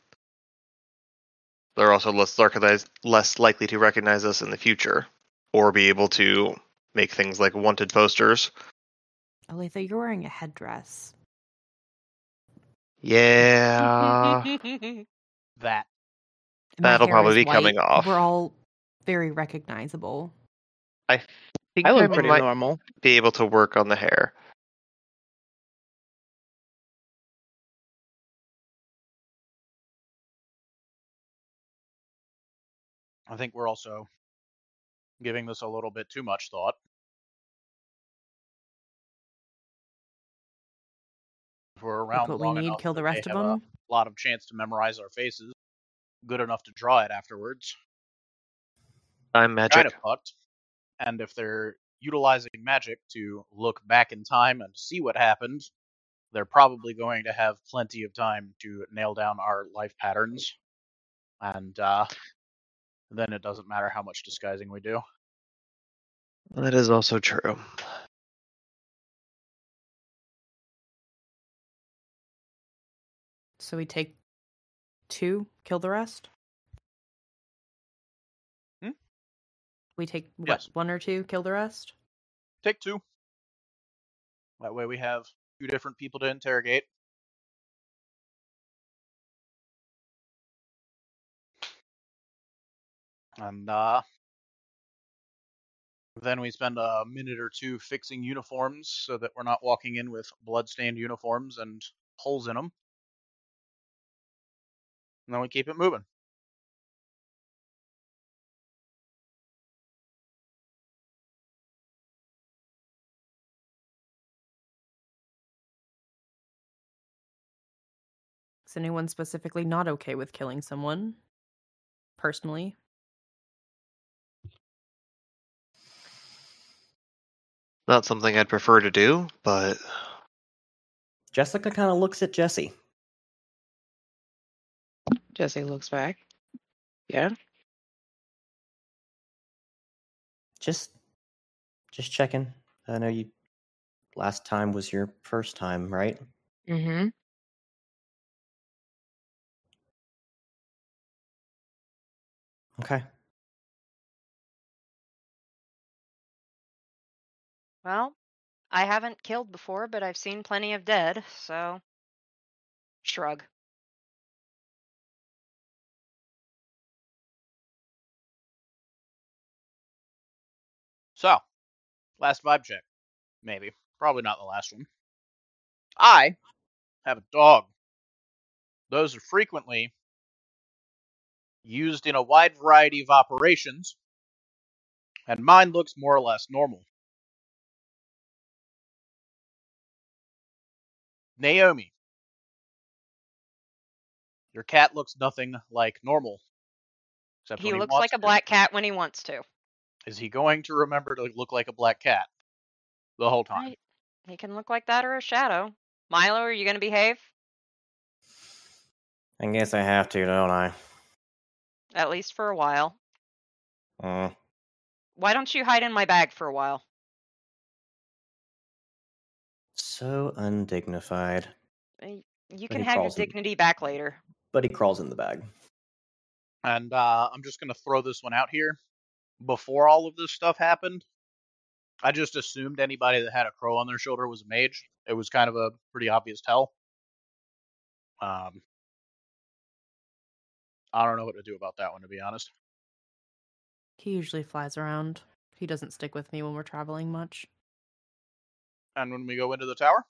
They're also less recognize, less likely to recognize us in the future, or be able to make things like wanted posters. Olathe, you're wearing a headdress. Yeah, that. That'll probably is be coming off. We're all very recognizable. I think I I look pretty might normal. be able to work on the hair. I think we're also giving this a little bit too much thought. If we're Look around what we long need. enough Kill the rest of have a lot of chance to memorize our faces, good enough to draw it afterwards. I'm magic. kind of fucked. And if they're utilizing magic to look back in time and see what happened, they're probably going to have plenty of time to nail down our life patterns. And uh, then it doesn't matter how much disguising we do. That is also true. So we take two, kill the rest. Hmm? We take what, Yes. one or two, kill the rest. Take two. That way we have two different people to interrogate. And uh, then we spend a minute or two fixing uniforms so that we're not walking in with bloodstained uniforms and holes in them. And then we keep it moving. Is anyone specifically not okay with killing someone? Personally, Not something I'd prefer to do, but Jessica kind of looks at Jessie. Jessie looks back. Yeah. Just, just checking. I know you. Last time was your first time, right? Mm-hmm. Okay. Well, I haven't killed before, but I've seen plenty of dead, so shrug. So, last vibe check. Maybe. Probably not the last one. I have a dog. Those are frequently used in a wide variety of operations, and mine looks more or less normal. Naomi, your cat looks nothing like normal. Except He when looks wants like a black cat when he wants to. Is he going to remember to look like a black cat the whole time? Right. He can look like that or a shadow. Milo, are you going to behave? I guess I have to, don't I? At least for a while. Mm. Why don't you hide in my bag for a while? So undignified. Uh, You can have your crawls in- dignity back later. But he crawls in the bag. And uh, I'm just going to throw this one out here. Before all of this stuff happened, I just assumed anybody that had a crow on their shoulder was a mage. It was kind of a pretty obvious tell. Um, I don't know what to do about that one, to be honest. He usually flies around. He doesn't stick with me when we're traveling much. And when we go into the tower,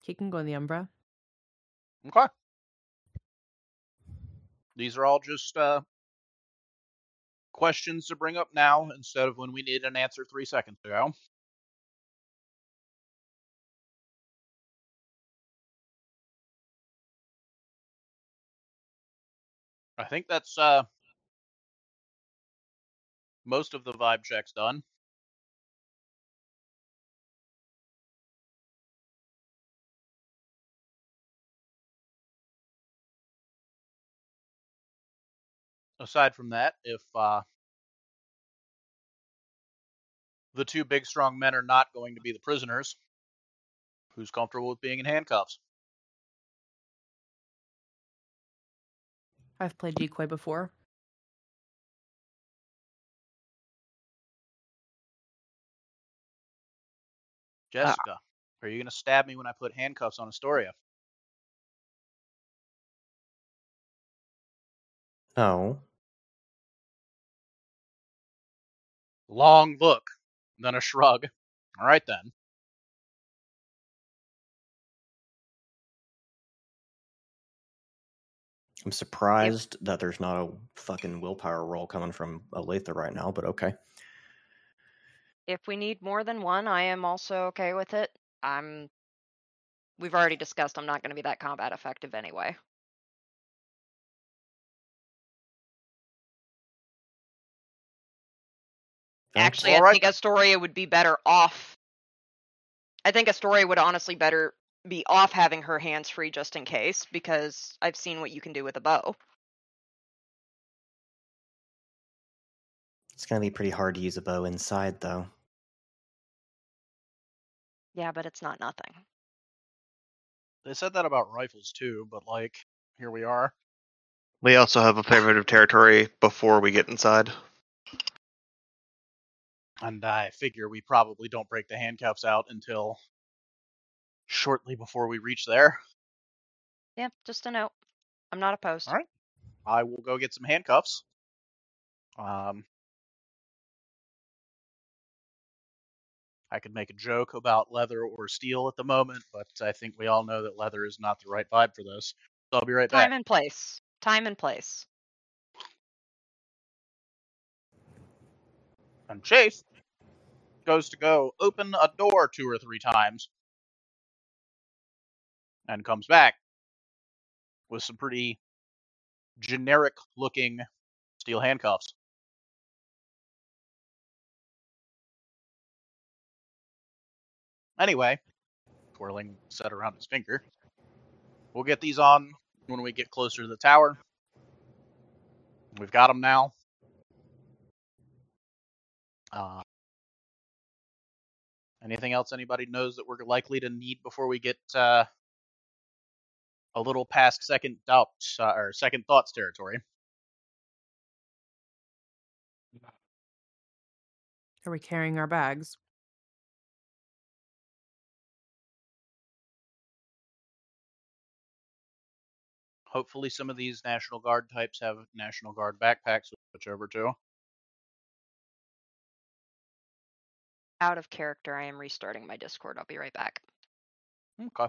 He can go in the Umbra. okay. These are all just uh, questions to bring up now instead of when we needed an answer three seconds ago. I think that's uh, most of the vibe checks done. Aside from that, if uh, the two big strong men are not going to be the prisoners, who's comfortable with being in handcuffs? I've played decoy before. Uh, Jessica, are you going to stab me when I put handcuffs on Astoria? No. Long look, then a shrug. All right then. I'm surprised that there's not a fucking willpower roll coming from Olathe right now, but okay. If we need more than one, I am also okay with it. I'm. We've already discussed I'm not going to be that combat effective anyway. Actually, I think Astoria would be better off. I think Astoria would honestly better be off having her hands free just in case, because I've seen what you can do with a bow. It's gonna be pretty hard to use a bow inside, though. Yeah, but it's not nothing. They said that about rifles too, but like, here we are. We also have a favorite of territory before we get inside. And I figure we probably don't break the handcuffs out until shortly before we reach there. Yeah, just a note. I'm not opposed. Alright. I will go get some handcuffs. Um, I could make a joke about leather or steel at the moment, but I think we all know that leather is not the right vibe for this. So I'll be right back. Time and place. Time and place. And Chase goes to go open a door two or three times and comes back with some pretty generic looking steel handcuffs. Anyway, twirling set around his finger. We'll get these on when we get closer to the tower. We've got them now. Uh, anything else anybody knows that we're likely to need before we get uh, a little past second doubts uh, or second thoughts territory? Are we carrying our bags? Hopefully, some of these National Guard types have National Guard backpacks, to switch over to. Out of character, I am restarting my Discord. I'll be right back. Okay.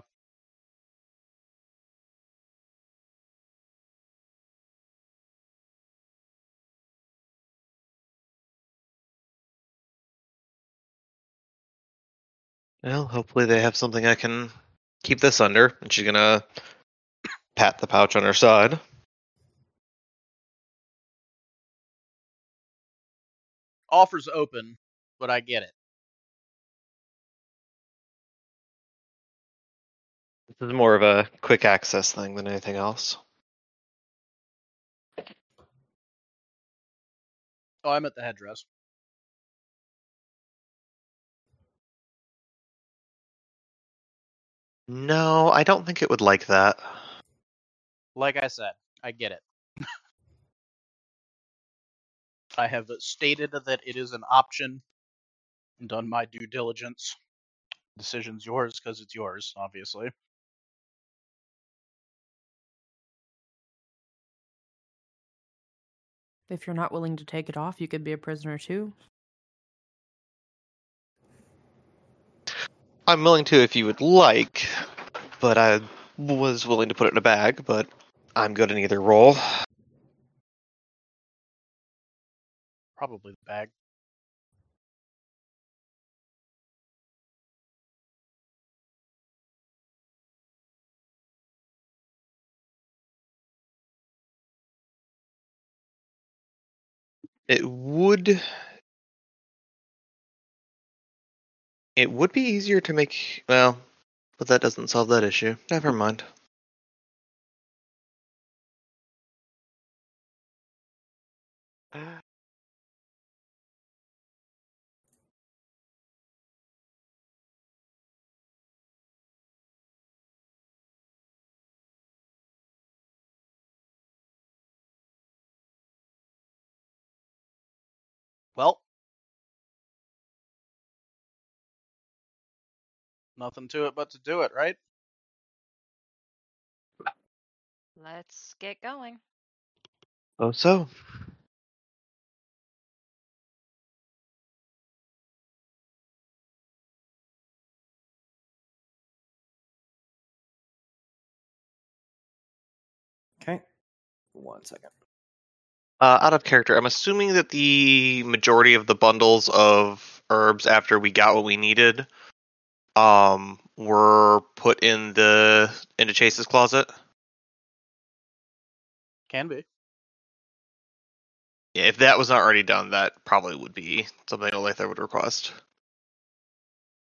Well, hopefully they have something I can keep this under. And she's gonna pat the pouch on her side. Offers open, but I get it. This is more of a quick access thing than anything else. Oh, I'm at the headdress. No, I don't think it would like that. Like I said, I get it. I have stated that it is an option. And done my due diligence. Decision's yours because it's yours, obviously. If you're not willing to take it off, you could be a prisoner too. I'm willing to if you would like, but I was willing to put it in a bag, but I'm good in either role. Probably the bag. It would it would be easier to make well, but that doesn't solve that issue. Never mind. Well, nothing to it but to do it, right? Let's get going. Oh so. Okay. One second. Uh, out of character, I'm assuming that the majority of the bundles of herbs after we got what we needed um were put in the into Chase's closet. Can be. Yeah, if that was not already done, that probably would be something Olathe would request.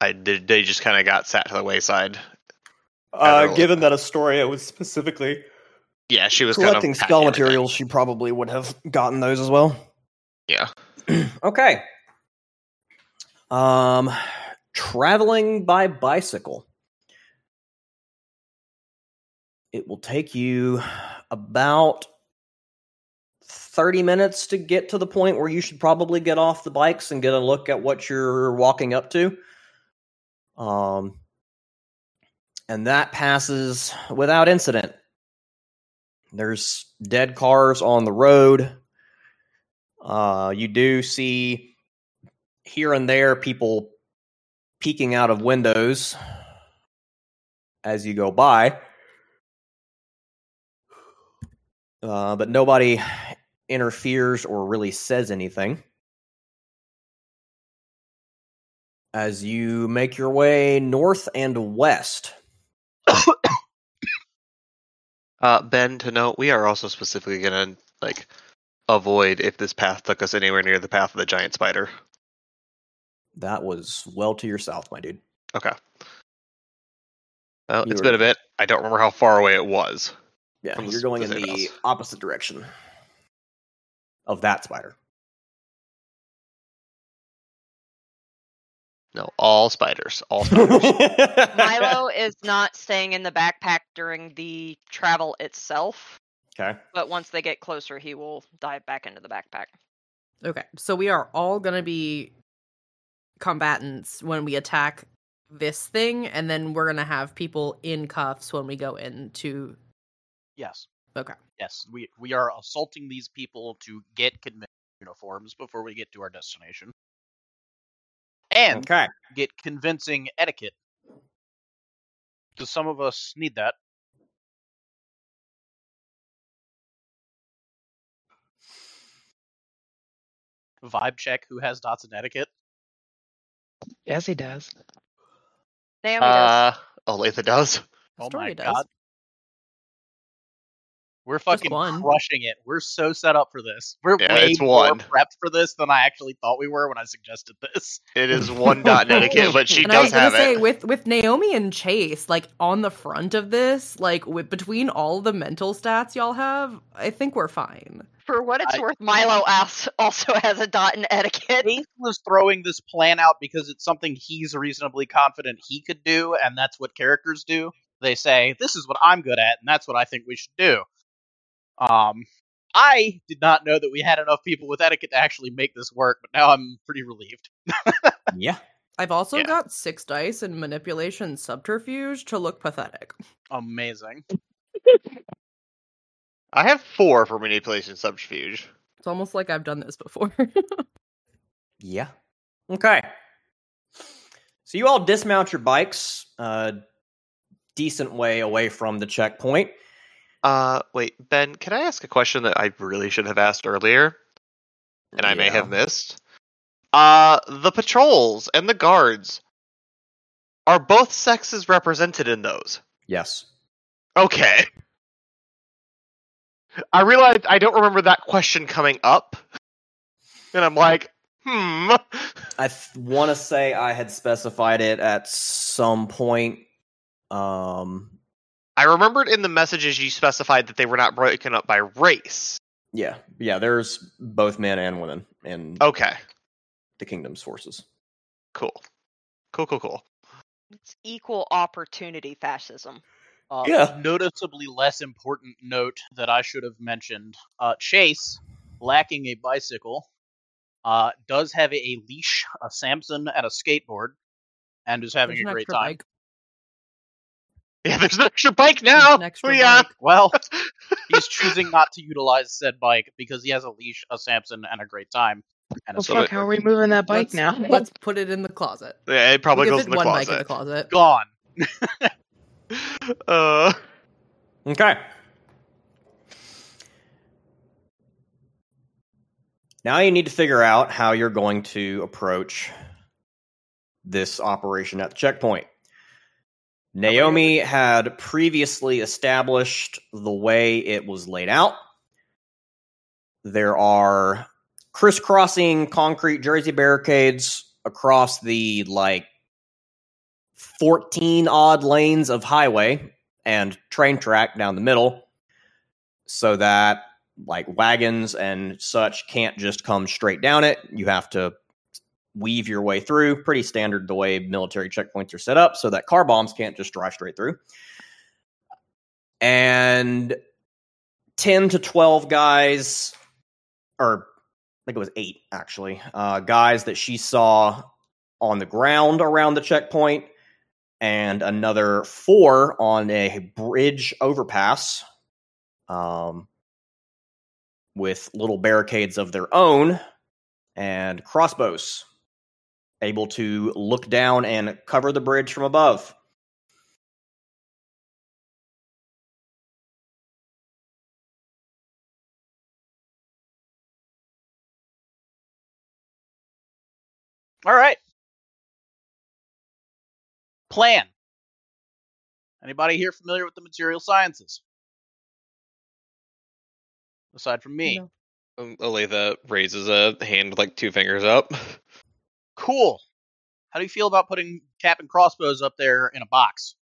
I did. They just kind of got sat to the wayside. Uh, given that Astoria was specifically Yeah, she was collecting kind of spell materials, she probably would have gotten those as well. Yeah. okay. Um, traveling by bicycle. It will take you about 30 minutes to get to the point where you should probably get off the bikes and get a look at what you're walking up to. Um, and that passes without incident. There's dead cars on the road. Uh, you do see here and there people peeking out of windows as you go by. Uh, but nobody interferes or really says anything. As you make your way north and west. Uh, ben, to note, we are also specifically gonna like avoid if this path took us anywhere near the path of the giant spider. That was well to your south, my dude. Okay. Well, You it's were- been a bit. I don't remember how far away it was. Yeah, you're going in the opposite direction of that spider. No, all spiders. All spiders. Milo is not staying in the backpack during the travel itself, Okay. but once they get closer, he will dive back into the backpack. Okay, so we are all gonna be combatants when we attack this thing, and then we're gonna have people in cuffs when we go into. Yes. Okay. Yes. We we are assaulting these people to get convinced uniforms before we get to our destination. And Okay. get convincing etiquette. Because some of us need that. Vibe check who has dots in etiquette. Yes, he does. Naomi does. Uh, Olathe does. Oh Story my does. god. We're fucking one. crushing it. We're so set up for this. We're Yeah, way it's more one. prepped for this than I actually thought we were when I suggested this. It is one dot etiquette, but she and I was does gonna have say it. with with Naomi and Chase like on the front of this, like with between all the mental stats y'all have, I think we're fine. For what it's I- worth, Milo as- also has a dot in etiquette. Faith was throwing this plan out because it's something he's reasonably confident he could do, and that's what characters do. They say, "This is what I'm good at, and that's what I think we should do." Um, I did not know that we had enough people with etiquette to actually make this work, but now I'm pretty relieved. Yeah. I've also Yeah. got six dice in manipulation subterfuge to look pathetic. Amazing. I have four for manipulation subterfuge. It's almost like I've done this before. Yeah. Okay. So you all dismount your bikes a decent way away from the checkpoint. Uh, wait, Ben, can I ask a question that I really should have asked earlier, and I may have missed? Uh, the patrols and the guards are both sexes represented in those? Yes. Okay. I realized I don't remember that question coming up, and I'm like, hmm. I th- want to say I had specified it at some point. Um, I remembered in the messages you specified that they were not broken up by race. yeah, yeah. There's both men and women in Okay, the kingdom's forces. cool, cool, cool, cool. It's equal opportunity fascism. Uh, Yeah. Noticeably less important note that I should have mentioned. Uh, Chase, lacking a bicycle, uh, does have a leash, a Samson, and a skateboard, and is having There's a great time. bike. Yeah, there's an extra bike now. an extra yeah. bike. Well, he's choosing not to utilize said bike because he has a leash, a Samson, and a great time. And Well, So fuck, how are we moving that bike let's, now? Let's put it in the closet. Yeah, it probably We'll goes give in the one bike in the closet. closet. gone. Uh, Okay. Now you need to figure out how you're going to approach this operation at the checkpoint. Naomi had previously established the way it was laid out. There are crisscrossing concrete jersey barricades across the like 14 odd lanes of highway and train track down the middle so that like wagons and such can't just come straight down it. You have to weave your way through. Pretty standard the way military checkpoints are set up so that car bombs can't just drive straight through. And 10 to 12 guys, or I think it was eight actually, uh, guys that she saw on the ground around the checkpoint and another four on a bridge overpass um, with little barricades of their own and crossbows able to look down and cover the bridge from above. All right. Plan. Anybody here familiar with the material sciences? Aside from me. No. um, Olathe raises a hand like two fingers up. Cool. How do you feel about putting cap and crossbows up there in a box?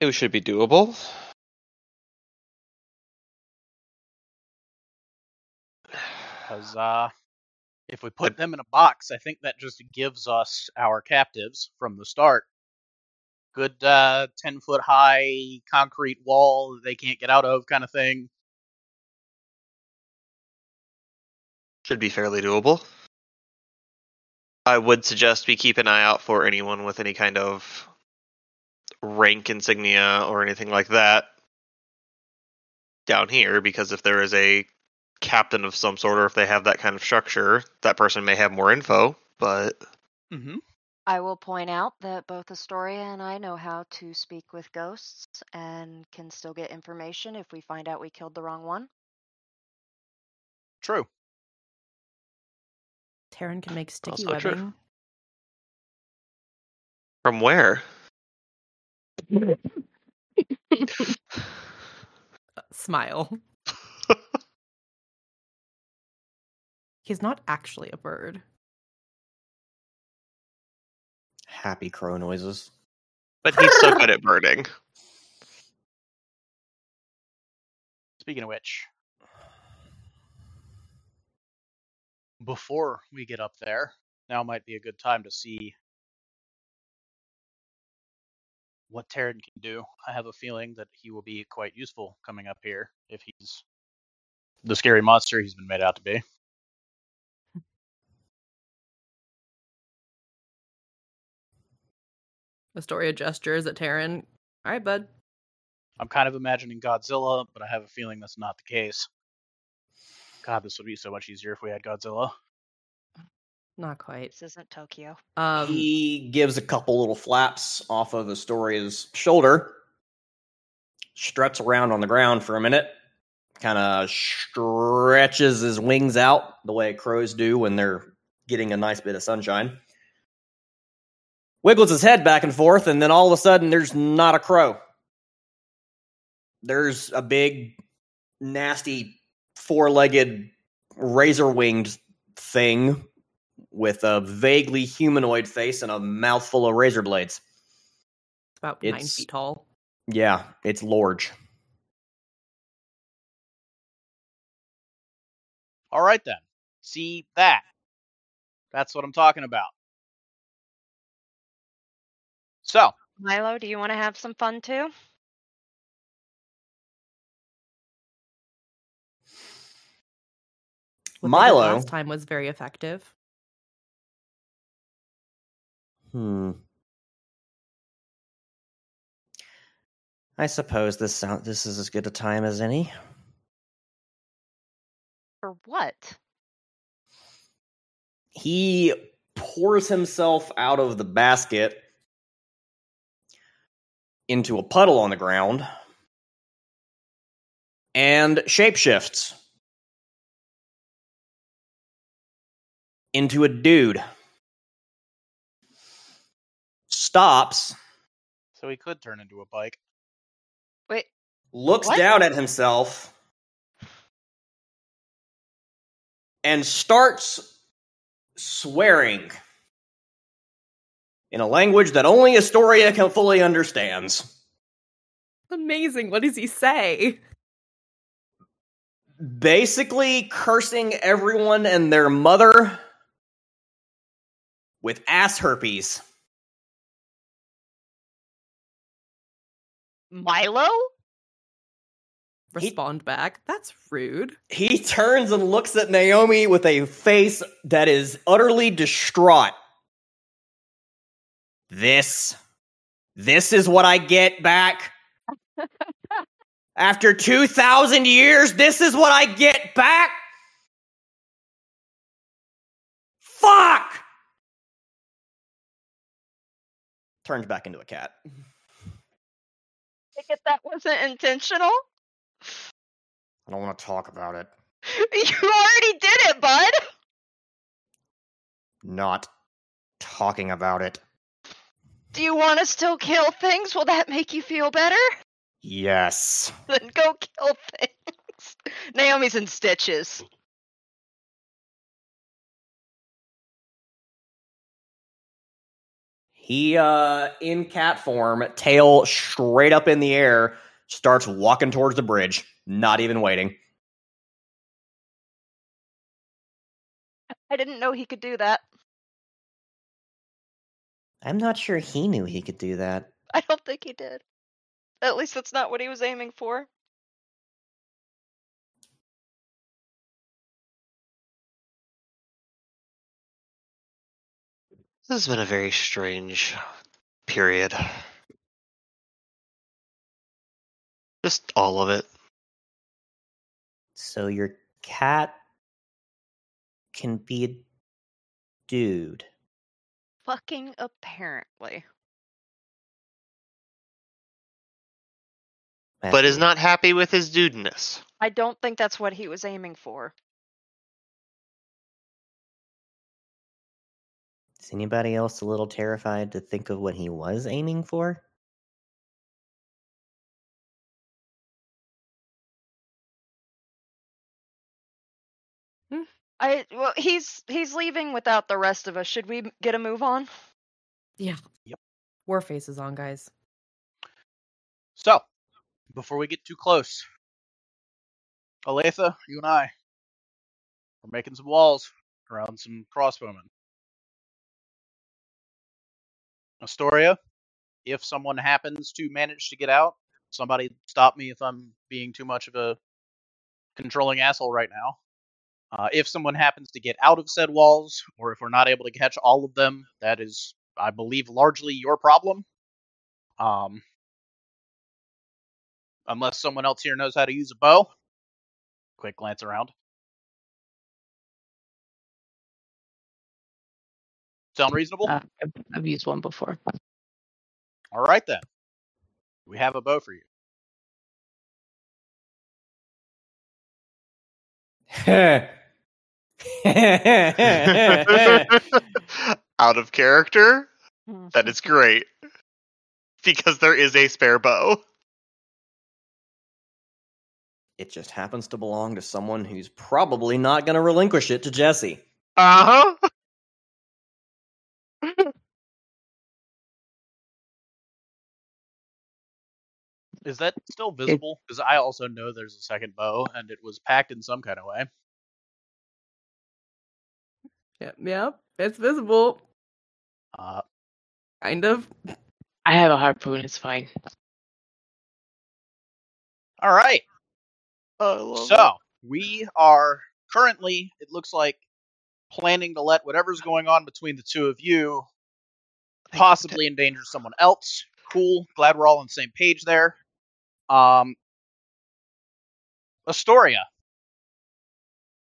It should be doable. Because uh, if we put them in a box, I think that just gives us our captives from the start. Good uh, 10 foot high concrete wall they can't get out of, kind of thing. Should be fairly doable. I would suggest we keep an eye out for anyone with any kind of rank insignia or anything like that down here, because if there is a captain of some sort or if they have that kind of structure, that person may have more info. But Mm-hmm. I will point out that both Astoria and I know how to speak with ghosts and can still get information if we find out we killed the wrong one. True. Taryn can make oh, sticky Also true. webbing. From where? Smile. He's not actually a bird. Happy crow noises. But he's so good at birding. Speaking of which, before we get up there, now might be a good time to see what Taryn can do. I have a feeling that he will be quite useful coming up here if he's the scary monster he's been made out to be. Astoria gestures at Taryn. All right, bud. I'm kind of imagining Godzilla, but I have a feeling that's not the case. God, this would be so much easier if we had Godzilla. Not quite. This isn't Tokyo. Um, he gives a couple little flaps off of Astoria's shoulder, struts around on the ground for a minute, kind of stretches his wings out the way crows do when they're getting a nice bit of sunshine. Wiggles his head back and forth, and then all of a sudden, there's not a crow. There's a big, nasty, four legged, razor winged thing with a vaguely humanoid face and a mouthful of razor blades. about nine feet tall. Yeah, it's large. All right then. See that? That's what I'm talking about. So, Milo, do you want to have some fun too? Milo. last time was very effective. Hmm. I suppose this sound this is as good a time as any. For what? He pours himself out of the basket into a puddle on the ground and shapeshifts into a dude. Stops, so he could turn into a bike. Wait, looks What? down at himself, and starts swearing in a language that only Astoria can fully understands. Amazing. What does he say? Basically, cursing everyone and their mother with ass herpes. Milo? He- Respond back. That's rude. He turns and looks at Naomi with a face that is utterly distraught. This. This is what I get back. After 2,000 years, this is what I get back? Fuck! Turns back into a cat. Take it that wasn't intentional? I don't want to talk about it. You already did it, bud! Not talking about it. Do you want to still kill things? Will that make you feel better? Yes. Then go kill things. Naomi's in stitches. He, uh, in cat form, tail straight up in the air, starts walking towards the bridge, not even waiting. I didn't know he could do that. I'm not sure he knew he could do that. I don't think he did. At least that's not what he was aiming for. This has been a very strange period. Just all of it. So your cat can be a dude. Fucking apparently. But is not happy with his dudeness. I don't think that's what he was aiming for. Is anybody else a little terrified to think of what he was aiming for? Mm, I well, he's he's leaving without the rest of us. Should we get a move on? Yeah. Yep. War faces on, guys. So, before we get too close, Olathe, you and I, we're making some walls around some crossbowmen. Astoria, if someone happens to manage to get out, somebody stop me if I'm being too much of a controlling asshole right now. Uh, if someone happens to get out of said walls, or if we're not able to catch all of them, that is, I believe, largely your problem. Um, unless someone else here knows how to use a bow. Quick glance around. Sound reasonable? Uh, I've, I've used one before. All right then. We have a bow for you. Out of character? That is great. Because there is a spare bow. it just happens to belong to someone who's probably not going to relinquish it to Jessie. Uh huh. Is that still visible? Because I also know there's a second bow, and it was packed in some kind of way. Yep, yep. It's visible. Uh, Kind of. I have a harpoon. It's fine. all right. I love So we are currently, it looks like, planning to let whatever's going on between the two of you possibly endanger someone else. Cool. Glad we're all on the same page there. Um, Astoria.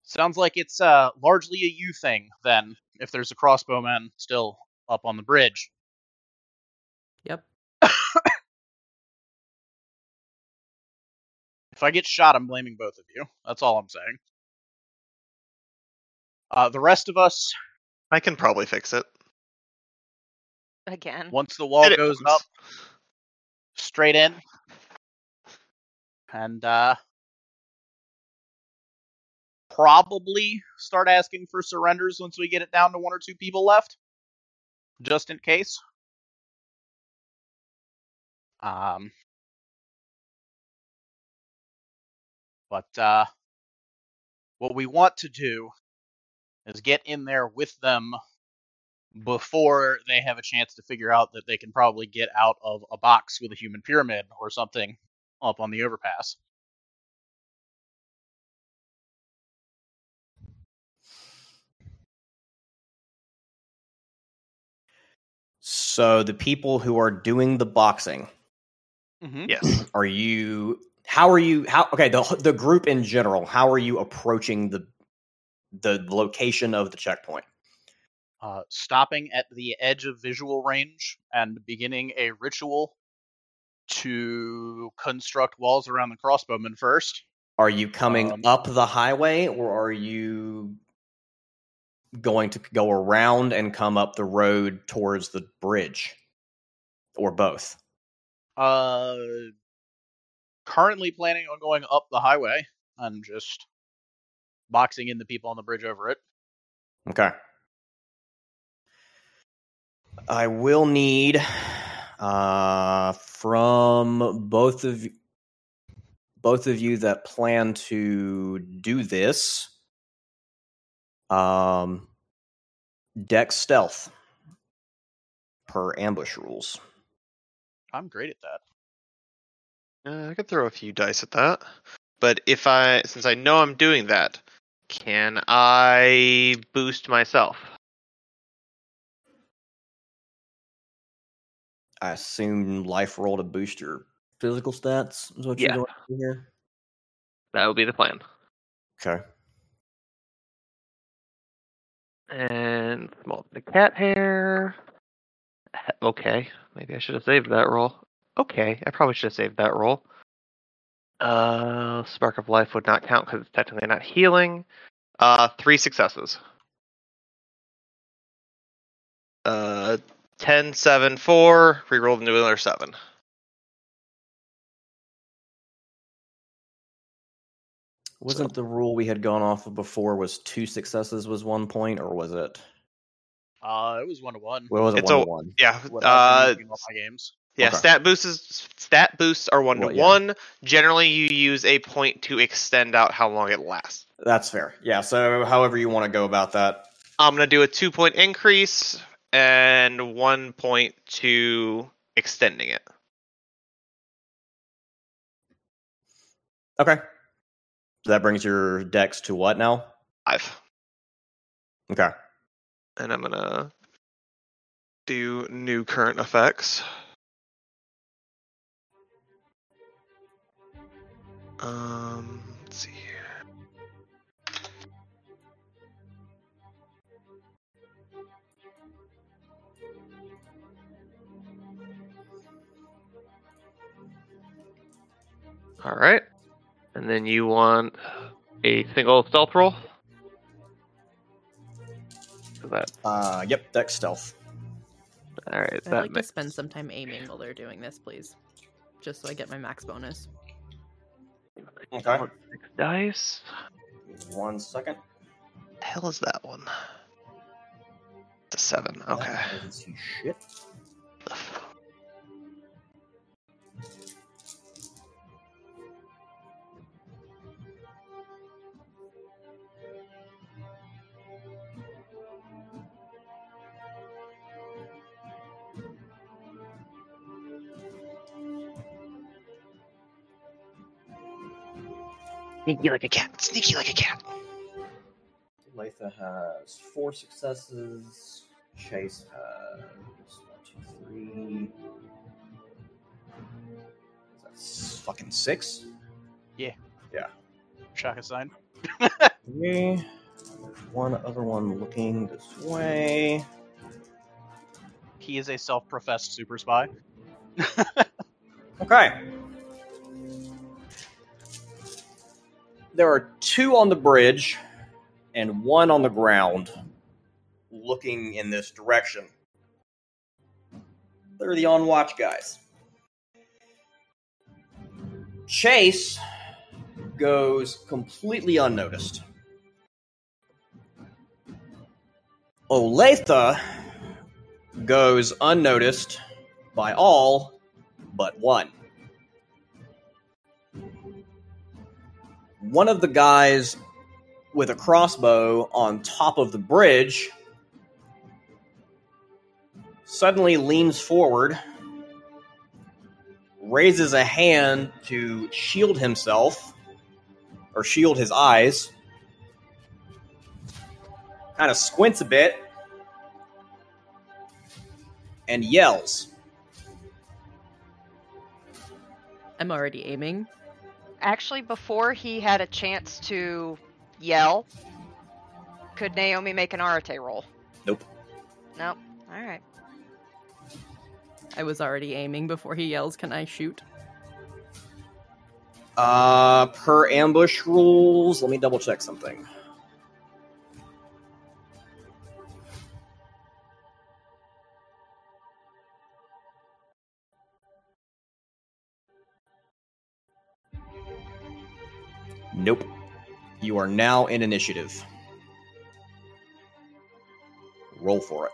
Sounds like it's uh, largely a you thing then. If there's a crossbowman still up on the bridge. Yep. If I get shot, I'm blaming both of you. That's all I'm saying. Uh, the rest of us, I can probably fix it. Again. once the wall it goes once. up, straight in, and uh, probably start asking for surrenders once we get it down to one or two people left, just in case. Um, but uh, what we want to do is get in there with them before they have a chance to figure out that they can probably get out of a box with a human pyramid or something up on the overpass. So the people who are doing the boxing, Mm-hmm. Yes. are you? How are you? How okay? The the group in general. How are you approaching the the location of the checkpoint? Uh, stopping at the edge of visual range and beginning a ritual to construct walls around the crossbowmen first. Are you coming Um, up the highway, or are you going to go around and come up the road towards the bridge, or both? Uh, currently planning on going up the highway and just boxing in the people on the bridge over it. Okay. I will need uh from both of both of you that plan to do this um Dex stealth per ambush rules. I'm great at that. Uh, I could throw a few dice at that. But if I, since I know I'm doing that, can I boost myself? I assume life roll to boost your physical stats is what Yeah. you're doing here. That would be the plan. Okay. And small the cat hair. Okay, maybe I should have saved that roll. Okay, I probably should have saved that roll. Uh, spark of life would not count because it's technically not healing. Uh, three successes. Uh, 10, 7, 4. Rerolled into another 7. Wasn't the rule we had gone off of before was two successes was one point, or was it? Uh, it was one to one. What was it? It's one a- to one. Yeah. What Uh, been my games. yeah. Okay. Stat boosts is, stat boosts are one to yeah. one. Generally, you use a point to extend out how long it lasts. That's fair. Yeah. So, however you want to go about that. I'm gonna do a two point increase and one point to extending it. Okay. So that brings your dex to what now? Five. Okay. And I'm gonna do new current effects. Um, let's see All right, and then you want a single stealth roll. For that Uh, yep. Dex stealth. all right. I'd that like to spend some time aiming while they're doing this, please. Just so I get my max bonus. Okay. Six dice. One second. The hell is that one? It's a seven. Okay. That shit. Sneaky like a cat. Sneaky like a cat. Latha has four successes. Chase has one, two, three. That's fucking six. Yeah. Yeah. Shaka sign. Three. One other one looking this way. He is a self-professed super spy. Okay. There are two on the bridge and one on the ground looking in this direction. They're the on watch guys. Chase goes completely unnoticed. Olathe goes unnoticed by all but one. One of the guys with a crossbow on top of the bridge suddenly leans forward, raises a hand to shield himself or shield his eyes, kind of squints a bit, and yells. I'm already aiming. Actually, before he had a chance to yell, could Naomi make an Arete roll? Nope. Nope. All right. I was already aiming before he yells, Can I shoot? Uh, per ambush rules, let me double check something. Nope. You are now in initiative. Roll for it.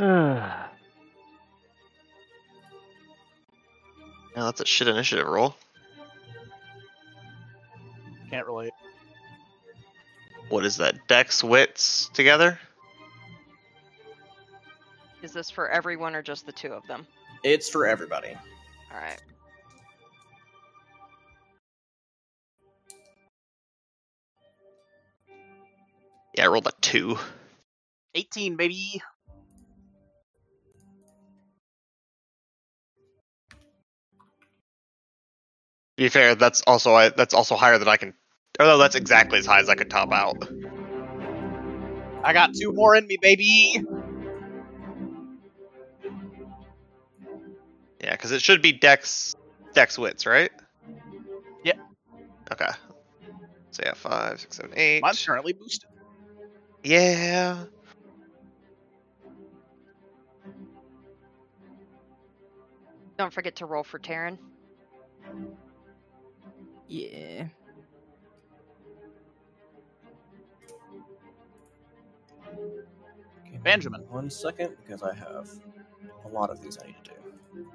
Now that's a shit initiative roll. Can't relate. What is that? Dex wits together? Is this for everyone or just the two of them? It's for everybody. All right. Yeah, I rolled a two. 18, baby. To be fair, that's also I, that's also higher than I can. Although that's exactly as high as I could top out. I got two more in me, baby. Yeah, because it should be Dex Dex wits, right? Yep. Okay. So yeah, five, six, seven, eight. Mine's currently boosted. Yeah. Don't forget to roll for Taryn. Yeah. Okay, Benjamin. One second, because I have a lot of these I need to do.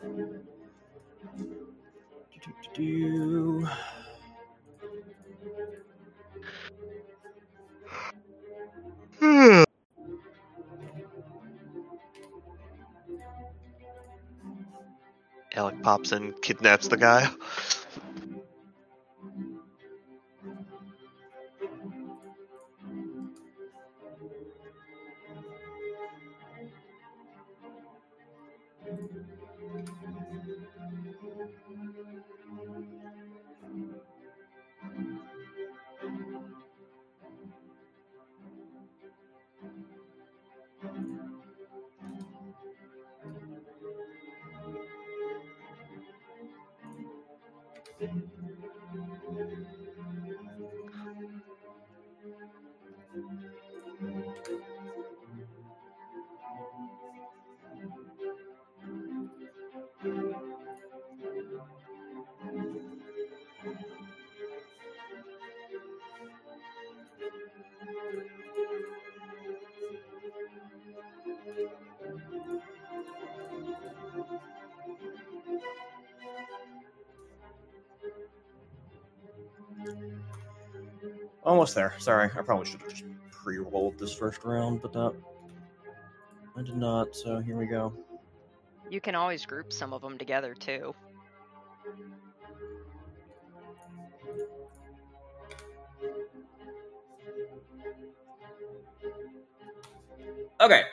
Do-do-do-do. Alec pops in, kidnaps the guy. Almost there. Sorry, I probably should have just pre-rolled this first round, but that I did not. So here we go. You can always group some of them together too. Okay.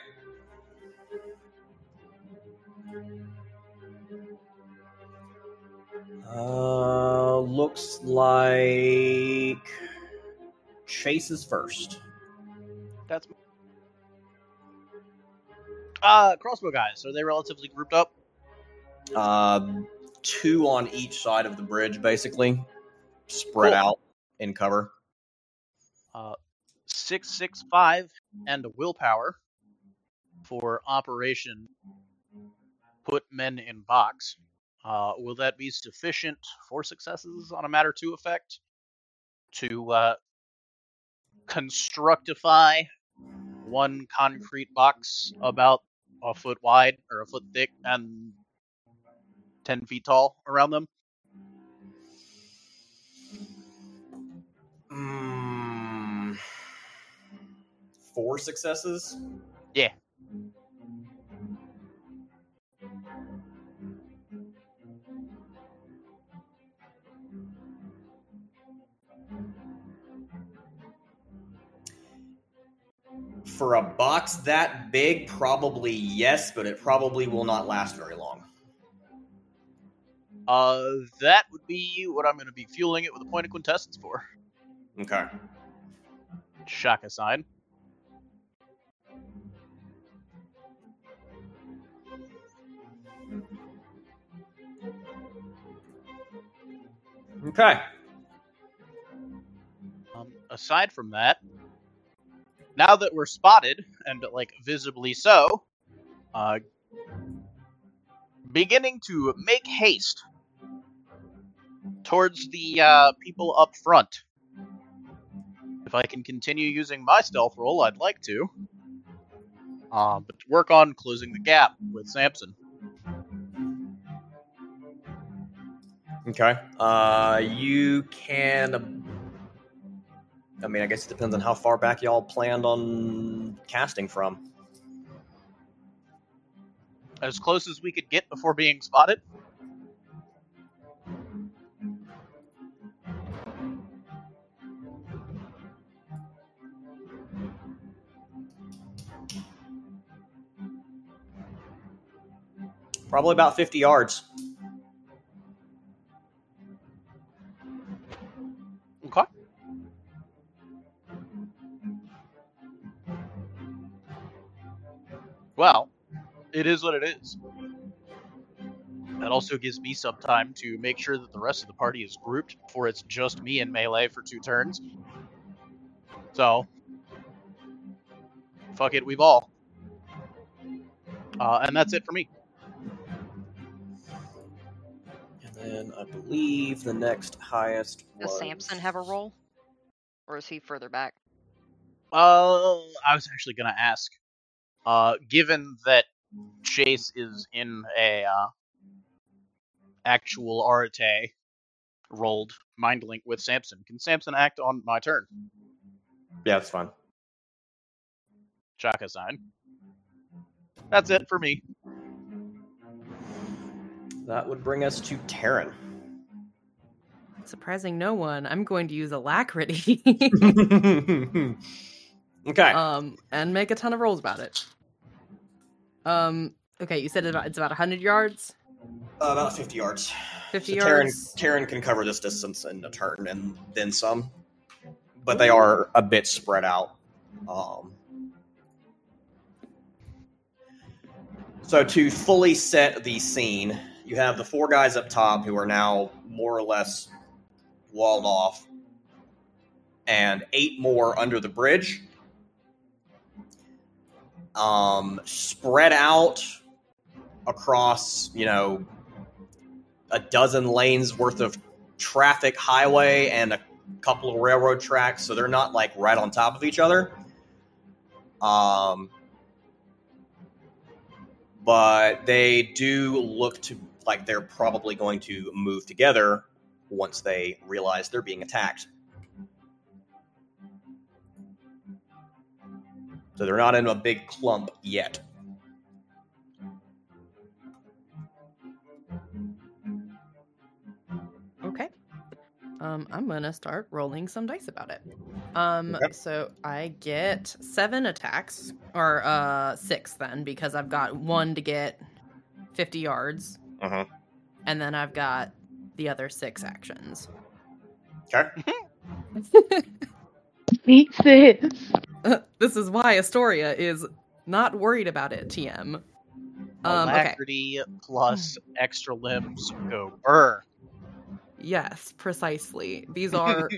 Uh, looks like Chase is first. That's uh crossbow guys. Are they relatively grouped up? Uh, two on each side of the bridge, basically, spread Cool. out in cover. Uh, six six five and a willpower for operation. Put men in box. Uh, will that be sufficient for successes on a matter two effect to uh, constructify one concrete box about a foot wide or a foot thick and ten feet tall around them? Mm, four successes. Yeah. For a box that big, probably yes, but it probably will not last very long. Uh, that would be what I'm going to be fueling it with a point of quintessence for. Okay. Shock aside. Okay. Um, aside from that, now that we're spotted and like visibly so, uh, beginning to make haste towards the uh, people up front. If I can continue using my stealth roll, I'd like to. Uh, but to work on closing the gap with Samson. Okay. Uh, you can. I mean, I guess it depends on how far back y'all planned on casting from. As close as we could get before being spotted. Probably about 50 yards. Well, it is what it is. That also gives me some time to make sure that the rest of the party is grouped before it's just me in melee for two turns. So, fuck it, we ball. Uh, and that's it for me. And then I believe the next highest Does was... Samson have a role? Or is he further back? Uh, I was actually gonna ask. Uh, given that Chase is in a uh, actual Arete rolled mind link with Samson, can Samson act on my turn? Yeah, that's fine. Shaka sign. That's it for me. That would bring us to Taryn. Surprising no one. I'm going to use alacrity. okay. um, and make a ton of rolls about it. Um, okay, you said it's about, it's about 100 yards? Uh, about 50 yards. 50 So yards? Taryn can cover this distance in a turn and then some, but they are a bit spread out. Um, so to fully set the scene, you have the four guys up top who are now more or less walled off, and eight more under the bridge. Um, spread out across, you know, a dozen lanes worth of traffic highway and a couple of railroad tracks, so they're not like right on top of each other. Um, but they do look to like they're probably going to move together once they realize they're being attacked. So they're not in a big clump yet. Okay. Um, I'm gonna start rolling some dice about it. Um, Okay. so I get seven attacks, or uh, six then, because I've got one to get 50 yards, Uh-huh. and then I've got the other six actions. Okay. Eat this. this is why Astoria is not worried about it, TM. Um, okay. Plus extra limbs go burr. Yes, precisely. These are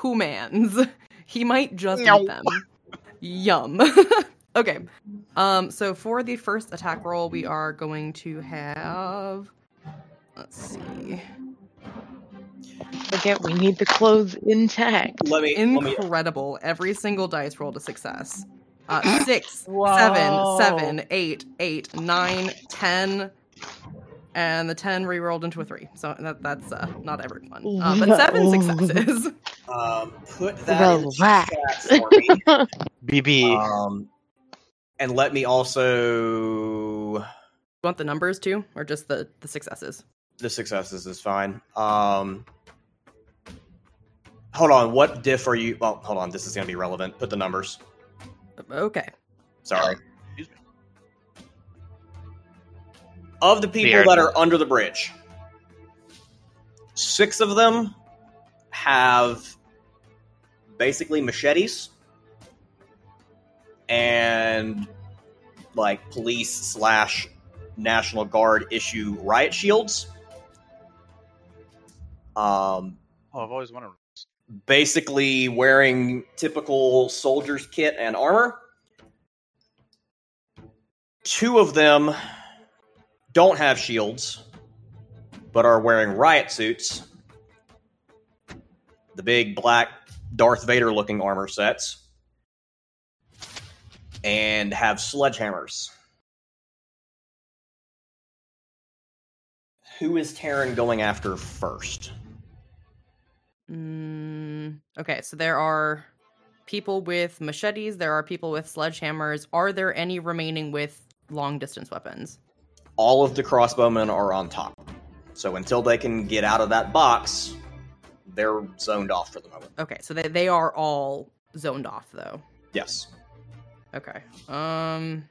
humans. He might just No. eat them. Yum. okay. Um, so for the first attack roll, we are going to have let's see. Forget we need the clothes intact. Let me let me Incredible. Every single dice rolled a success. Uh, six, Whoa. seven, seven, eight, eight, nine, ten, and the ten re-rolled into a three. So that that's uh, not everyone, uh, but seven successes. um, put that in the chat for me. BB. Um, and let me also You want the numbers too, or just the the successes? the successes is fine. Um, hold on, what diff are you? Well, hold on, this is going to be relevant. Put the numbers. Okay. Sorry. Excuse me. Of the people Beard. that are under the bridge, six of them have basically machetes and like police slash national guard issue riot shields. Um, oh, I've always wanted. Basically wearing typical soldier's kit and armor. Two of them don't have shields, but are wearing riot suits. The big black Darth Vader looking armor sets. And have sledgehammers. Who is Taryn going after first? Mm, okay, so there are people with machetes. There are people with sledgehammers. Are there any remaining with long distance weapons? all of the crossbowmen are on top. So until they can get out of that box, they're zoned off for the moment. Okay, so they they are all zoned off though. Yes. Okay. Um.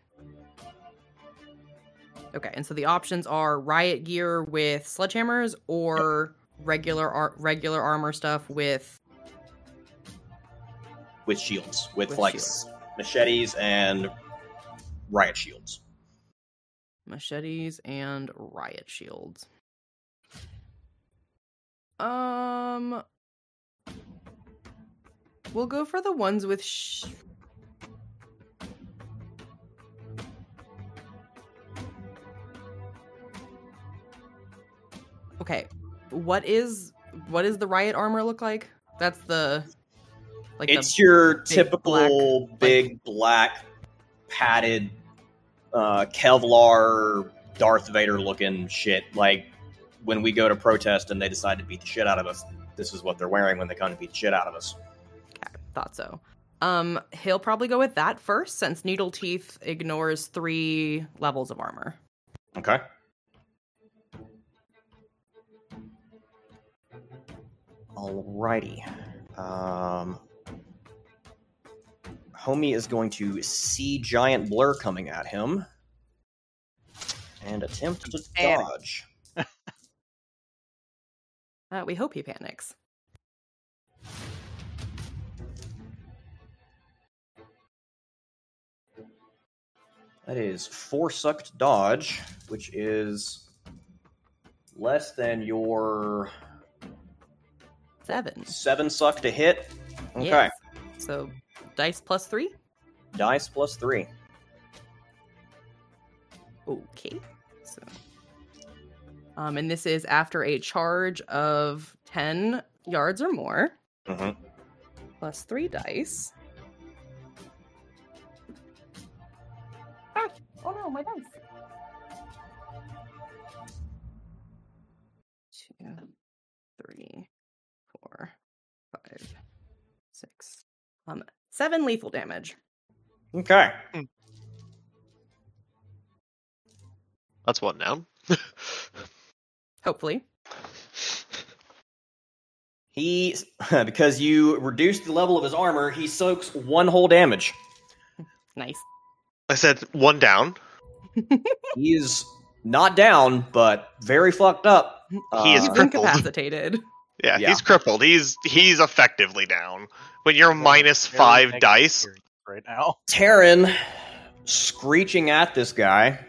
Okay, and so the options are riot gear with sledgehammers or regular ar- regular armor stuff with With shields, with, With like shields. machetes and riot shields. machetes and riot shields. Um We'll go for the ones with sh- Okay. What is what is the riot armor look like? That's the like it's the, your big typical black, big black padded uh, Kevlar Darth Vader looking shit. Like when we go to protest and they decide to beat the shit out of us, this is what they're wearing when they come to beat the shit out of us. Okay, thought so. Um, he'll probably go with that first, since Needle Teeth ignores three levels of armor. Okay. Alrighty. Um, homie is going to see giant blur coming at him and attempt to Panic. dodge. Uh, we hope he panics. That is four sucked dodge, which is less than your Seven. seven suck to hit. Okay. Yes. So dice plus three. Dice plus three. Okay. So, um, and this is after a charge of ten yards or more, Mhm. plus three dice. Ah! Oh no, my dice. Two, three, four, five, six. Um, seven lethal damage. Okay. That's one down. Hopefully. He, because you reduced the level of his armor, he soaks one whole damage. Nice. I said one down. He is not down, but very fucked up. He is Uh, crippled. incapacitated. Yeah, Yeah. he's crippled. He's he's effectively down. When you're Yeah, minus very five dice, right now. Taryn screeching at this guy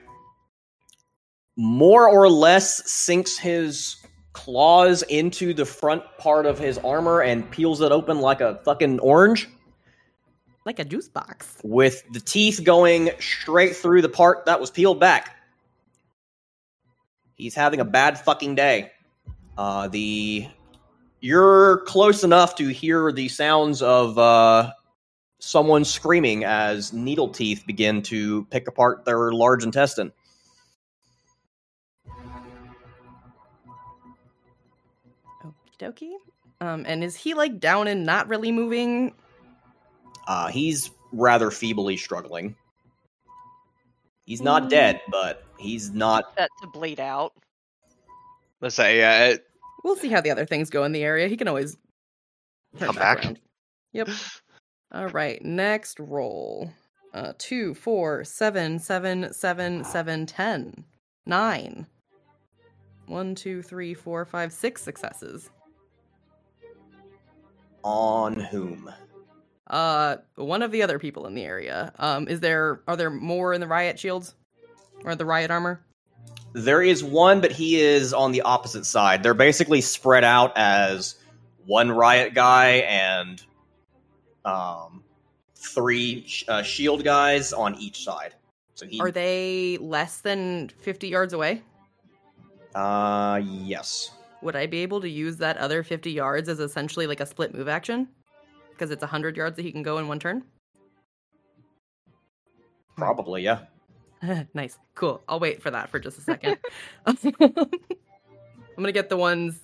more or less sinks his claws into the front part of his armor and peels it open like a fucking orange Like a juice box. with the teeth going straight through the part that was peeled back. He's having a bad fucking day. Uh, the you're close enough to hear the sounds of uh, someone screaming as needle teeth begin to pick apart their large intestine. Okie dokie. Um, and is he like down and not really moving? Uh, he's rather feebly struggling. He's not Mm. dead, but he's not. Set to bleed out. let's say yeah, it, We'll see how the other things go in the area. He can always Come back. around. Yep. All right. Next roll. Uh, two, four, seven, seven, seven, seven, ten, nine. One, two, three, four, five, six successes. On whom? Uh, one of the other people in the area. Um, is there are there more in the riot shields or the riot armor? There is one, but he is on the opposite side. They're basically spread out as one riot guy and um, three uh, shield guys on each side. So he, Are they less than fifty yards away? Uh, yes. Would I be able to use that other 50 yards as essentially like a split move action? Because it's 100 yards that he can go in one turn? Probably, yeah. nice. Cool. I'll wait for that for just a second. I'm going to get the ones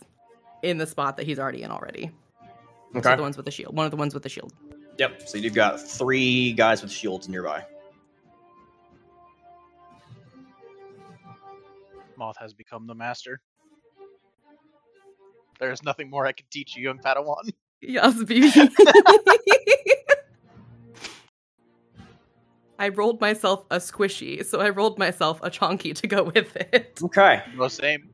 in the spot that he's already in already. So Okay. the ones with the shield. One of the ones with the shield. Yep. So you've got three guys with shields nearby. Moth has become the master. There is nothing more I can teach you, young Padawan. Yes, baby. I rolled myself a squishy, so I rolled myself a chonky to go with it. Okay. No same.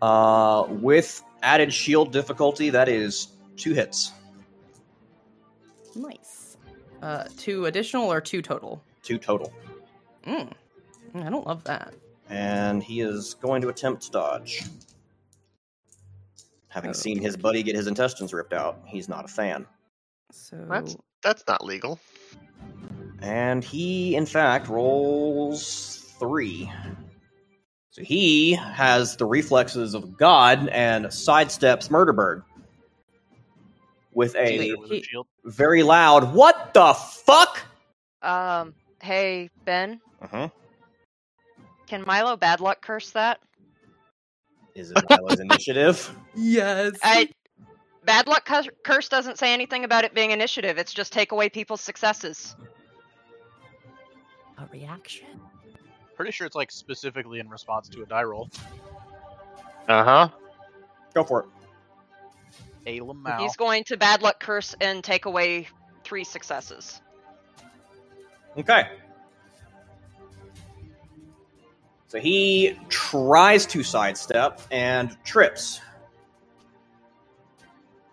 Uh, with added shield difficulty, that is two hits. Nice. Uh, two additional or two total? Two total. Mm. I don't love that. And he is going to attempt to dodge. Having Oh. seen his buddy get his intestines ripped out, he's not a fan. So That's that's not legal. And he, in fact, rolls three. So he has the reflexes of God and sidesteps Murderbird with a Wait. with a he- very loud, What the fuck? Um, hey Ben, Uh-huh. can Milo bad luck curse that? Is it Milo's initiative? yes. I bad luck cus- curse doesn't say anything about it being initiative. It's just take away people's successes. A reaction. Pretty sure it's like specifically in response to a die roll. Uh huh. Go for it. A Lamau. He's going to bad luck curse and take away three successes. Okay. So he tries to sidestep and trips.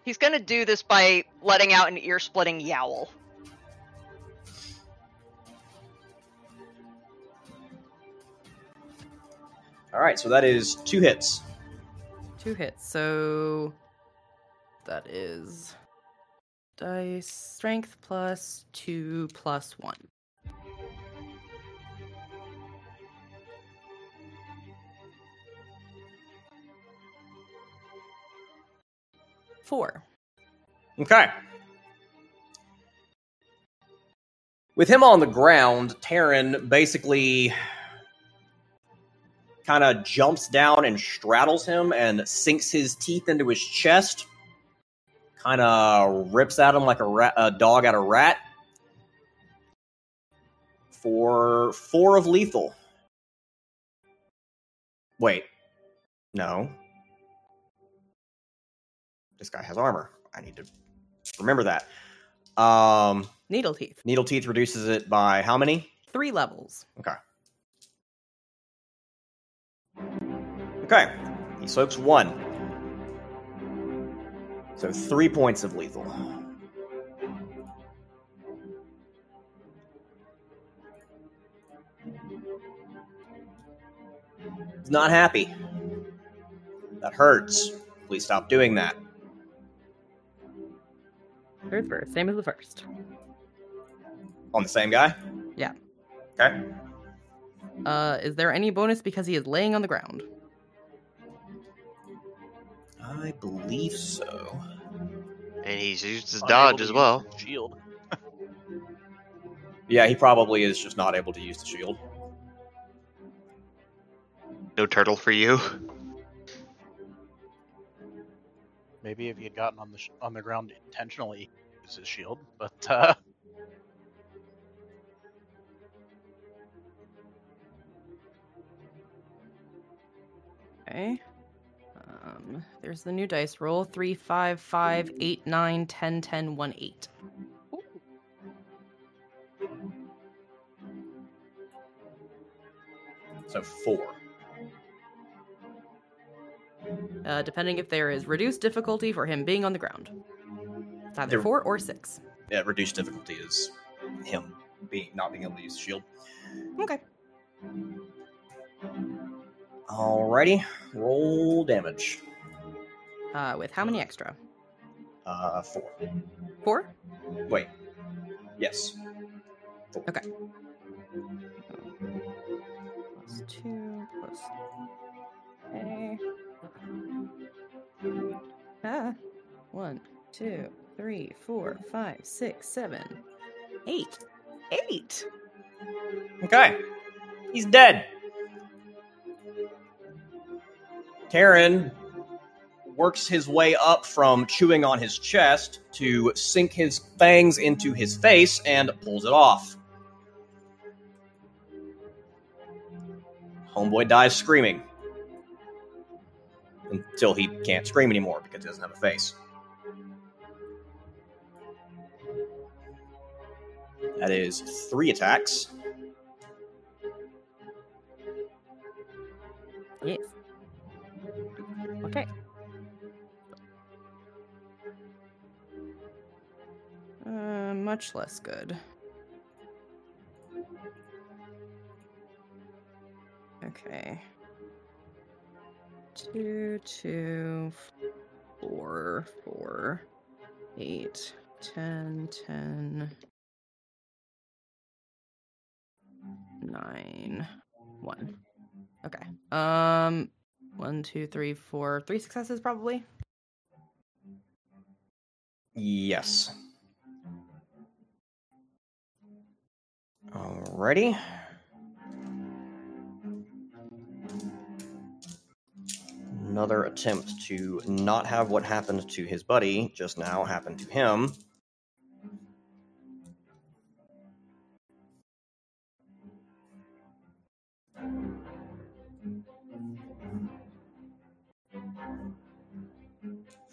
He's going to do this by letting out an ear-splitting yowl. All right, so that is two hits. Two hits. So that is dice strength plus two plus one. Four. Okay. With him on the ground, Taryn basically kind of jumps down and straddles him and sinks his teeth into his chest. Kind of rips at him like a, rat, a dog at a rat. For four of lethal. Wait. No. This guy has armor. I need to remember that. Um, Needle teeth. needle teeth reduces it by how many? Three levels. Okay. Okay. He soaks one. So three points of lethal. He's not happy. That hurts. Please stop doing that. Third verse, same as the first. On the same guy? Yeah. Okay. Uh, is there any bonus because he is laying on the ground? I believe so. And he's used his dodge to as well. Shield. Yeah, he probably is just not able to use the shield. No turtle for you. Maybe if he had gotten on the sh- on the ground intentionally, use his shield. But uh, Okay. Um, there's the new dice roll. Three, five, five, eight, 9, 10, 10, 1, 8. nine, ten, ten, one, eight. So four. Uh, depending if there is reduced difficulty for him being on the ground. It's either four or six. Yeah, reduced difficulty is him being not being able to use shield. Okay. Alrighty, roll damage. Uh, with how many extra? Uh, four. Four? Wait. Yes. Okay. Plus two, plus. Okay. Ah. One, two, three, four, five, six, seven, eight. Eight! Okay. He's dead. Taryn works his way up from chewing on his chest to sink his fangs into his face and pulls it off. Homeboy dies screaming. Until he can't scream anymore because he doesn't have a face. That is three attacks. Yes. Okay. Uh, much less good. Okay. Two, two, four, four, eight, 10, 10, 9, 1. Okay. Um, one, two, three, four, three successes probably. Yes. Alrighty. Another attempt to not have what happened to his buddy just now happen to him.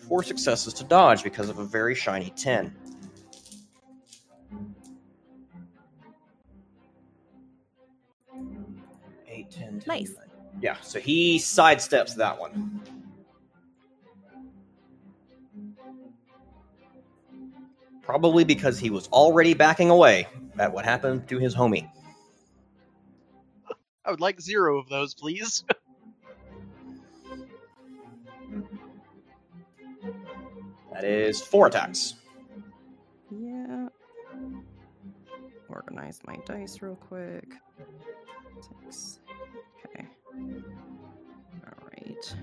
Four successes to dodge because of a very shiny 10. Eight, 10, 10, Nice. nine. Yeah, so he sidesteps that one. Probably because he was already backing away at what happened to his homie. I would like zero of those, please. That is four attacks. Yeah. Organize my dice real quick. Six. Okay. All right.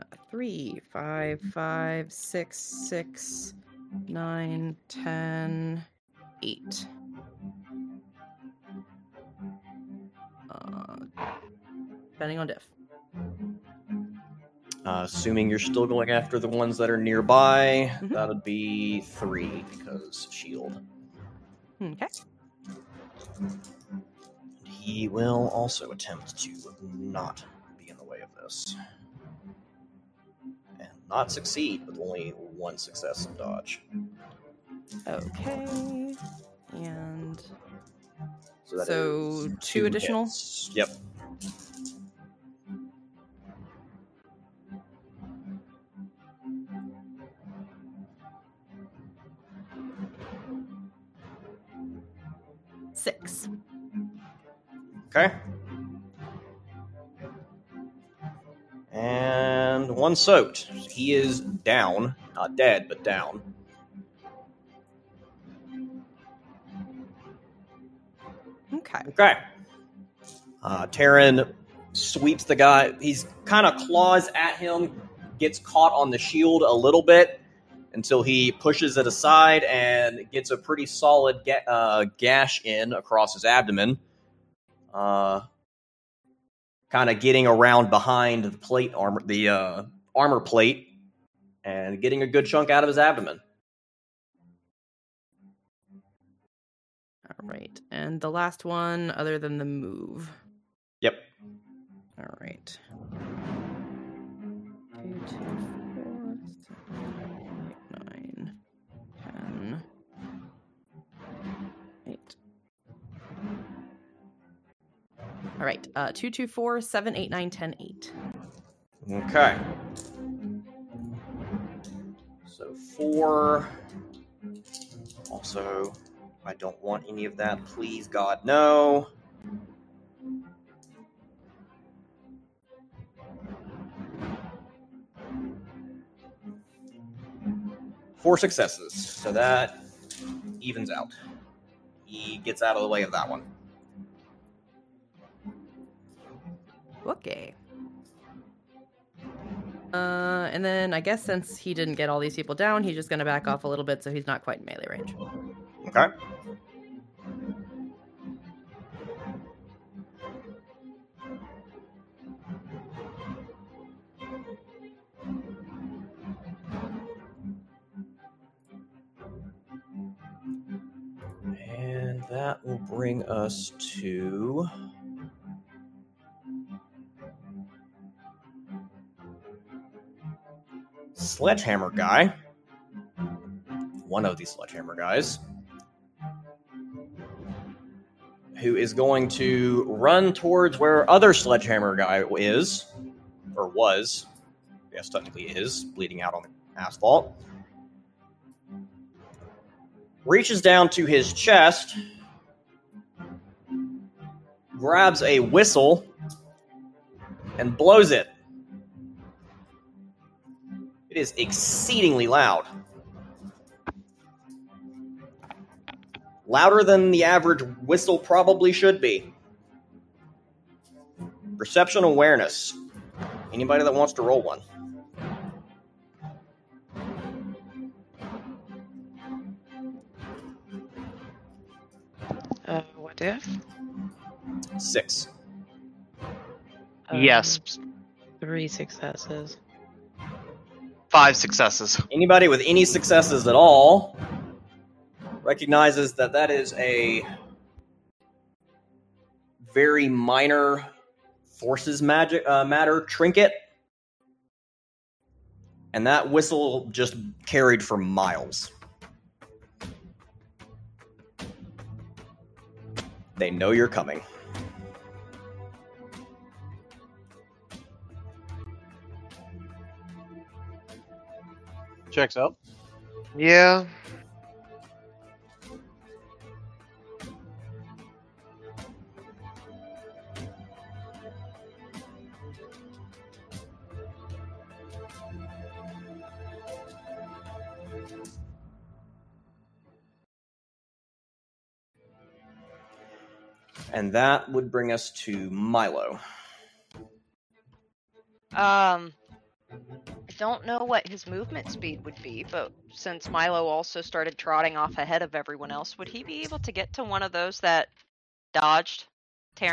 Uh, three, five, five, six, six, nine, ten, eight. Uh, depending on diff. Uh, assuming you're still going after the ones that are nearby, Mhm. that would be three because shield. Okay. He will also attempt to not be in the way of this. And not succeed with only one success in dodge. Okay. And So, that So, is two additional? hits. Yep. Six. Okay. And one soaked. He is down. Not dead, but down. Okay. Okay. Uh, Taryn sweeps the guy. He's kind of claws at him, gets caught on the shield a little bit until he pushes it aside and gets a pretty solid ga- uh, gash in across his abdomen. Uh, kind of getting around behind the plate armor, the uh, armor plate, and getting a good chunk out of his abdomen. All right. And the last one, other than the move. Yep. All right. Two, two, All right. Uh, two, two, four, seven, eight, nine, ten, eight. Okay. So four. Also, I don't want any of that. Please, God, no. Four successes. So that evens out. He gets out of the way of that one. Okay. Uh, and then I guess since he didn't get all these people down, he's just gonna back off a little bit, so he's not quite in melee range. Okay. And that will bring us to. Sledgehammer guy. One of these sledgehammer guys. Who is going to run towards where other sledgehammer guy is, or was. Yes, technically is, bleeding out on the asphalt reaches down to his chest, grabs a whistle, and blows it. It is exceedingly loud. louder than the average whistle probably should be. Perception awareness. Anybody that wants to roll one. Uh, what if? Six. Yes. Um, Three successes. Five successes. Anybody with any successes at all recognizes that that is a very minor forces magic uh, matter trinket, and that whistle just carried for miles. They know you're coming. Checks out. Yeah. And that would bring us to Milo. Um, I don't know what his movement speed would be, but since Milo also started trotting off ahead of everyone else, would he be able to get to one of those that dodged?